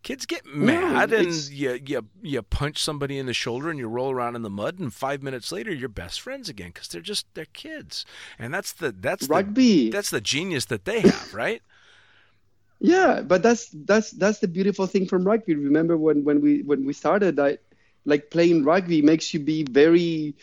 Speaker 2: Kids get mad and you, you you punch somebody in the shoulder and you roll around in the mud and five minutes later you're best friends again because they're just they're kids and that's the that's the,
Speaker 3: rugby.
Speaker 2: that's the genius that they have right [laughs]
Speaker 3: Yeah, but that's that's that's the beautiful thing from rugby. Remember when when we when we started, I like playing rugby makes you be very.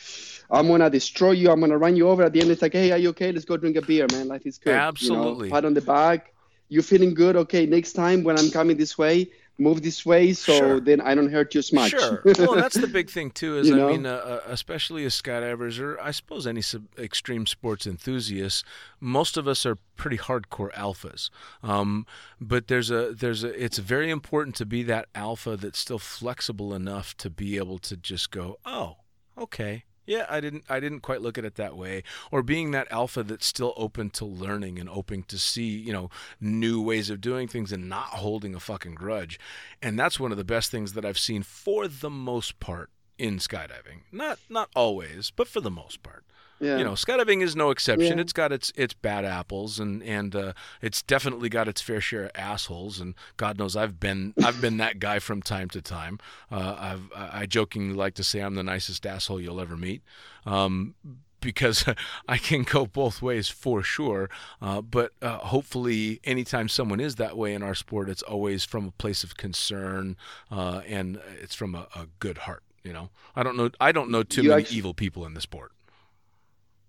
Speaker 3: I'm gonna destroy you. I'm gonna run you over. At the end, it's like, hey, are you okay? Let's go drink a beer, man. Life is good. You know,
Speaker 2: Absolutely.
Speaker 3: pat on the back. You're feeling good. Okay, next time when I'm coming this way, move this way so
Speaker 2: Sure.
Speaker 3: then I don't hurt you as much.
Speaker 2: Sure. [laughs] Well, that's the big thing too. Is
Speaker 3: You
Speaker 2: I mean, uh, uh, especially as skydivers, or I suppose any sub- extreme sports enthusiasts, most of us are pretty hardcore alphas. Um, but there's a there's a it's very important to be that alpha that's still flexible enough to be able to just go, oh, okay. Yeah, I didn't I didn't quite look at it that way. Or being that alpha that's still open to learning and open to see, you know, new ways of doing things and not holding a fucking grudge. And that's one of the best things that I've seen for the most part in skydiving. Not not always, but for the most part.
Speaker 3: Yeah.
Speaker 2: You know, skydiving is no exception.
Speaker 3: Yeah.
Speaker 2: It's got its its bad apples, and and uh, it's definitely got its fair share of assholes. And God knows I've been I've been that guy from time to time. Uh, I've I jokingly like to say I'm the nicest asshole you'll ever meet. Um, because [laughs] I can go both ways for sure. Uh, but uh, hopefully, anytime someone is that way in our sport, it's always from a place of concern uh, and it's from a, a good heart. You know, I don't know. I don't know too
Speaker 3: You
Speaker 2: many
Speaker 3: actu-
Speaker 2: evil people in the sport.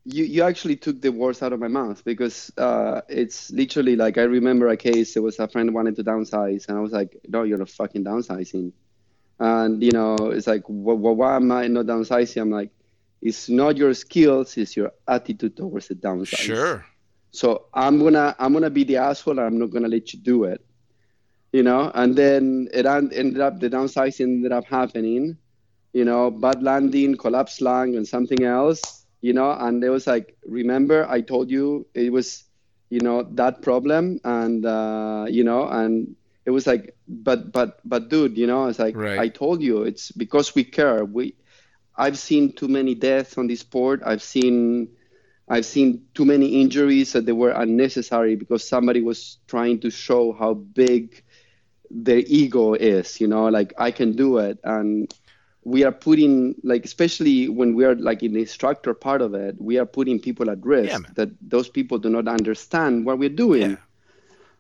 Speaker 3: You you actually took the words out of my mouth because uh, it's literally like I remember a case. There was a friend wanted to downsize, and I was like, "No, you're not fucking downsizing." And you know, it's like, well, why am I not downsizing? I'm like, it's not your skills, it's your attitude towards the downsize.
Speaker 2: Sure.
Speaker 3: So I'm gonna I'm gonna be the asshole. I'm not gonna let you do it. You know, and then it en- ended up the downsizing ended up happening. You know, bad landing, collapse lung, and something else. You know, and it was like, remember I told you it was, you know, that problem, and uh, you know, and it was like, but but but dude, you know, it's like
Speaker 2: Right.
Speaker 3: I told you, it's because we care. We, I've seen too many deaths on this sport. I've seen I've seen too many injuries that they were unnecessary because somebody was trying to show how big their ego is. You know, like I can do it, and we are putting like especially when we are like in the instructor part of it, we are putting people at risk
Speaker 2: Yeah,
Speaker 3: that those people do not understand what we're doing
Speaker 2: Yeah.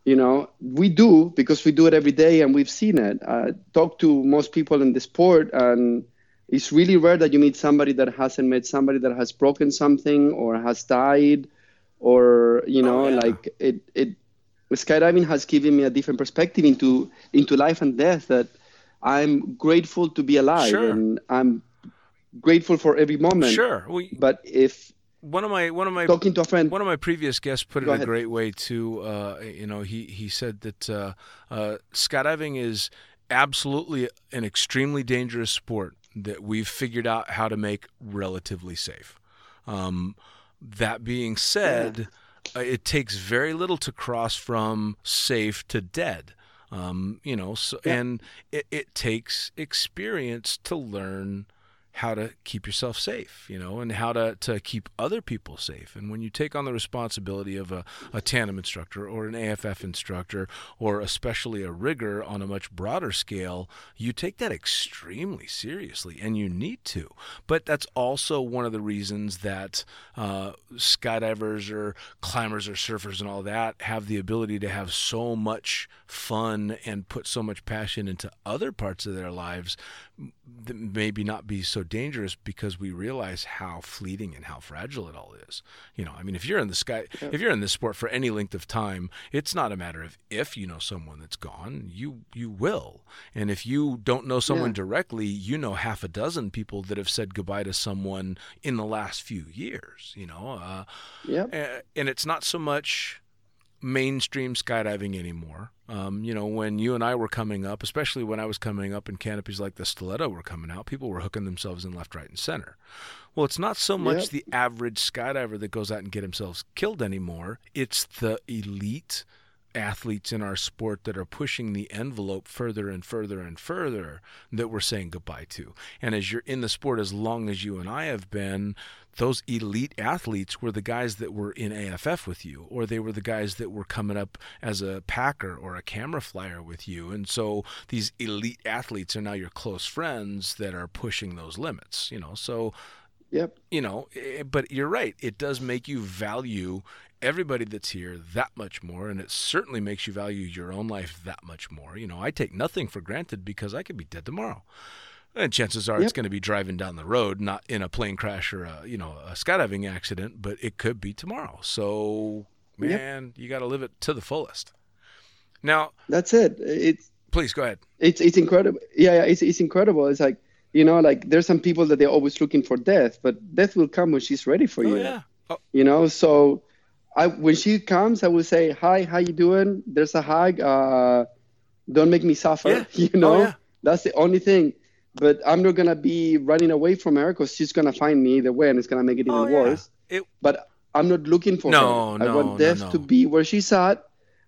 Speaker 3: you know we do because we do it every day and we've seen it uh, talk to most people in the sport and it's really rare that you meet somebody that hasn't met somebody that has broken something or has died or you know
Speaker 2: Oh, yeah.
Speaker 3: like it it skydiving has given me a different perspective into into life and death that i'm grateful to be alive
Speaker 2: Sure.
Speaker 3: and i'm grateful for every moment
Speaker 2: Sure. We,
Speaker 3: but if
Speaker 2: one of my one of my
Speaker 3: talking to a friend
Speaker 2: one of my previous guests put it
Speaker 3: Go
Speaker 2: a great way too. Uh, you know, he he said that uh, uh, skydiving is absolutely an extremely dangerous sport that we've figured out how to make relatively safe. Um, that being said, uh, it takes very little to cross from safe to dead. Um, you know, so,
Speaker 3: Yeah.
Speaker 2: and it, it takes experience to learn how to keep yourself safe, you know, and how to, to keep other people safe. And when you take on the responsibility of a, a tandem instructor or an AFF instructor or especially a rigger on a much broader scale, you take that extremely seriously and you need to. But that's also one of the reasons that uh, skydivers or climbers or surfers and all that have the ability to have so much fun and put so much passion into other parts of their lives that maybe not be so dangerous because we realize how fleeting and how fragile it all is. You know, I mean, if you're in the sky, if you're in this sport for any length of time, it's not a matter of if you know someone that's gone, you you will. And if you don't know someone
Speaker 3: Yeah.
Speaker 2: directly, you know half a dozen people that have said goodbye to someone in the last few years. You know, uh,
Speaker 3: Yep.
Speaker 2: uh, and it's not so much mainstream skydiving anymore. Um, you know, when you and I were coming up, especially when I was coming up and canopies like the Stiletto were coming out, people were hooking themselves in left, right, and center. Well, it's not so much
Speaker 3: Yep.
Speaker 2: the average skydiver that goes out and get themselves killed anymore. It's the elite athletes in our sport that are pushing the envelope further and further and further that we're saying goodbye to. And as you're in the sport as long as you and I have been, those elite athletes were the guys that were in AFF with you, or they were the guys that were coming up as a packer or a camera flyer with you. And so these elite athletes are now your close friends that are pushing those limits, you know. So
Speaker 3: Yep.
Speaker 2: you know, eh, but you're right. It does make you value everybody that's here that much more, and it certainly makes you value your own life that much more. You know, I take nothing for granted because I could be dead tomorrow. And chances are it's going to be driving down the road, not in a plane crash or a you know a skydiving accident, but it could be tomorrow. So,
Speaker 3: Yep.
Speaker 2: man, you got to live it to the fullest. Now,
Speaker 3: That's it. It's
Speaker 2: please go ahead.
Speaker 3: it's it's incredible. Yeah, yeah, it's it's incredible. It's like you know, like there's some people that they're always looking for death, but death will come when she's ready for
Speaker 2: Oh
Speaker 3: you.
Speaker 2: yeah. Oh,
Speaker 3: You know, so I when she comes, I will say, "Hi, how you doing?" There's a hug. Uh, don't make me suffer.
Speaker 2: Yeah. [laughs]
Speaker 3: You know,
Speaker 2: Oh, yeah.
Speaker 3: that's the only thing. But I'm not gonna be running away from her because she's gonna find me either way, and it's gonna make it even
Speaker 2: Oh, yeah.
Speaker 3: worse.
Speaker 2: It-
Speaker 3: But I'm not looking for
Speaker 2: No,
Speaker 3: her. I
Speaker 2: no,
Speaker 3: want
Speaker 2: no,
Speaker 3: death
Speaker 2: no.
Speaker 3: to be where she's at.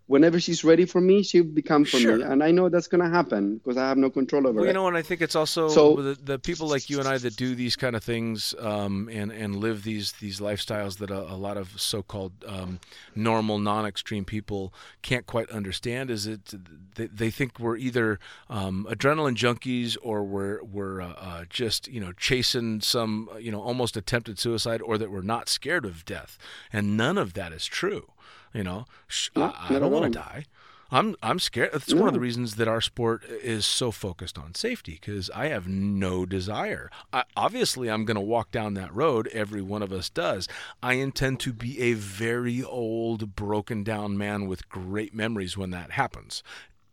Speaker 3: Whenever she's ready for me, she'll become for
Speaker 2: Sure.
Speaker 3: me, and I know that's gonna happen because I have no control over
Speaker 2: Well,
Speaker 3: it.
Speaker 2: you know, and I think it's also
Speaker 3: So-
Speaker 2: the, the people like you and I that do these kind of things um, and and live these these lifestyles that a, a lot of so-called um, normal, non-extreme people can't quite understand. Is it they, they think we're either um, adrenaline junkies or we're we're uh, uh, just you know chasing some you know almost attempted suicide, or that we're not scared of death, and none of that is true. You know, Sh-
Speaker 3: No,
Speaker 2: I, I don't want to die. I'm I'm scared. It's one of the reasons that our sport is so focused on safety because I have no desire. I, obviously, I'm going to walk down that road. Every one of us does. I intend to be a very old, broken down man with great memories when that happens,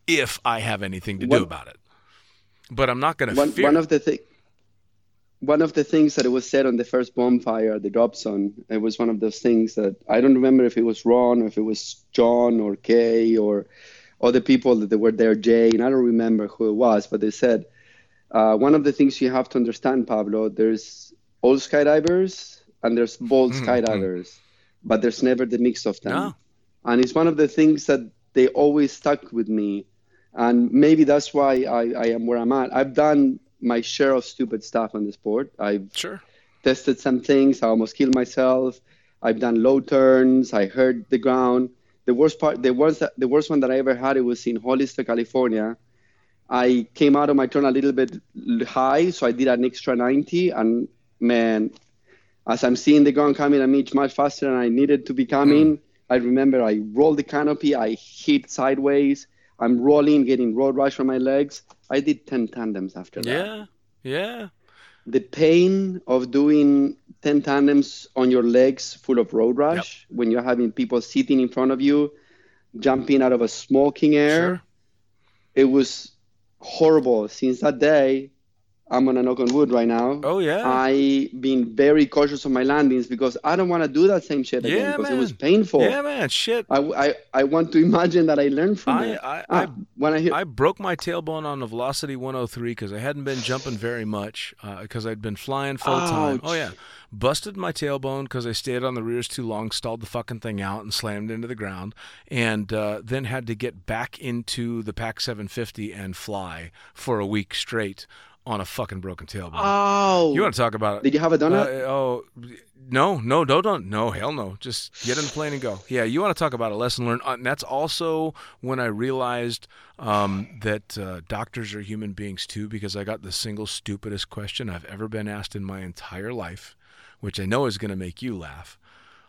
Speaker 2: if I have anything to do about it. But I'm not going to
Speaker 3: one,
Speaker 2: fear.
Speaker 3: one of the thi- one of the things that it was said on the first bonfire, the Dobson, it was one of those things that I don't remember if it was Ron or if it was John or Kay or other people that were there, Jay, and I don't remember who it was, but they said uh, one of the things you have to understand, Pablo, there's old skydivers and there's bold
Speaker 2: Mhm,
Speaker 3: skydivers, but there's never the mix of them.
Speaker 2: No.
Speaker 3: And it's one of the things that they always stuck with me. And maybe that's why I, I am where I'm at. I've done my share of stupid stuff on the sport. I've
Speaker 2: sure.
Speaker 3: tested some things. I almost killed myself. I've done low turns. I hurt the ground. the worst part, the worst, the worst one that I ever had, it was in Hollister, California. I came out of my turn a little bit high, so I did an extra 90, and man, as I'm seeing the ground coming at me much faster than I needed to be coming, mm. I remember I rolled the canopy, I hit sideways, I'm rolling, getting road rash on my legs. I did 10 tandems after that.
Speaker 2: Yeah, yeah.
Speaker 3: The pain of doing 10 tandems on your legs full of road rash yep. when you're having people sitting in front of you, jumping out of a smoking air, sure. it was horrible. Since that day, I'm gonna knock on wood right now.
Speaker 2: Oh yeah.
Speaker 3: I been very cautious on my landings because I don't want to do that same shit again yeah, because man. it was painful.
Speaker 2: Yeah, man. Shit.
Speaker 3: I, I, I want to imagine that I learned from
Speaker 2: I,
Speaker 3: it.
Speaker 2: I, ah, I, when I, hear... I broke my tailbone on the Velocity 103 because I hadn't been jumping very much because uh, I'd been flying full time. Oh yeah. Busted my tailbone because I stayed on the rears too long, stalled the fucking thing out, and slammed into the ground. And uh, then had to get back into the Pac 750 and fly for a week straight on a fucking broken tailbone.
Speaker 3: Oh,
Speaker 2: you want to talk about it?
Speaker 3: Did you have a donut?
Speaker 2: Uh, oh, no, no, don't, don't, no, hell no. Just get in the plane and go. Yeah, you want to talk about a lesson learned? Uh, and that's also when I realized um, that uh, doctors are human beings too, because I got the single stupidest question I've ever been asked in my entire life, which I know is going to make you laugh.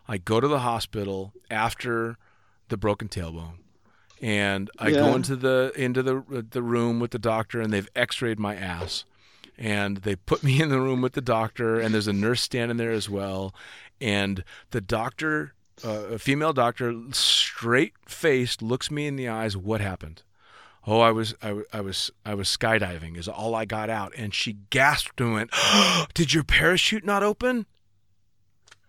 Speaker 2: I go to the hospital after the broken tailbone and I yeah. go into the into the the room with the doctor, and they've X-rayed my ass, and they put [laughs] me in the room with the doctor, and there's a nurse standing there as well, and the doctor, uh, a female doctor, straight faced, looks me in the eyes. What happened? Oh, I was I, I was I was skydiving is all I got out, and she gasped and went, [gasps] "Did your parachute not open?"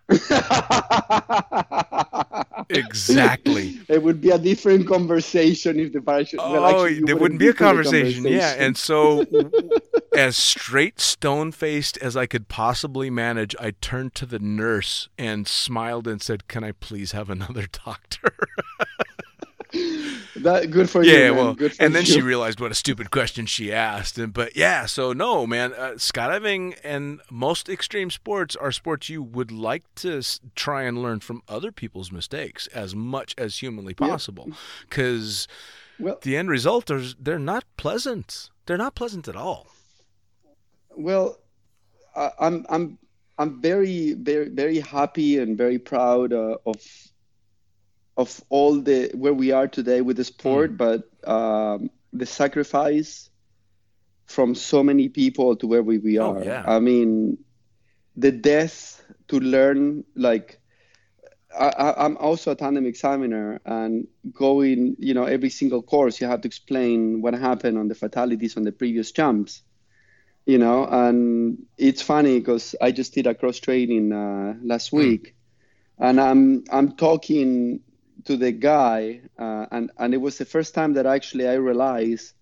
Speaker 2: [laughs] exactly.
Speaker 3: It would be a different conversation if the parachute.
Speaker 2: Oh, well, actually, oh, there wouldn't be a conversation. conversation. Yeah, and so [laughs] as straight stone faced as I could possibly manage, I turned to the nurse and smiled and said, "Can I please have another [laughs] doctor?" [laughs]
Speaker 3: that good for
Speaker 2: yeah,
Speaker 3: you.
Speaker 2: Yeah, well, and then
Speaker 3: you.
Speaker 2: she realized what a stupid question she asked. And but yeah, so no, man, uh, skydiving and most extreme sports are sports you would like to s- try and learn from other people's mistakes as much as humanly possible, because yeah. well, the end result is they're not pleasant. They're not pleasant at all.
Speaker 3: Well, I'm I'm I'm very very very happy and very proud uh, of of all the where we are today with the sport, mm. but um, the sacrifice from so many people to where we, we oh, are.
Speaker 2: Oh, yeah.
Speaker 3: I mean, the death to learn like. I, I'm also a tandem examiner, and going, you know, every single course, you have to explain what happened on the fatalities on the previous jumps, you know. And it's funny because I just did a cross training uh, last hmm. week, mm. and I'm I'm talking to the guy, uh, and and it was the first time that actually I realized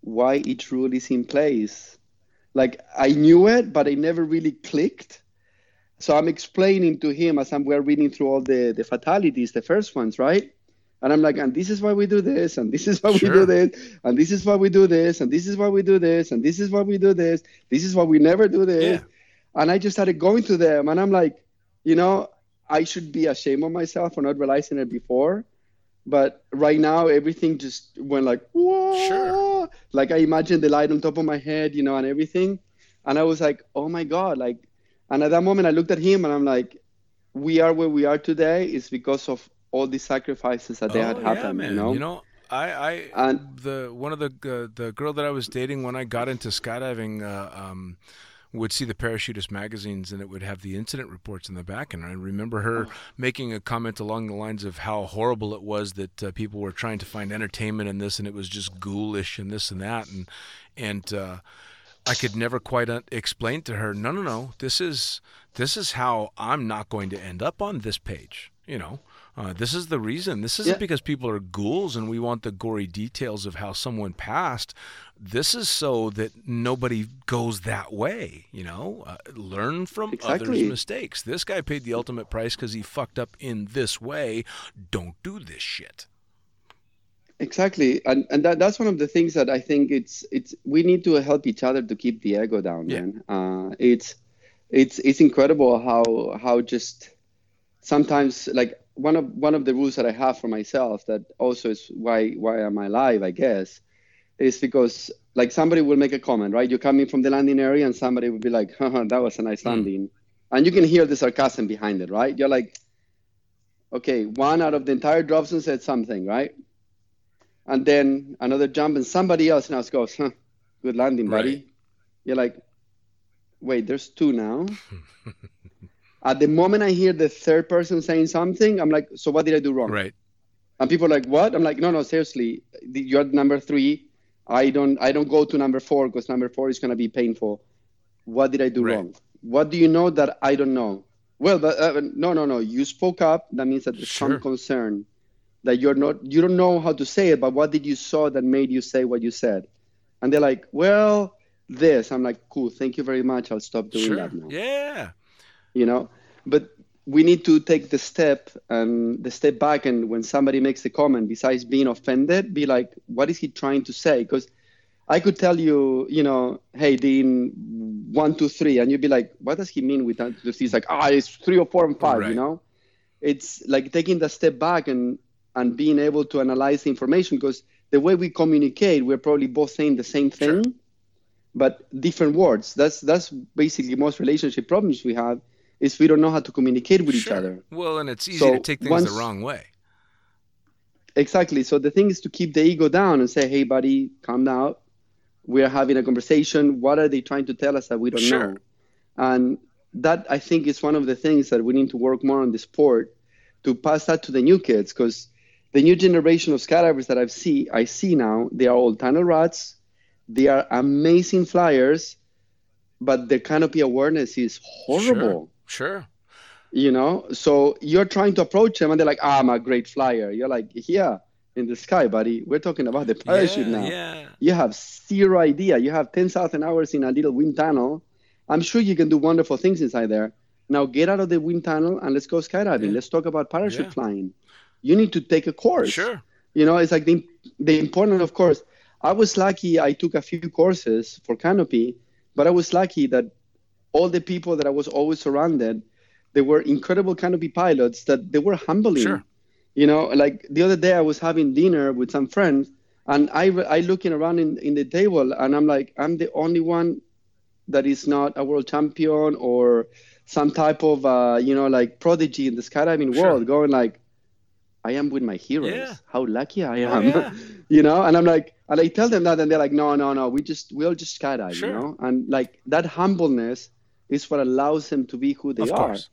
Speaker 3: why each rule is in place. Like I knew it, but it never really clicked. So I'm explaining to him as I'm we're reading through all the the fatalities, the first ones, right? And I'm like, and this is why we do this, and this is why sure. we do this, and this is why we do this, and this is why we do this, and this is why we do this. This is why we never do this. Yeah. And I just started going to them, and I'm like, you know, I should be ashamed of myself for not realizing it before. But right now, everything just went like, whoa.
Speaker 2: Sure.
Speaker 3: Like I imagined the light on top of my head, you know, and everything. And I was like, oh my God. Like, and at that moment, I looked at him and I'm like, we are where we are today is because of all the sacrifices that oh, they had happened,
Speaker 2: yeah,
Speaker 3: you know?
Speaker 2: You know, I, I, and, the, one of the, uh, the girl that I was dating when I got into skydiving, uh, um, would see the parachutist magazines and it would have the incident reports in the back. And i remember her oh. making a comment along the lines of how horrible it was that uh, people were trying to find entertainment in this and it was just ghoulish and this and that. And and uh, i could never quite un- explain to her no no no this is this is how i'm not going to end up on this page you know uh, this is the reason. This isn't yeah. because people are ghouls and we want the gory details of how someone passed. This is so that nobody goes that way. You know, uh, learn from
Speaker 3: exactly.
Speaker 2: others' mistakes. This guy paid the ultimate price because he fucked up in this way. Don't do this shit.
Speaker 3: Exactly, and and that, that's one of the things that I think it's it's we need to help each other to keep the ego down, yeah. man. Uh, it's it's it's incredible how how just sometimes like one of one of the rules that I have for myself that also is why why am I alive, I guess, is because like somebody will make a comment, right? You're coming from the landing area and somebody will be like, [laughs] huh, that was a nice
Speaker 2: Hmm.
Speaker 3: landing. And you can hear the sarcasm behind it, right? You're like, okay, one out of the entire drop zone said something, right? And then another jump and somebody else now goes, huh, good landing, buddy.
Speaker 2: Right.
Speaker 3: You're like, wait, there's two now. [laughs] At the moment I hear the third person saying something, I'm like, so what did I do wrong?
Speaker 2: Right.
Speaker 3: And people are like, what? I'm like, no, no, seriously, you're number three. I don't, I don't go to number four because number four is gonna be painful. What did I do
Speaker 2: Right.
Speaker 3: wrong? What do you know that I don't know? Well, but uh, no, no, no. You spoke up. That means that there's
Speaker 2: Sure.
Speaker 3: some concern that you're not, you don't know how to say it. But what did you saw that made you say what you said? And they're like, well, this. I'm like, cool. Thank you very much. I'll stop doing
Speaker 2: Sure.
Speaker 3: that now
Speaker 2: Yeah.
Speaker 3: you know but we need to take the step and the step back and when somebody makes a comment besides being offended be like what is he trying to say? Because i could tell you you know hey dean one two three and you'd be like what does he mean with that? He's like ah it's three or four and five
Speaker 2: Right.
Speaker 3: you know? It's like taking the step back and and being able to analyze the information because the way we communicate we're probably both saying the same thing
Speaker 2: Sure.
Speaker 3: but different words. That's that's basically most relationship problems we have is we don't know how to communicate with each other.
Speaker 2: Well, and it's easy
Speaker 3: So
Speaker 2: to take things
Speaker 3: once-
Speaker 2: the wrong way.
Speaker 3: exactly. So the thing is to keep the ego down and say hey buddy calm down. We're having a conversation. What are they trying to tell us that we don't
Speaker 2: Sure.
Speaker 3: know? And that i think is one of the things that we need to work more on the sport to pass that to the new kids because the new generation of skydivers that i've see i see now they are all tunnel rats. They are amazing flyers but the canopy awareness is horrible.
Speaker 2: Sure.
Speaker 3: You know so you're trying to approach them and they're like ah, i'm a great flyer. You're like yeah in the sky buddy. We're talking about the parachute
Speaker 2: yeah,
Speaker 3: now.
Speaker 2: Yeah.
Speaker 3: you have zero idea. You have 10000 hours in a little wind tunnel. I'm sure you can do wonderful things inside there. Now get out of the wind tunnel and let's go skydiving.
Speaker 2: Yeah.
Speaker 3: let's talk about parachute
Speaker 2: Yeah.
Speaker 3: flying. You need to take a course.
Speaker 2: Sure.
Speaker 3: you know it's like the, the important of course i was lucky i took a few courses for canopy but i was lucky that all the people that i was always surrounded they were incredible canopy pilots that they were humbling
Speaker 2: Sure.
Speaker 3: you know like the other day i was having dinner with some friends and i i looking around in, in the table and i'm like i'm the only one that is not a world champion or some type of uh, you know like prodigy in the skydiving
Speaker 2: Sure.
Speaker 3: world going like i am with my heroes
Speaker 2: Yeah.
Speaker 3: how lucky i
Speaker 2: Oh,
Speaker 3: am
Speaker 2: yeah. [laughs]
Speaker 3: you know and i'm like and i tell them that and they're like no no no we just we all just skydive
Speaker 2: Sure.
Speaker 3: you know and like that humbleness is what allows them to be who they
Speaker 2: of
Speaker 3: are
Speaker 2: course.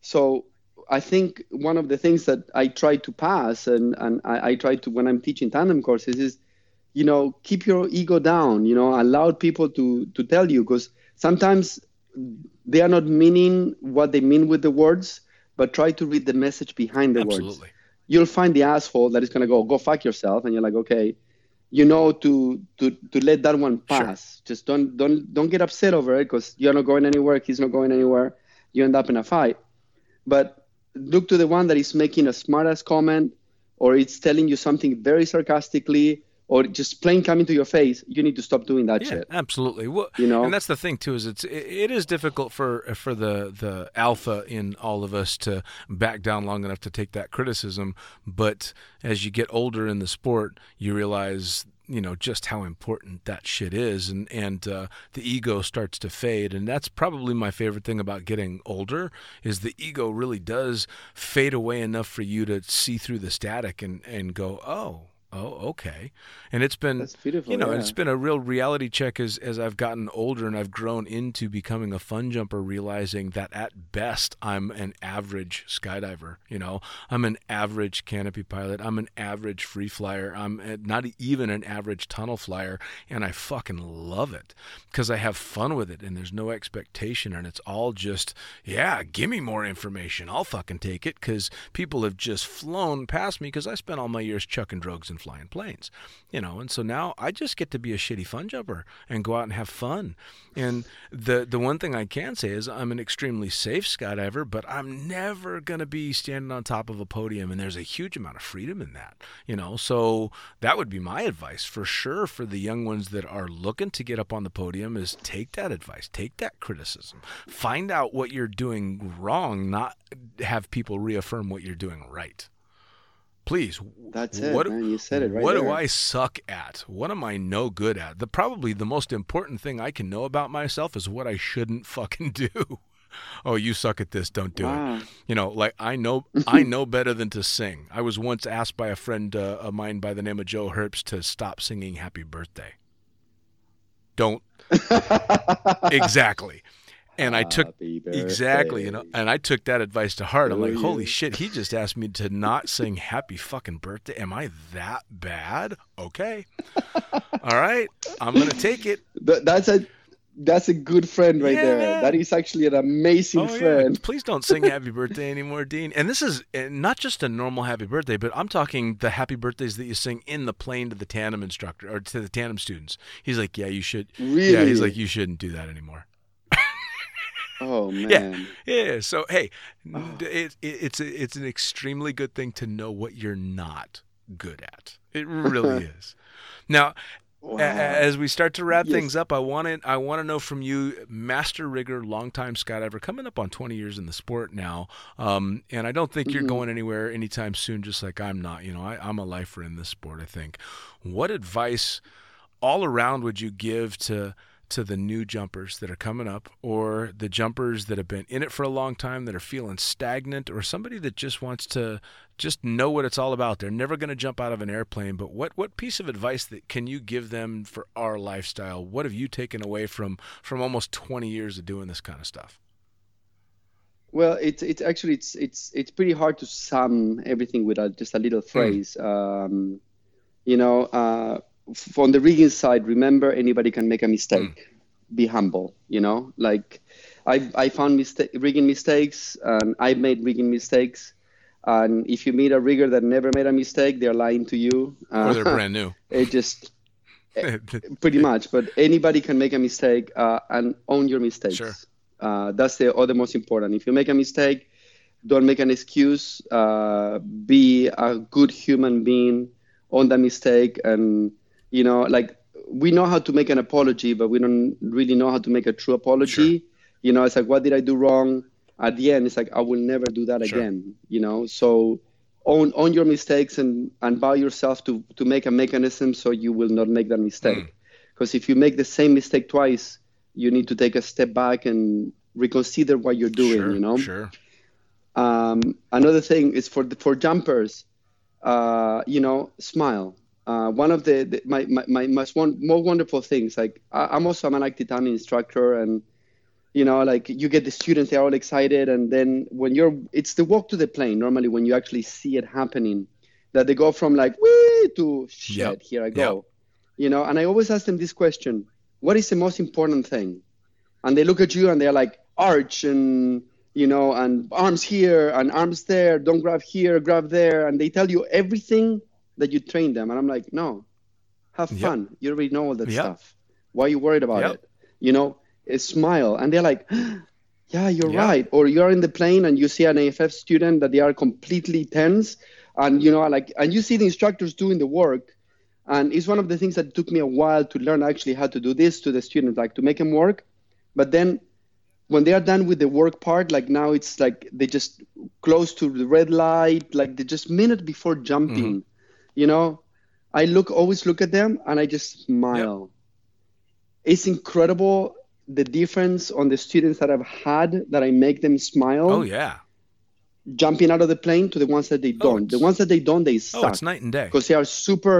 Speaker 3: so I think one of the things that I try to pass and, and I, I try to when I'm teaching tandem courses is, you know, keep your ego down, you know, allow people to to tell you because sometimes they are not meaning what they mean with the words, but try to read the message behind the words.
Speaker 2: Absolutely.
Speaker 3: You'll find the asshole that is gonna go, go fuck yourself, and you're like, okay, you know, to to to let that one
Speaker 2: Sure.
Speaker 3: pass. Just don't don't don't get upset over it because you're not going anywhere, he's not going anywhere. You end up in a fight but look to the one that is making a smartass comment or it's telling you something very sarcastically or just plain coming to your face you need to stop doing that
Speaker 2: Yeah,
Speaker 3: shit
Speaker 2: absolutely. Well,
Speaker 3: You know?
Speaker 2: and that's the thing too is it's it, it is difficult for for the the alpha in all of us to back down long enough to take that criticism. But as you get older in the sport, you realize you know just how important that shit is, and and uh, the ego starts to fade, and that's probably my favorite thing about getting older is the ego really does fade away enough for you to see through the static and and go oh. Oh, okay. And it's been
Speaker 3: That's beautiful,
Speaker 2: You know,
Speaker 3: yeah.
Speaker 2: it's been a real reality check as as I've gotten older and I've grown into becoming a fun jumper, realizing that at best I'm an average skydiver. You know, I'm an average canopy pilot. I'm an average free flyer. I'm not even an average tunnel flyer, and I fucking love it because I have fun with it and there's no expectation and it's all just yeah, give me more information. I'll fucking take it because people have just flown past me because I spent all my years chucking drogues and than flying planes, you know. And so now I just get to be a shitty fun jumper and go out and have fun. And the the one thing I can say is I'm an extremely safe skydiver, but I'm never gonna be standing on top of a podium, and there's a huge amount of freedom in that, you know. So that would be my advice for sure for the young ones that are looking to get up on the podium is take that advice, take that criticism, find out what you're doing wrong, not have people reaffirm what you're doing right. Please.
Speaker 3: That's it,
Speaker 2: What,
Speaker 3: man. You said it right
Speaker 2: what do. I suck at? What am I no good at? The probably the most important thing I can know about myself is what I shouldn't fucking [laughs] do. Oh, you suck at this. Don't do
Speaker 3: Wow.
Speaker 2: it. You know, like I know [laughs] I know better than to sing. I was once asked by a friend uh, of mine by the name of Joe Herbst to stop singing Happy Birthday. Don't [laughs] exactly. And I took exactly, you know, and I took that advice to heart. I'm like, holy shit, he just asked me to not sing happy fucking birthday. Am I that bad? Okay. All right. I'm going to take it. [laughs]
Speaker 3: That's a that's a good friend right
Speaker 2: Yeah,
Speaker 3: there.
Speaker 2: man.
Speaker 3: That is actually an amazing
Speaker 2: Oh, yeah.
Speaker 3: friend.
Speaker 2: Please don't sing happy birthday anymore, Dean. And this is uh, not just a normal happy birthday, but I'm talking the happy birthdays that you sing in the plane to the tandem instructor or to the tandem students. He's like, yeah, you should.
Speaker 3: Really?
Speaker 2: Yeah, he's like, you shouldn't do that anymore.
Speaker 3: Oh [laughs] man.
Speaker 2: Yeah. Yeah. So hey, n- it, it, it's a, it's an extremely good thing to know what you're not good at. It really [laughs] is. Now,
Speaker 3: Wow.
Speaker 2: a- as we start to wrap
Speaker 3: Yes.
Speaker 2: things up, I want to I want to know from you, master rigger, longtime skydiver, coming up on 20 years in the sport now, um, and I don't think you're
Speaker 3: Mhm.
Speaker 2: going anywhere anytime soon. Just like I'm not. You know, I, I'm a lifer in this sport. I think. What advice, all around, would you give to to the new jumpers that are coming up, or the jumpers that have been in it for a long time that are feeling stagnant, or somebody that just wants to just know what it's all about. They're never going to jump out of an airplane, but what what piece of advice that can you give them for our lifestyle? What have you taken away from from almost 20 years of doing this kind of stuff?
Speaker 3: Well, it's it's actually it's it's it's pretty hard to sum everything with a, just a little phrase. Um, you know, uh, on the rigging side, remember anybody can make a mistake. Be humble. You know, like I I found mista- rigging mistakes, and I made rigging mistakes. And if you meet a rigger that never made a mistake, they're lying to you.
Speaker 2: Or they're
Speaker 3: Uh,
Speaker 2: brand new. [laughs]
Speaker 3: it just [laughs] pretty much but anybody can make a mistake uh, and own your mistakes
Speaker 2: Sure.
Speaker 3: uh, that's the other most important if you make a mistake don't make an excuse uh, be a good human being own that mistake and you know like we know how to make an apology but we don't really know how to make a true apology. You know it's like what did i do wrong? At the end it's like i will never do that
Speaker 2: Sure.
Speaker 3: again you know? So own own your mistakes and and bow yourself to to make a mechanism so you will not make that mistake.
Speaker 2: Mm.
Speaker 3: because if you make the same mistake twice you need to take a step back and reconsider what you're doing
Speaker 2: sure,
Speaker 3: you know?
Speaker 2: Sure.
Speaker 3: um, another thing is for the, for jumpers uh, you know smile uh, one of the, the my, my, my most one more wonderful things like I, i'm also I'm an active time instructor and you know like you get the students they're all excited and then when you're it's the walk to the plane normally when you actually see it happening that they go from like wee! to shit
Speaker 2: Yep.
Speaker 3: here i go you know and i always ask them this question what is the most important thing? And they look at you and they're like arch and you know and arms here and arms there don't grab here grab there and they tell you everything that you train them. And i'm like no have
Speaker 2: Yep.
Speaker 3: fun. You already know all that
Speaker 2: Yep.
Speaker 3: stuff. Why are you worried about
Speaker 2: Yep.
Speaker 3: it? You know a smile. And they're like [gasps] yeah you're right. Or you're in the plane and you see an aff student that they are completely tense. And you know like and you see the instructors doing the work. And it's one of the things that took me a while to learn actually how to do this to the students like to make them work. But then when they are done with the work part like now it's like they just close to the red light like they just minute before jumping mm-hmm. You know? I look always look at them and i just smile. It's incredible the difference on the students that i've had that i make them smile.
Speaker 2: Oh yeah.
Speaker 3: jumping out of the plane to the ones that they
Speaker 2: Oh,
Speaker 3: don't. The ones that they don't they
Speaker 2: oh,
Speaker 3: suck Oh, suck.
Speaker 2: it's night and day.
Speaker 3: because they are super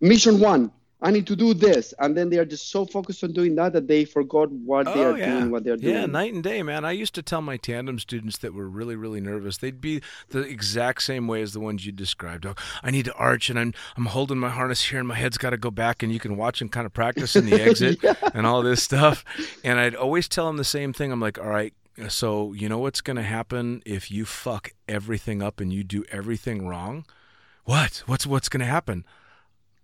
Speaker 3: mission one i need to do this and then they are just so focused on doing that that they forgot what they
Speaker 2: Oh,
Speaker 3: are
Speaker 2: yeah.
Speaker 3: doing what they're doing
Speaker 2: Yeah, night and day, man. I used to tell my tandem students that were really, really nervous. They'd be the exact same way as the ones you described. Oh, I need to arch, and I'm I'm holding my harness here, and my head's got to go back, and you can watch them kind of practice in the [laughs] exit and all this stuff. And I'd always tell them the same thing. I'm like, all right. So you know what's going to happen if you fuck everything up and you do everything wrong? What? What's what's going to happen?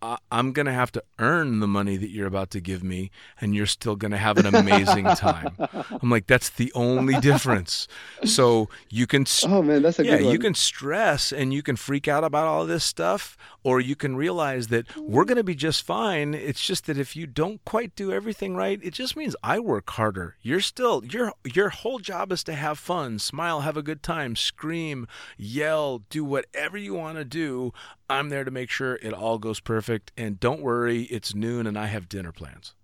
Speaker 2: I- I'm going to have to earn the money that you're about to give me, and you're still going to have an amazing [laughs] time. I'm like, that's the only difference. So you can, s- [laughs]
Speaker 3: Oh man, that's a
Speaker 2: yeah,
Speaker 3: good
Speaker 2: you can stress and you can freak out about all this stuff, or you can realize that we're going to be just fine. It's just that if you don't quite do everything right, it just means I work harder. You're still your your whole job is to have fun, smile, have a good time, scream, yell, do whatever you want to do. I'm there to make sure it all goes perfect. And don't worry, it's noon and I have dinner plans.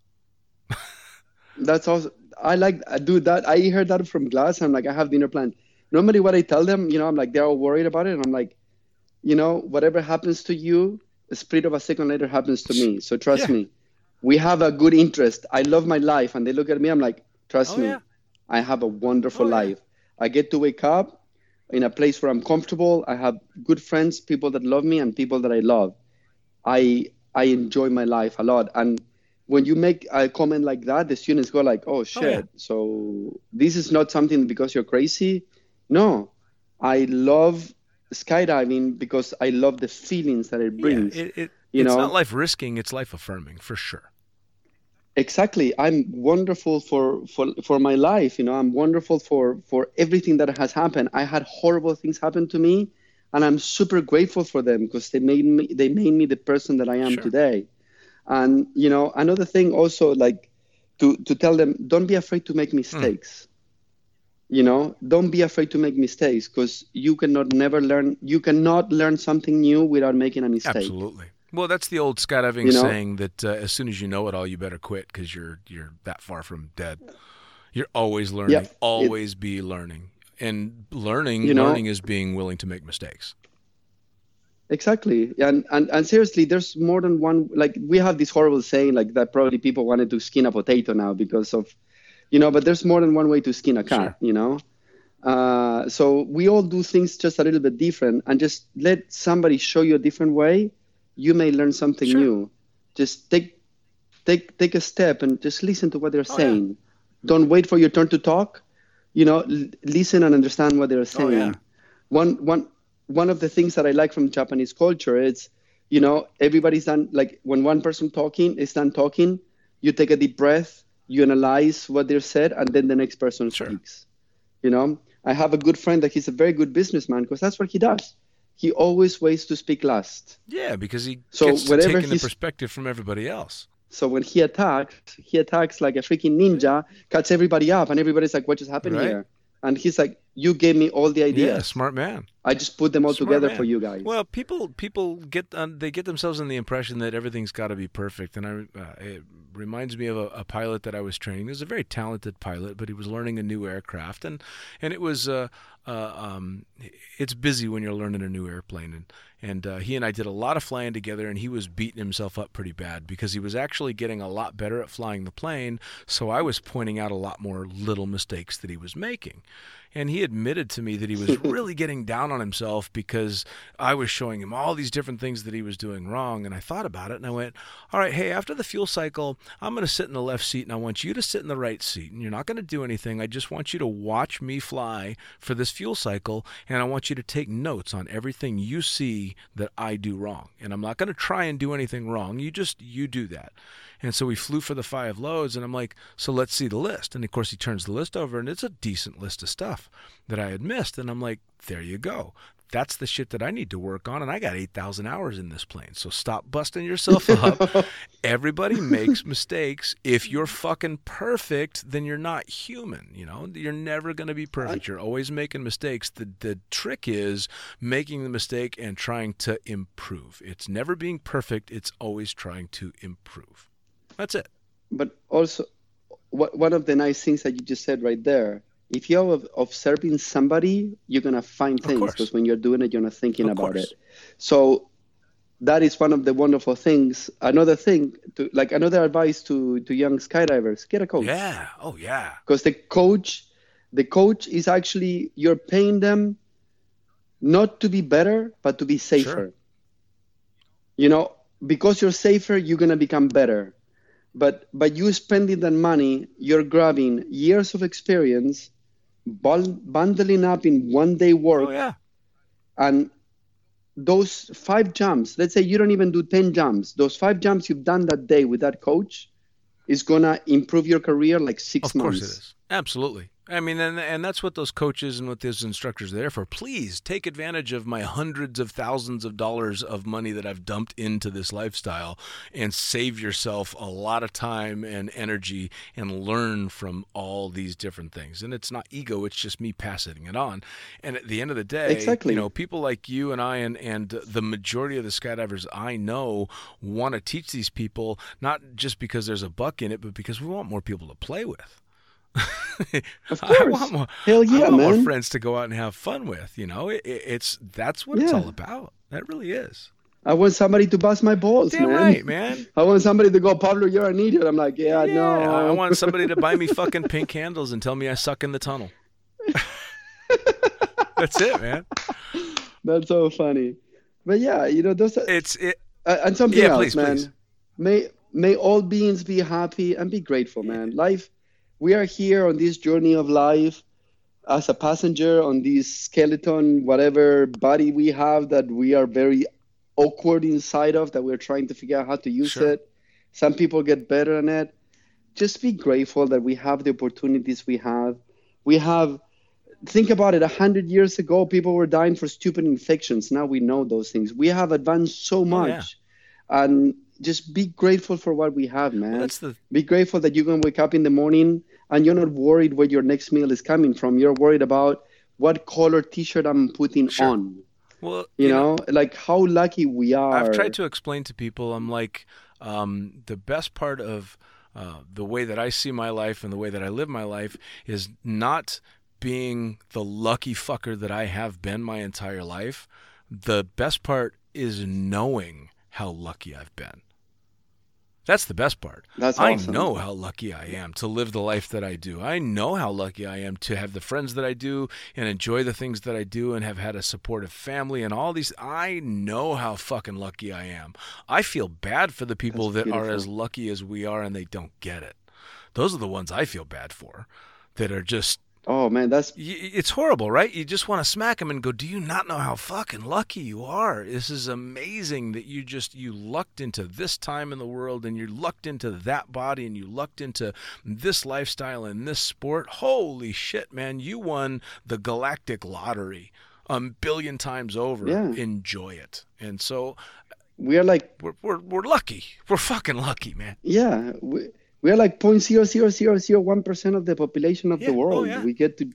Speaker 2: [laughs]
Speaker 3: That's also I like I do that. I heard that from Glass. I'm like, I have dinner plans. Normally, what I tell them, you know, I'm like, they're all worried about it, and I'm like, you know, whatever happens to you, a split of a second later happens to me. So trust
Speaker 2: Yeah.
Speaker 3: me, we have a good interest. I love my life, and they look at me. I'm like, trust
Speaker 2: Oh,
Speaker 3: me,
Speaker 2: yeah.
Speaker 3: I have a wonderful
Speaker 2: Oh, yeah.
Speaker 3: life. I get to wake up in a place where I'm comfortable. I have good friends, people that love me, and people that I love. I I enjoy my life a lot, and when you make a comment like that, the students go like, "Oh, oh shit!"
Speaker 2: yeah.
Speaker 3: So this is not something because you're crazy. No, I love skydiving because I love the feelings that it brings.
Speaker 2: Yeah, it, it,
Speaker 3: you
Speaker 2: it's
Speaker 3: know?
Speaker 2: not life risking, it's life affirming for sure.
Speaker 3: Exactly. I'm wonderful for, for for my life you know i'm wonderful for for everything that has happened. I had horrible things happen to me and i'm super grateful for them because they made me they made me the person that i am
Speaker 2: Sure.
Speaker 3: today. And you know another thing also like to to tell them don't be afraid to make hmm. mistakes. You know don't be afraid to make mistakes because you cannot never learn you cannot learn something new without making a mistake.
Speaker 2: Absolutely. Well, that's the old skydiving
Speaker 3: You know?
Speaker 2: saying that uh, as soon as you know it all, you better quit because you're you're that far from dead. You're always learning,
Speaker 3: it-
Speaker 2: always be learning, and learning
Speaker 3: You know-
Speaker 2: learning is being willing to make mistakes.
Speaker 3: Exactly. And, and and seriously, there's more than one like we have this horrible saying like that probably people wanted to skin a potato now because of you know, but there's more than one way to skin a cat,
Speaker 2: Sure.
Speaker 3: you know? Uh, so we all do things just a little bit different and just let somebody show you a different way, you may learn something
Speaker 2: Sure.
Speaker 3: new. Just take take take a step and just listen to what they're
Speaker 2: Oh, yeah.
Speaker 3: saying. Don't wait for your turn to talk. You know, l- listen and understand what they're oh, saying
Speaker 2: Oh, yeah.
Speaker 3: one one one of the things that I like from Japanese culture is, you know, everybody's done like when one person talking is done talking, you take a deep breath, you analyze what they're said, and then the next person
Speaker 2: Sure.
Speaker 3: speaks. You know, I have a good friend that he's a very good businessman because that's what he does. He always waits to speak last.
Speaker 2: Yeah, because he
Speaker 3: So
Speaker 2: gets to
Speaker 3: whatever
Speaker 2: take in the perspective from everybody else.
Speaker 3: So when he attacks, he attacks like a freaking ninja, cuts everybody up, and everybody's like, "What just happened
Speaker 2: Right.
Speaker 3: here?" And he's like, "You gave me all the ideas.
Speaker 2: Yeah, smart man.
Speaker 3: I just put them all
Speaker 2: Smart
Speaker 3: together
Speaker 2: man.
Speaker 3: for you guys."
Speaker 2: Well, people people get um, they get themselves in the impression that everything's got to be perfect, and I uh, it reminds me of a, a pilot that I was training. He was a very talented pilot, but he was learning a new aircraft, and and it was uh, uh, um, it's busy when you're learning a new airplane, and and uh, he and I did a lot of flying together, and he was beating himself up pretty bad because he was actually getting a lot better at flying the plane. So I was pointing out a lot more little mistakes that he was making. And he admitted to me that he was [laughs] really getting down on himself because I was showing him all these different things that he was doing wrong. And I thought about it and I went, All right, hey, after the fuel cycle, I'm going to sit in the left seat and I want you to sit in the right seat. And you're not going to do anything. I just want you to watch me fly for this fuel cycle. And I want you to take notes on everything you see that I do wrong. And I'm not going to try and do anything wrong. You just, you do that. And so we flew for the five loads, and I'm like, so let's see the list. And of course, he turns the list over, and it's a decent list of stuff that I had missed. And I'm like, there you go. That's the shit that I need to work on. And I got 8,000 hours in this plane. So stop busting yourself up. [laughs] Everybody makes mistakes. If you're fucking perfect, then you're not human. You know, you're never going to be perfect. You're always making mistakes. The, the trick is making the mistake and trying to improve. It's never being perfect, it's always trying to improve. That's it.
Speaker 3: but also one of the nice things that you just said right there if you're observing somebody you're going to find things because when you're doing it you're not thinking
Speaker 2: Of
Speaker 3: about
Speaker 2: course.
Speaker 3: it so that is one of the wonderful things another thing to like another advice to to young skydivers get a coach
Speaker 2: Yeah. Oh, yeah.
Speaker 3: because the coach the coach is actually you're paying them not to be better but to be safer
Speaker 2: Sure.
Speaker 3: you know because you're safer you're going to become better but by you spending that money you're grabbing years of experience bundling up in one day work
Speaker 2: Oh, yeah.
Speaker 3: and those five jumps, let's say you don't even do 10 jumps, those five jumps you've done that day with that coach is going to improve your career like six
Speaker 2: Of
Speaker 3: months.
Speaker 2: course it is. Absolutely. I mean, and, and that's what those coaches and what those instructors are there for. Please take advantage of my hundreds of thousands of dollars of money that I've dumped into this lifestyle and save yourself a lot of time and energy and learn from all these different things. And it's not ego, it's just me passing it on. And at the end of the day,
Speaker 3: Exactly.
Speaker 2: you know, people like you and I and, and the majority of the skydivers I know want to teach these people not just because there's a buck in it, but because we want more people to play with.
Speaker 3: Of [laughs]
Speaker 2: I
Speaker 3: course.
Speaker 2: want more.
Speaker 3: Hell
Speaker 2: I
Speaker 3: yeah,
Speaker 2: want more
Speaker 3: man.
Speaker 2: friends to go out and have fun with. You know, it, it- it's that's what it's all about. That really is.
Speaker 3: I want somebody to bust my balls,
Speaker 2: Damn
Speaker 3: man.
Speaker 2: right, man.
Speaker 3: I want somebody to go, Pablo, you're an idiot. I'm like, yeah,
Speaker 2: Yeah,
Speaker 3: no.
Speaker 2: I [laughs] want somebody to buy me fucking pink candles and tell me I suck in the tunnel. [laughs] that's it, man.
Speaker 3: That's so funny. But yeah, you know, those are,
Speaker 2: It's it.
Speaker 3: uh, and something
Speaker 2: Yeah,
Speaker 3: else,
Speaker 2: please,
Speaker 3: man.
Speaker 2: please.
Speaker 3: May may all beings be happy and be grateful, man. Life, we are here on this journey of life as a passenger on this skeleton, whatever body we have that we are very awkward inside of, that we're trying to figure out how to use
Speaker 2: Sure.
Speaker 3: it. Some people get better on it. Just be grateful that we have the opportunities we have. We have think about it. A hundred years ago, people were dying for stupid infections. Now we know those things. We have advanced so much,
Speaker 2: Oh, yeah.
Speaker 3: and just be grateful for what we have, man.
Speaker 2: Well, that's the
Speaker 3: be grateful that you can wake up in the morning and you're not worried where your next meal is coming from. You're worried about what color T-shirt I'm putting
Speaker 2: Sure.
Speaker 3: on.
Speaker 2: well.
Speaker 3: You know, like how lucky we are.
Speaker 2: I've tried to explain to people. I'm like, um, the best part of uh, the way that I see my life and the way that I live my life is not being the lucky fucker that I have been my entire life. The best part is knowing how lucky I've been. That's the best part.
Speaker 3: That's
Speaker 2: I
Speaker 3: awesome.
Speaker 2: know how lucky I am to live the life that I do. I know how lucky I am to have the friends that I do and enjoy the things that I do and have had a supportive family and all these. I know how fucking lucky I am. I feel bad for the people
Speaker 3: That's
Speaker 2: that are as lucky as we are and they don't get it. Those are the ones I feel bad for that are just
Speaker 3: Oh man, that's
Speaker 2: it's horrible, right? You just want to smack him and go, "Do you not know how fucking lucky you are? This is amazing that you just you lucked into this time in the world and you lucked into that body and you lucked into this lifestyle and this sport. Holy shit, man! You won the galactic lottery a billion times over.
Speaker 3: Yeah.
Speaker 2: Enjoy it. And so
Speaker 3: we are like
Speaker 2: we're we're we're lucky. We're fucking lucky, man.
Speaker 3: yeah, we, we are like point zero zero zero zero one percent of the population of
Speaker 2: Yeah.
Speaker 3: the
Speaker 2: Oh,
Speaker 3: world.
Speaker 2: yeah.
Speaker 3: We get to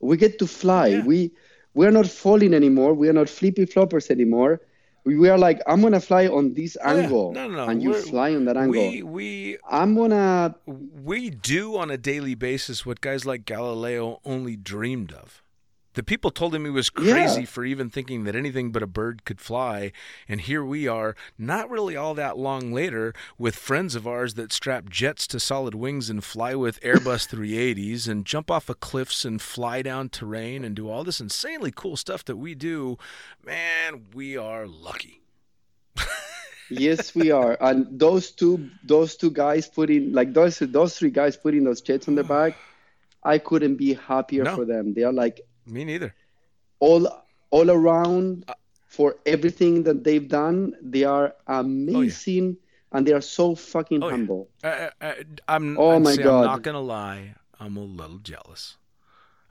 Speaker 3: we get to fly.
Speaker 2: Yeah.
Speaker 3: We we are not falling anymore. We are not flippy floppers anymore. We, we are like I'm gonna fly on this
Speaker 2: Oh,
Speaker 3: angle,
Speaker 2: No, no, no.
Speaker 3: and you
Speaker 2: We're-
Speaker 3: fly on that angle.
Speaker 2: We we
Speaker 3: I'm gonna
Speaker 2: we do on a daily basis what guys like Galileo only dreamed of. The people told him he was crazy
Speaker 3: Yeah.
Speaker 2: for even thinking that anything but a bird could fly, and here we are, not really all that long later, with friends of ours that strap jets to solid wings and fly with Airbus 380s and jump off of cliffs and fly down terrain and do all this insanely cool stuff that we do. Man, we are lucky.
Speaker 3: yes, we are. And those two those two guys putting like those those three guys putting those jets on their back, I couldn't be happier
Speaker 2: No.
Speaker 3: for them. They are like
Speaker 2: Me neither.
Speaker 3: all all around
Speaker 2: Uh,
Speaker 3: for everything that they've done. They are amazing and they are so fucking
Speaker 2: Oh, yeah.
Speaker 3: humble.
Speaker 2: I, I, I'm.
Speaker 3: Oh
Speaker 2: I'd
Speaker 3: my God.
Speaker 2: I'm not gonna lie. I'm a little jealous.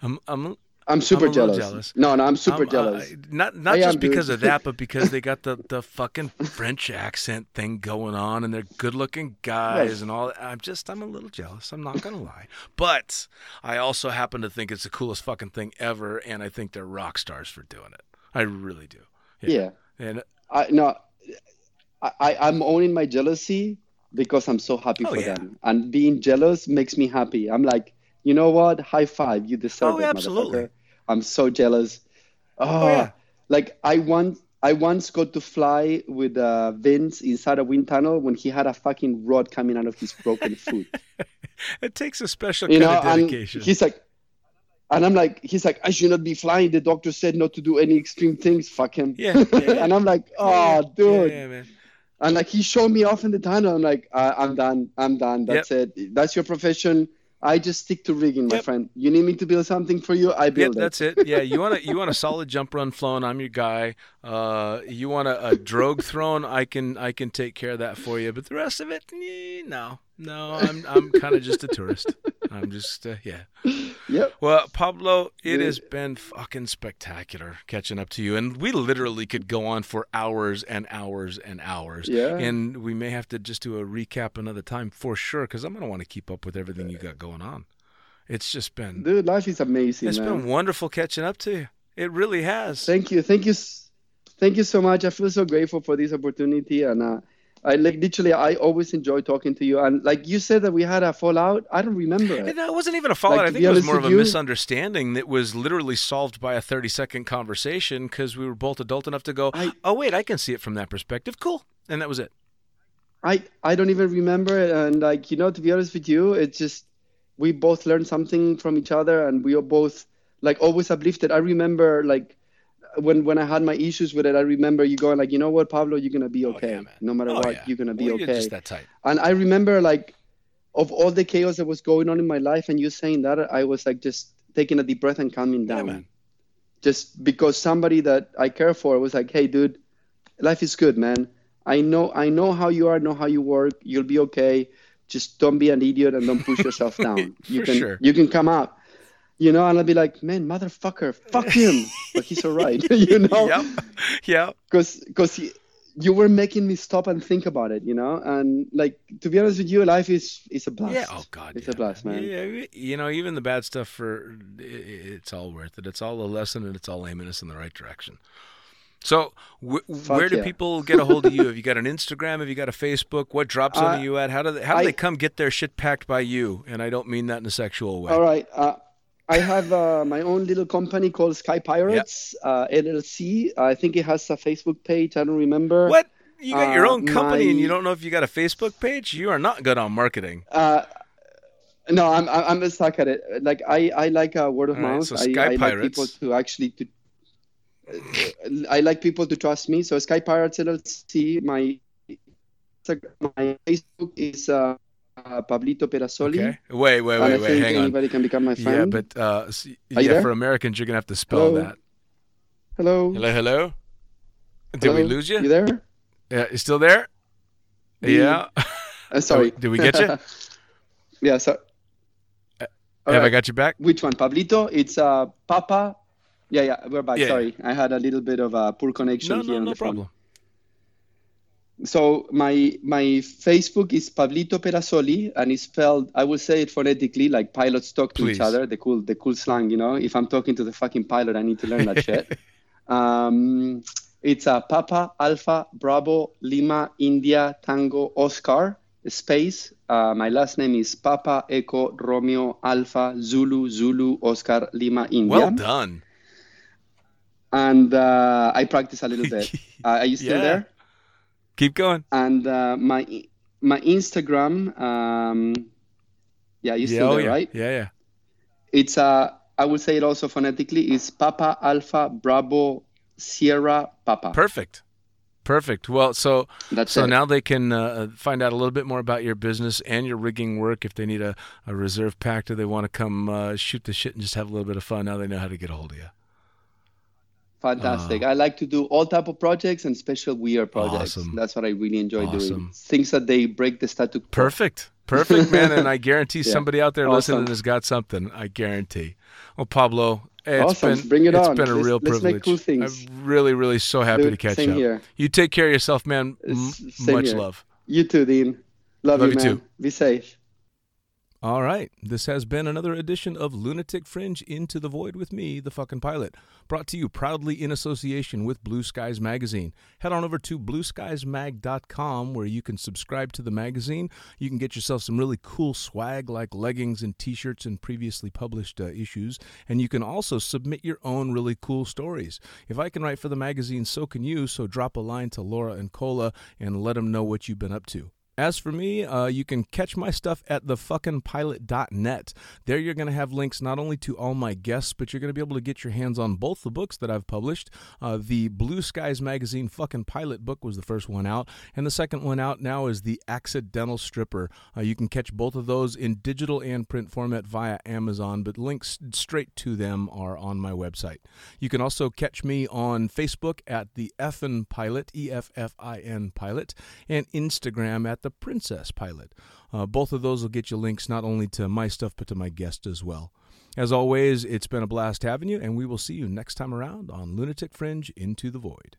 Speaker 2: I'm. I'm.
Speaker 3: I'm super
Speaker 2: little
Speaker 3: jealous.
Speaker 2: jealous.
Speaker 3: No, no, I'm super
Speaker 2: I'm, uh,
Speaker 3: jealous.
Speaker 2: not not
Speaker 3: I
Speaker 2: just
Speaker 3: am, dude.
Speaker 2: because of that, but [laughs] because they got the, the fucking French accent thing going on, and they're good looking guys and all. that. I'm just I'm a little jealous. I'm not gonna lie, but I also happen to think it's the coolest fucking thing ever, and I think they're rock stars for doing it. I really do.
Speaker 3: yeah.
Speaker 2: And
Speaker 3: I no I, I I'm owning my jealousy because I'm so happy
Speaker 2: Oh,
Speaker 3: for
Speaker 2: yeah.
Speaker 3: them. And being jealous makes me happy. I'm like, you know what? High five. You deserve
Speaker 2: Oh,
Speaker 3: it,
Speaker 2: absolutely.
Speaker 3: I'm so jealous. Oh,
Speaker 2: yeah.
Speaker 3: like I once I once got to fly with uh, Vince inside a wind tunnel when he had a fucking rod coming out of his broken [laughs] foot.
Speaker 2: it takes a special
Speaker 3: you
Speaker 2: kind
Speaker 3: know,
Speaker 2: of dedication.
Speaker 3: he's like, and I'm like, he's like, I should not be flying. The doctor said not to do any extreme things. Fuck him.
Speaker 2: Yeah, yeah, [laughs] yeah.
Speaker 3: and I'm like, oh, dude.
Speaker 2: yeah, man.
Speaker 3: And like he showed me off in the tunnel. I'm like, uh, I'm done. I'm done. That's it. That's your profession. I just stick to rigging, my
Speaker 2: Yep.
Speaker 3: friend. You need me to build something for you, I build it.
Speaker 2: that's it. Yeah, you want a you want a solid jump run flown. I'm your guy. Uh, you want a, a drogue thrown. I can I can take care of that for you. But the rest of it, eh, no, no. I'm I'm kind of just a tourist. I'm just uh, yeah.
Speaker 3: Yep.
Speaker 2: Well, Pablo, it has been fucking spectacular catching up to you, and we literally could go on for hours and hours and hours.
Speaker 3: Yeah.
Speaker 2: And we may have to just do a recap another time for sure, because I'm gonna want to keep up with everything you got going on. It's just been
Speaker 3: Dude, life is amazing,
Speaker 2: it's
Speaker 3: man.
Speaker 2: been wonderful catching up to you. It really has.
Speaker 3: Thank you, thank you, thank you so much. I feel so grateful for this opportunity, and uh, I like literally, I always enjoy talking to you. And like you said that we had a fallout, I don't remember it.
Speaker 2: That wasn't even a fallout.
Speaker 3: Like,
Speaker 2: I think it was more of a
Speaker 3: you-
Speaker 2: misunderstanding that was literally solved by a 30 second conversation because we were both adult enough to go,
Speaker 3: I-
Speaker 2: oh, wait, I can see it from that perspective. Cool. And that was it.
Speaker 3: I I don't even remember it, and like you know, to be honest with you, it's just we both learned something from each other, and we are both like always uplifted. I remember like when when I had my issues with it, I remember you going like, you know what, Pablo, you're gonna be
Speaker 2: Oh,
Speaker 3: okay.
Speaker 2: yeah,
Speaker 3: no matter
Speaker 2: Oh,
Speaker 3: what,
Speaker 2: yeah.
Speaker 3: you're gonna be
Speaker 2: Well, You're
Speaker 3: okay.
Speaker 2: just that tight.
Speaker 3: And I remember like of all the chaos that was going on in my life, and you saying that, I was like just taking a deep breath and calming
Speaker 2: Yeah,
Speaker 3: down.
Speaker 2: man.
Speaker 3: Just because somebody that I care for was like, hey, dude, life is good, man. I know I know how you are, know how you work. You'll be okay. Just don't be an idiot and don't push yourself [laughs] down. You can
Speaker 2: sure.
Speaker 3: you can come up. You know, and I'll be like, man, motherfucker, fuck him. [laughs] but he's all right. [laughs] you know?
Speaker 2: Yeah. Yep.
Speaker 3: because because you were making me stop and think about it you know and like to be honest with you life is is a blast
Speaker 2: Yeah. Oh God.
Speaker 3: it's
Speaker 2: yeah,
Speaker 3: a blast man
Speaker 2: Yeah. You know, even the bad stuff for it's all worth it. It's all a lesson, and it's all aiming us in the right direction. So, wh- where do
Speaker 3: yeah.
Speaker 2: people get a hold of you? [laughs] Have you got an Instagram? Have you got a Facebook? What drops
Speaker 3: Uh,
Speaker 2: are you at? How do they, how do
Speaker 3: I-
Speaker 2: they come get their shit packed by you? And I don't mean that in a sexual way.
Speaker 3: all right uh, i have uh, my own little company called sky pirates uh, llc i think it has a facebook page i don't remember
Speaker 2: What? You got your
Speaker 3: Uh,
Speaker 2: own company and you don't know if you got a Facebook page? You are not good on marketing.
Speaker 3: uh, no, I'm I'm I'm stuck at it. Like I I like uh, word of
Speaker 2: All right,
Speaker 3: mouth.
Speaker 2: so
Speaker 3: I,
Speaker 2: Sky
Speaker 3: I like people to actually to. I like people to trust me. So Sky Pirates LLC. My my Facebook is uh, uh, Pablito Perasoli.
Speaker 2: Okay. Wait, wait,
Speaker 3: I
Speaker 2: wait, wait.
Speaker 3: think
Speaker 2: Hang on.
Speaker 3: anybody can become my
Speaker 2: Yeah,
Speaker 3: friend.
Speaker 2: but uh, s- yeah,
Speaker 3: there?
Speaker 2: for Americans, you're gonna have to spell
Speaker 3: Hello?
Speaker 2: that.
Speaker 3: hello.
Speaker 2: Hello, hello. Did we lose you?
Speaker 3: You there?
Speaker 2: Yeah, you still there?
Speaker 3: The-
Speaker 2: Yeah. [laughs]
Speaker 3: Uh, sorry. [laughs]
Speaker 2: Did we get you? [laughs]
Speaker 3: yeah. So.
Speaker 2: Have
Speaker 3: All
Speaker 2: I got you back?
Speaker 3: Which one, Pablito? It's uh, Papa. Yeah, yeah, we're back.
Speaker 2: Yeah,
Speaker 3: Sorry, I had a little bit of a poor connection
Speaker 2: No,
Speaker 3: here
Speaker 2: no,
Speaker 3: on
Speaker 2: no
Speaker 3: the phone. So my my Facebook is Pablito Perasoli, and it's spelled. I will say it phonetically, like pilots talk to
Speaker 2: Please.
Speaker 3: each other. The cool, the cool slang. You know, if I'm talking to the fucking pilot, I need to learn that [laughs] shit. Um, it's a Papa Alpha Bravo Lima India Tango Oscar space. Uh, my last name is Papa Echo Romeo Alpha Zulu Zulu Oscar Lima India.
Speaker 2: Well done.
Speaker 3: And uh, I practice a little bit. [laughs] Uh, are you still
Speaker 2: Yeah.
Speaker 3: there?
Speaker 2: Keep going.
Speaker 3: and uh, my my Instagram. Um, yeah, you
Speaker 2: yeah,
Speaker 3: still
Speaker 2: oh,
Speaker 3: there,
Speaker 2: yeah.
Speaker 3: right?
Speaker 2: Yeah, yeah.
Speaker 3: It's uh, I will say it also phonetically. Is Papa Alpha Bravo Sierra Papa.
Speaker 2: Perfect. Perfect. Well, so
Speaker 3: That's
Speaker 2: so
Speaker 3: it.
Speaker 2: now they can uh, find out a little bit more about your business and your rigging work. If they need a, a reserve pack or they want to come uh, shoot the shit and just have a little bit of fun, now they know how to get a hold of you.
Speaker 3: Fantastic. Ah. I like to do all type of projects and special weird projects.
Speaker 2: Awesome.
Speaker 3: That's what I really enjoy doing. Things that they break the status.
Speaker 2: Perfect. Perfect, man. And I [laughs] guarantee
Speaker 3: Yeah.
Speaker 2: somebody out there
Speaker 3: Awesome.
Speaker 2: listening has got something. I guarantee. Well, Pablo, it's
Speaker 3: Awesome.
Speaker 2: been
Speaker 3: Bring it
Speaker 2: it's
Speaker 3: on.
Speaker 2: been a
Speaker 3: Let's-
Speaker 2: real
Speaker 3: let's
Speaker 2: privilege.
Speaker 3: make cool things.
Speaker 2: I'm really, really so happy
Speaker 3: Dude,
Speaker 2: to catch
Speaker 3: same
Speaker 2: up.
Speaker 3: here.
Speaker 2: You take care of yourself, man. M- much
Speaker 3: here.
Speaker 2: love.
Speaker 3: You too, Dean. Love,
Speaker 2: Love
Speaker 3: you,
Speaker 2: you
Speaker 3: man.
Speaker 2: too.
Speaker 3: Be safe.
Speaker 2: All right. This has been another edition of Lunatic Fringe Into the Void with me, the fucking pilot, brought to you proudly in association with Blue Skies Magazine. Head on over to blueskiesmag.com where you can subscribe to the magazine. You can get yourself some really cool swag like leggings and t shirts and previously published uh, issues. And you can also submit your own really cool stories. If I can write for the magazine, so can you. So drop a line to Laura and Cola and let them know what you've been up to. As for me, uh, you can catch my stuff at thefuckingpilot.net. There you're going to have links not only to all my guests, but you're going to be able to get your hands on both the books that I've published. Uh, the Blue Skies Magazine Fucking Pilot book was the first one out, and the second one out now is The Accidental Stripper. Uh, you can catch both of those in digital and print format via Amazon, but links straight to them are on my website. You can also catch me on Facebook at The Effin Pilot, E F F I N Pilot, and Instagram at The Princess Pilot. Uh, both of those will get you links not only to my stuff, but to my guests as well. As always, it's been a blast having you, and we will see you next time around on Lunatic Fringe Into the Void.